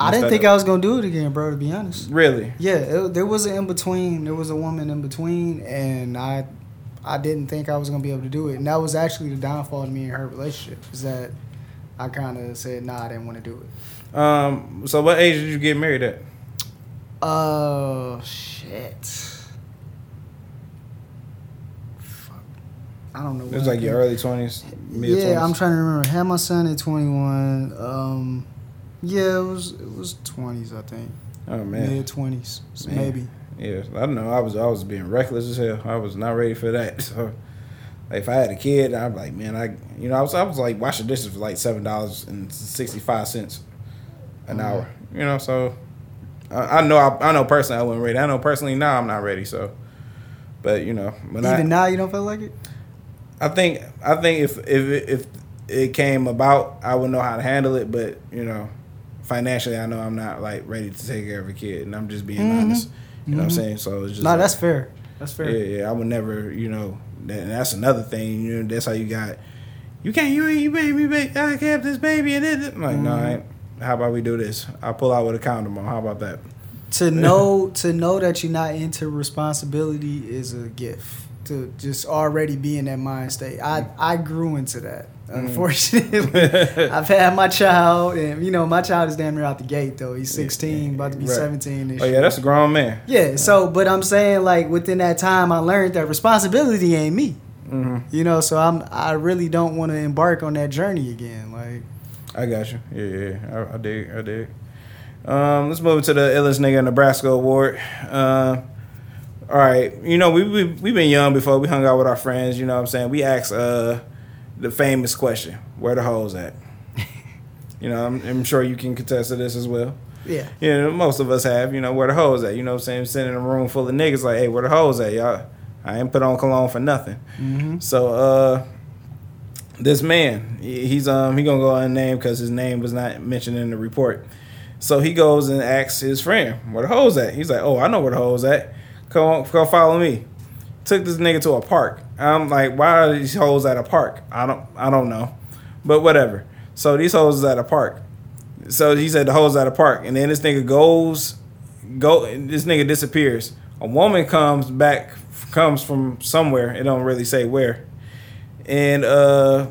I didn't think up. I was gonna do it again, bro. To be honest. really. Yeah, it, there was an in between. There was a woman in between, and I, I didn't think I was gonna be able to do it. And that was actually the downfall of me and her relationship. Is that I kind of said, nah, I didn't want to do it. Um. So what age did you get married at? Oh shit. Fuck. I don't know. It was like your early twenties, Yeah, twenties. I'm trying to remember. Had my son at 21. Um, yeah, it was it was 20s, I think. Oh man. Mid 20s, Man. maybe. Yeah, I don't know. I was I was being reckless as hell. I was not ready for that. So, like, if I had a kid, I'd be like, man, I you know I was I was like washing dishes for like seven dollars and sixty five cents an Mhm. hour. You know, so I, I know I, I know personally I wasn't ready. I know personally now I'm not ready. So, but you know, when Even I now, you don't feel like it. I think I think if if it- if it came about, I would know how to handle it. But you know, financially, I know I'm not like ready to take care of a kid, and I'm just being Mhm. honest. You know what I'm Mhm. saying? So it's just No, like- that's fair. That's fair. yeah, yeah. I would never, you know. That, and that's another thing. You know, that's how you got. You can't. You ain't. You baby. baby I kept this baby and it. I'm like, no. I ain't. How about we do this? I'll pull out with a condom on. How about that? To know to know that you're not into responsibility is a gift. To just already be in that mind state. I I grew into that. Mm. Unfortunately, I've had my child, and you know my child is damn near out the gate though. He's 16, about to be Right. 17 this Oh yeah, that's a grown man. Yeah, so but I'm saying like within that time I learned that responsibility ain't me. hmm You know, so I'm I really don't want to embark on that journey again. Like I got you. Yeah, yeah. I, I dig. I dig. Um, let's move to the illest nigga in Nebraska award. Uh, all right, you know we we we been young before we hung out with our friends. You know what I'm saying? We asked uh the famous question: Where the hoes at? you know, I'm, I'm sure you can contest to this as well. yeah. You know, most of us have. You know, where the hoes at? You know what I'm saying? Sitting in a room full of niggas like, hey, where the hoes at, y'all? I ain't put on cologne for nothing. Mm-hmm. So uh this man, he's um he gonna go unnamed because his name was not mentioned in the report. So he goes and asks his friend, "Where the hoes at?" He's like, "Oh, I know where the hoes at. Come on, come follow me." Took this nigga to a park. I'm like, why are these hoes at a park? I don't I don't know. But whatever. So these hoes is at a park. So he said the hoes at a park. And then this nigga goes go this nigga disappears. A woman comes back comes from somewhere. It don't really say where. And uh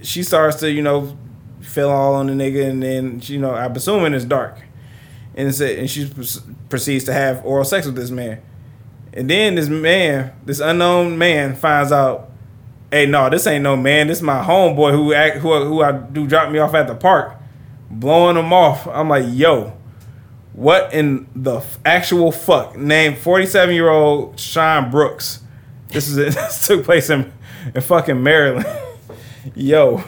she starts to, you know, feel all on the nigga and then you know, I'm assuming it's dark. And said and she proceeds to have oral sex with this man. And then this man, this unknown man, finds out, hey, no, this ain't no man. This is my homeboy who act, who who I do drop me off at the park, blowing him off. I'm like, yo, what in the actual fuck? Named 47 year old Sean Brooks. This is it. this took place in in fucking Maryland. yo,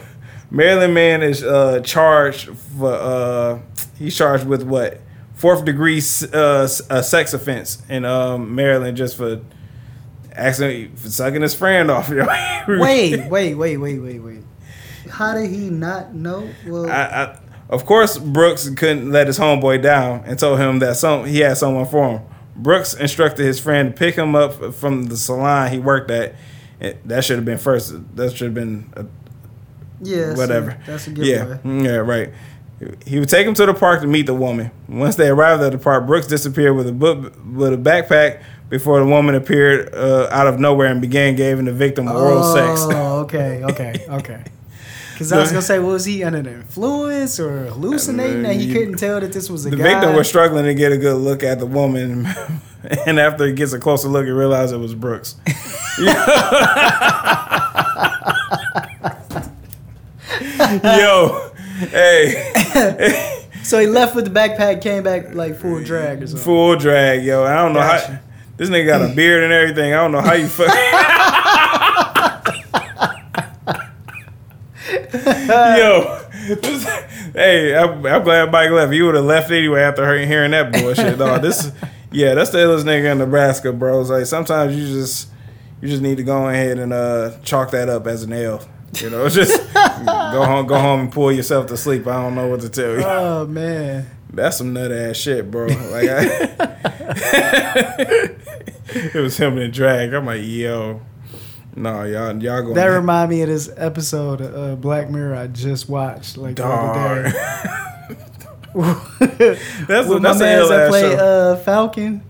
Maryland man is uh, charged for uh, he's charged with what fourth degree uh, a sex offense in um, Maryland just for accidentally for sucking his friend off. You? Wait, wait, wait, wait, wait, wait. How did he not know? Well, I, I, of course, Brooks couldn't let his homeboy down and told him that some he had someone for him. Brooks instructed his friend to pick him up from the salon he worked at. It- that should have been first. That should have been a yeah, whatever. A, that's a good yeah, yeah, right. He would take him to the park to meet the woman. Once they arrived at the park, Brooks disappeared with a book with a backpack before the woman appeared uh, out of nowhere and began giving the victim oral sex. Oh, okay, okay, okay. Because I was gonna say, was he under the influence or hallucinating that he couldn't tell that this was a The guy? victim was struggling to get a good look at the woman, and after he gets a closer look, he realized it was Brooks. Yo, hey, so he left with the backpack, came back like full drag or something. full drag, yo. I don't know how this nigga got a beard and everything. I don't know how you fuck. Yo, this, hey, I'm, I'm glad Mike left. You would have left anyway after hearing that bullshit, dog. This, yeah, that's the illest nigga in Nebraska, bro. It's like sometimes you just, you just need to go ahead and uh, chalk that up as an L. You know, just go home, go home and pull yourself to sleep. I don't know what to tell you. Oh man, That's some nut ass shit, bro. Like, I, it was him in drag. I'm like, yo, no, y'all, y'all going that remind me of this episode of uh, Black Mirror I just watched like the other day. That's a, my man that play uh, Falcon.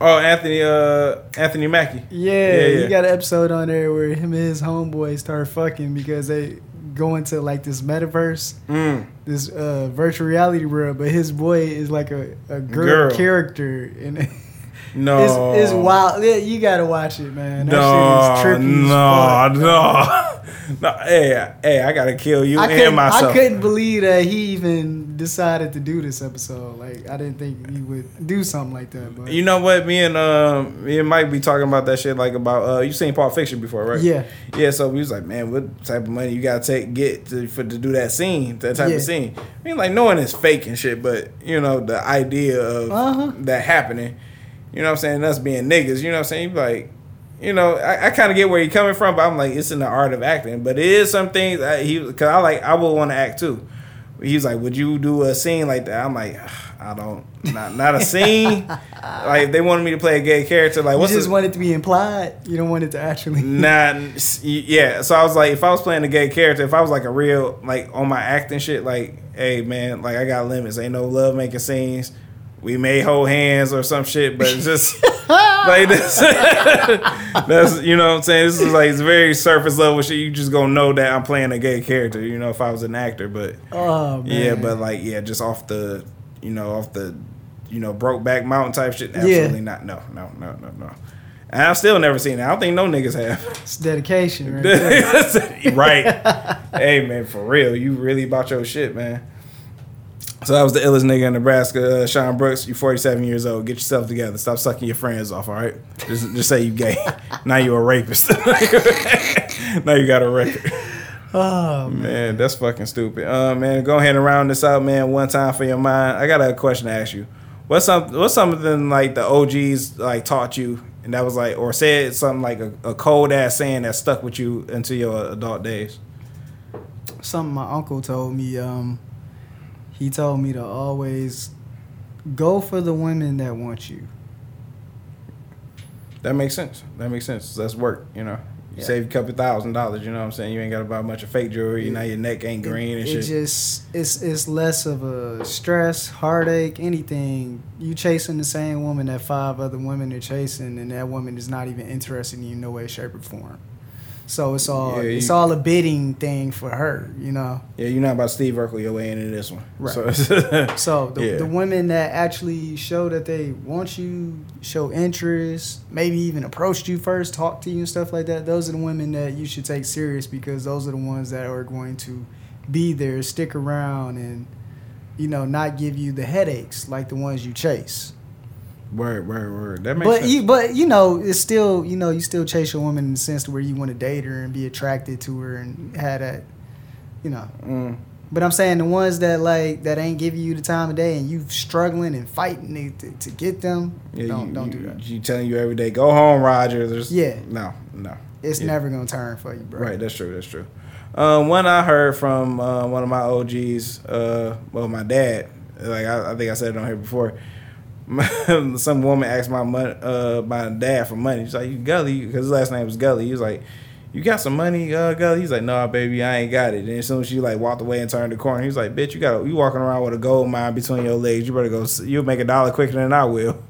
oh, Anthony, uh, Anthony Mackie. Yeah, Yeah, yeah. he got an episode on there where him and his homeboy start fucking because they go into like this metaverse, Mm. this uh, virtual reality world, but his boy is like a, a girl, Girl. character, and No, it's, it's wild. Yeah, you gotta watch it, man. That No, shit is trippy. no, no, no. Hey, hey, I gotta kill you I and myself. I couldn't believe that he even decided to do this episode. Like, I didn't think he would do something like that. But You know what? Me and um, me and Mike be talking about that shit. Like about uh, you seen Pulp Fiction before, right? Yeah. Yeah. So we was like, man, what type of money you gotta take get to for to do that scene, that type Yeah. of scene? I mean, like knowing it's fake and shit, but you know the idea of Uh-huh. that happening. You know what I'm saying? Us being niggas. You know what I'm saying? You like. You know, I, I kind of get where you're coming from, but I'm like, it's in the art of acting. But it is some things I, he, cause I like, I would want to act too. He's like, would you do a scene like that? I'm like, I don't, not not a scene. like they wanted me to play a gay character. Like you just the, want it to be implied. You don't want it to actually. Nah, yeah. So I was like, if I was playing a gay character, if I was like a real like on my acting shit, like, hey man, like I got limits. Ain't no love making scenes. We may hold hands or some shit, but it's just like this. that's you know what I'm saying. This is like it's very surface level shit. You just gonna know that I'm playing a gay character. You know, if I was an actor, but Oh man. yeah, but like yeah, just off the you know off the you know Brokeback Mountain type shit. Absolutely not. No, no, no, no, no. And I've still never seen it. I don't think no niggas have. it's dedication, right? right. hey man, for real, you really about your shit, man. So that was the illest nigga in Nebraska, uh, Sean Brooks. You're 47 years old. Get yourself together. Stop sucking your friends off. All right. Just, just say you gay. now you're a rapist. now you got a record. Oh man. Man, that's fucking stupid. Uh, man, go ahead and round this out, man. One time for your mind. I got a question to ask you. What's some What's something like the OGs like taught you, and that was like, or said something like a, a cold ass saying that stuck with you into your adult days? Something my uncle told me. Um, he told me to always go for the women that want you. That makes sense. That makes sense. That's work. You know, You save a couple thousand dollars. You know what I'm saying? You ain't got to buy a bunch of fake jewelry. Now your neck ain't green and it shit. just it's it's less of a stress, heartache, anything. You chasing the same woman that five other women are chasing, and that woman is not even interested in you in no way, shape, or form. So it's all Yeah, it's you- all a bidding thing for her, you know. yeah, you're not about Steve Urkel your way into this one. Right. So So the, Yeah. the women that actually show that they want you, show interest, maybe even approached you first, talk to you and stuff like that, those are the women that you should take serious because those are the ones that are going to be there, stick around and you know, not give you the headaches like the ones you chase. Word, word, word. That makes But sense. you but you know, it's still you know, you still chase a woman in the sense to where you want to date her and be attracted to her and have that you know. Mm. But I'm saying the ones that like that ain't giving you the time of day and you struggling and fighting to, to, get them, Yeah, don't you, don't do that. You telling you every day, go home, Roger. There's, Yeah. No, no. It's yeah. never gonna turn for you, bro. Right, that's true. That's true. Um, one I heard from uh, one of my OGs, uh, well, my dad. Like I, I think I said it on here before. Some woman asked my mon- uh, my dad for money. She's like, "You Gully," because his last name was Gully. He was like, "You got some money, uh, Gully?" He's like, "No, baby, I ain't got it." And as soon as she like walked away and turned the corner, he's like, "Bitch, you got you walking around with a gold mine between your legs. You better go. You'll make a dollar quicker than I will."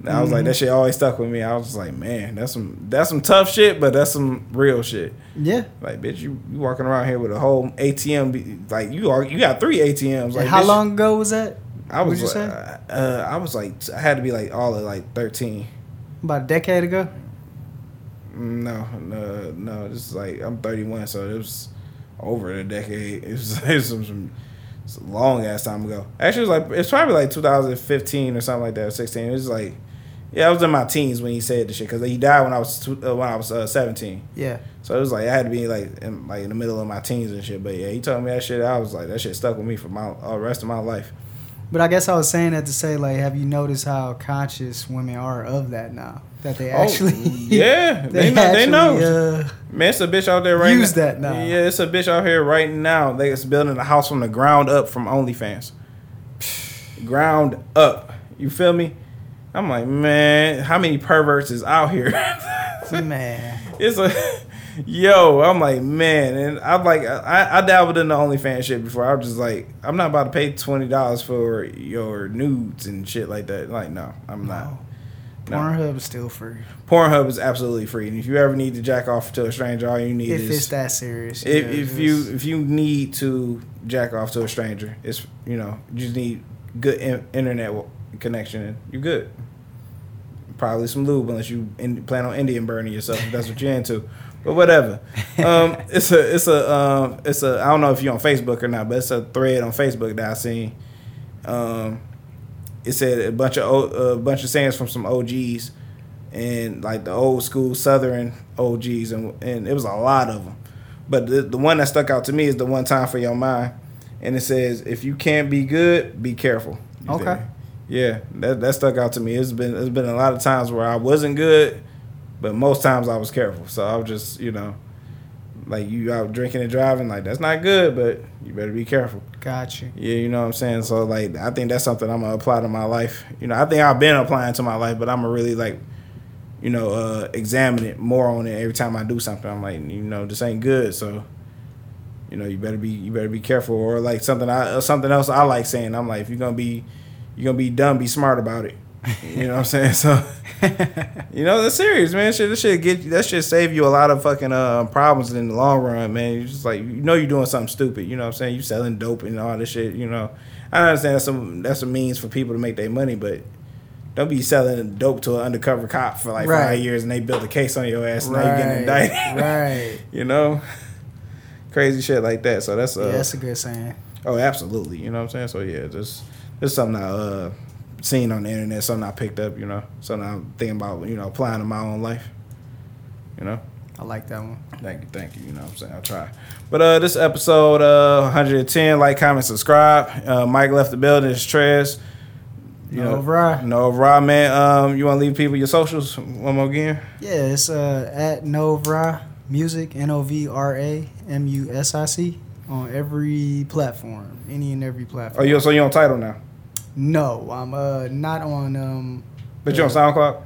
And I was like, that shit always stuck with me. I was just like, man, that's some that's some tough shit, but that's some real shit. Yeah. Like, bitch, you, you walking around here with a whole ATM. Like, you are you got three ATMs. Like, how bitch, long ago was that? I was. What'd you like, Uh, I was like, I had to be like all of like thirteen. About a decade ago? No, no, no. This is like I'm 31, so it was over a decade. It was, it was some, some long ass time ago. Actually, it was like it's probably like 2015 or something like that, or 16. It was like, yeah, I was in my teens when he said the shit because he died when I was tw- uh, when I was uh, 17. Yeah. So it was like I had to be like in, like in the middle of my teens and shit. But yeah, he told me that shit. I was like, that shit stuck with me for my uh, rest of my life. But I guess I was saying that to say like have you noticed how conscious women are of that now? That they Oh, actually yeah, they, know. They know. Uh, Man, it's a bitch out there right Use now. that now. Yeah, it's a bitch out here right now. They is building a house from the ground up from OnlyFans. ground up. You feel me? I'm like, man, how many perverts is out here? man. it's a yo. I'm like, man, and I'm like, I, I dabbled in the OnlyFans shit before. I was just like, I'm not about to pay twenty dollars for your nudes and shit like that. Like, no, I'm not. No. Pornhub is still free. Pornhub is absolutely free, and if you ever need to jack off to a stranger, all you need If is it's that serious. if, yeah, if you if you need to jack off to a stranger, it's you know you just need good in, internet connection and you're good. Probably some lube unless you in, plan on Indian burning yourself if that's what you're into. But whatever. Um, it's a it's a um, it's a I don't know if you're on Facebook or not, but it's a thread on Facebook that I seen. Um, it said a bunch of a bunch of sayings from some OGs and like the old school Southern OGs, and and it was a lot of them. But the, the one that stuck out to me is the one time for your mind, and it says if you can't be good, be careful. Okay. Yeah, that that stuck out to me. It's been it's been a lot of times where I wasn't good, but most times I was careful. So I was just you know, like you out drinking and driving, like that's not good, but you better be careful. got you. Yeah, you know what I'm saying. So like, I think that's something I'm gonna apply to my life. You know, I think I've been applying to my life, but I'm gonna really like, you know, uh, examine it more on it every time I do something. I'm like, you know, this ain't good. So, you know, you better be you better be careful. Or like something I uh, something else I like saying. I'm like, if you're gonna be you're gonna be dumb, be smart about it. You know what I'm saying? So, you know, that's serious, man. Shit, this shit get that shit save you a lot of fucking uh, problems in the long run, man. You just like you know you're doing something stupid. You know what I'm saying? You selling dope and all this shit. You know, I understand that's some that's a means for people to make their money, but don't be selling dope to an undercover cop for like Right. five years and they build a case on your ass and now you're getting Right. indicted. right. you know, crazy shit like that. So that's uh, Yeah, that's a good saying. Oh, absolutely. You know what I'm saying? So yeah, just this something I uh seen on the internet, something I picked up, you know, something I'm thinking about, you know, applying to my own life. You know? I like that one. Thank you, thank you. You know what I'm saying? I'll try. But uh this episode uh 110, like, comment, subscribe. Uh Mike left the building, it's Trez. You No know, Vry. No man. Um you wanna leave people your socials one more again? Yeah, it's uh at Novra Music, N O V R A M U S I C, on every platform, any and every platform. Oh you so you on Tidal now. No, I'm uh not on um. But you on SoundCloud?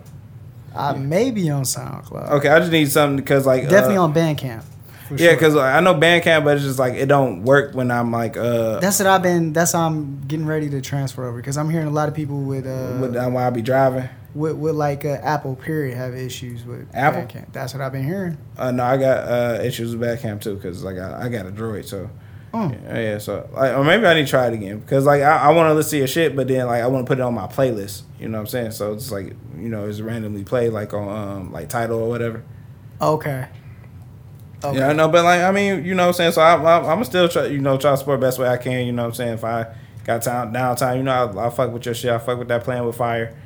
I may be on SoundCloud. Okay, I just need something because like Definitely uh, on Bandcamp. for Yeah, sure. because I know Bandcamp, but it's just like it don't work when I'm like uh that's what I've been. That's how I'm getting ready to transfer over because I'm hearing a lot of people with uh with, uh, while I be driving. with, with like uh, Apple period have issues with Apple? Bandcamp. That's what I've been hearing. Uh, no, I got uh, issues with Bandcamp too because like I, I got a Droid, so Oh. yeah, so like or maybe I need to try it again because like I, I want to listen to your shit, but then like I want to put it on my playlist. You know what I'm saying? So it's like you know it's randomly played like on um like Tidal or whatever. Okay. Okay. Yeah, I know, but like I mean, you know what I'm saying. So I, I, I'm gonna still try, you know, try to support best way I can. You know what I'm saying. If I got time downtime, you know, I, I fuck with your shit. I fuck with that playing with fire.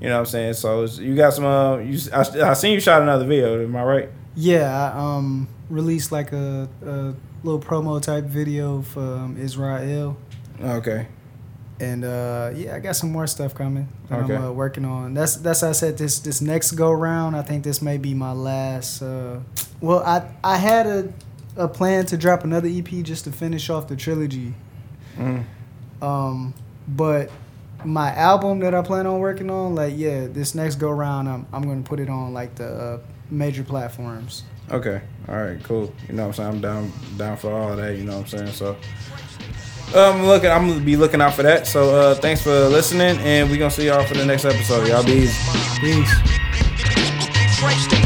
You know what I'm saying. So it's, you got some. Uh, you I, I seen you shot another video. Am I right? Yeah, I um released like a, a little promo type video for um, Israel, Okay. and uh, yeah, I got some more stuff coming that Okay. I'm uh, working on. That's that's how I said this this next go round. I think this may be my last. Uh, well, I I had a a plan to drop another EP just to finish off the trilogy. Mm. Um, but my album that I plan on working on, like yeah, this next go round, I'm I'm gonna put it on like the uh, major platforms. Okay. All right. Cool. You know what I'm saying. I'm down down for all that. You know what I'm saying. So. Um, looking, I'm gonna be looking out for that. So, uh, thanks for listening, and we gonna see y'all for the next episode. Y'all be easy. Peace.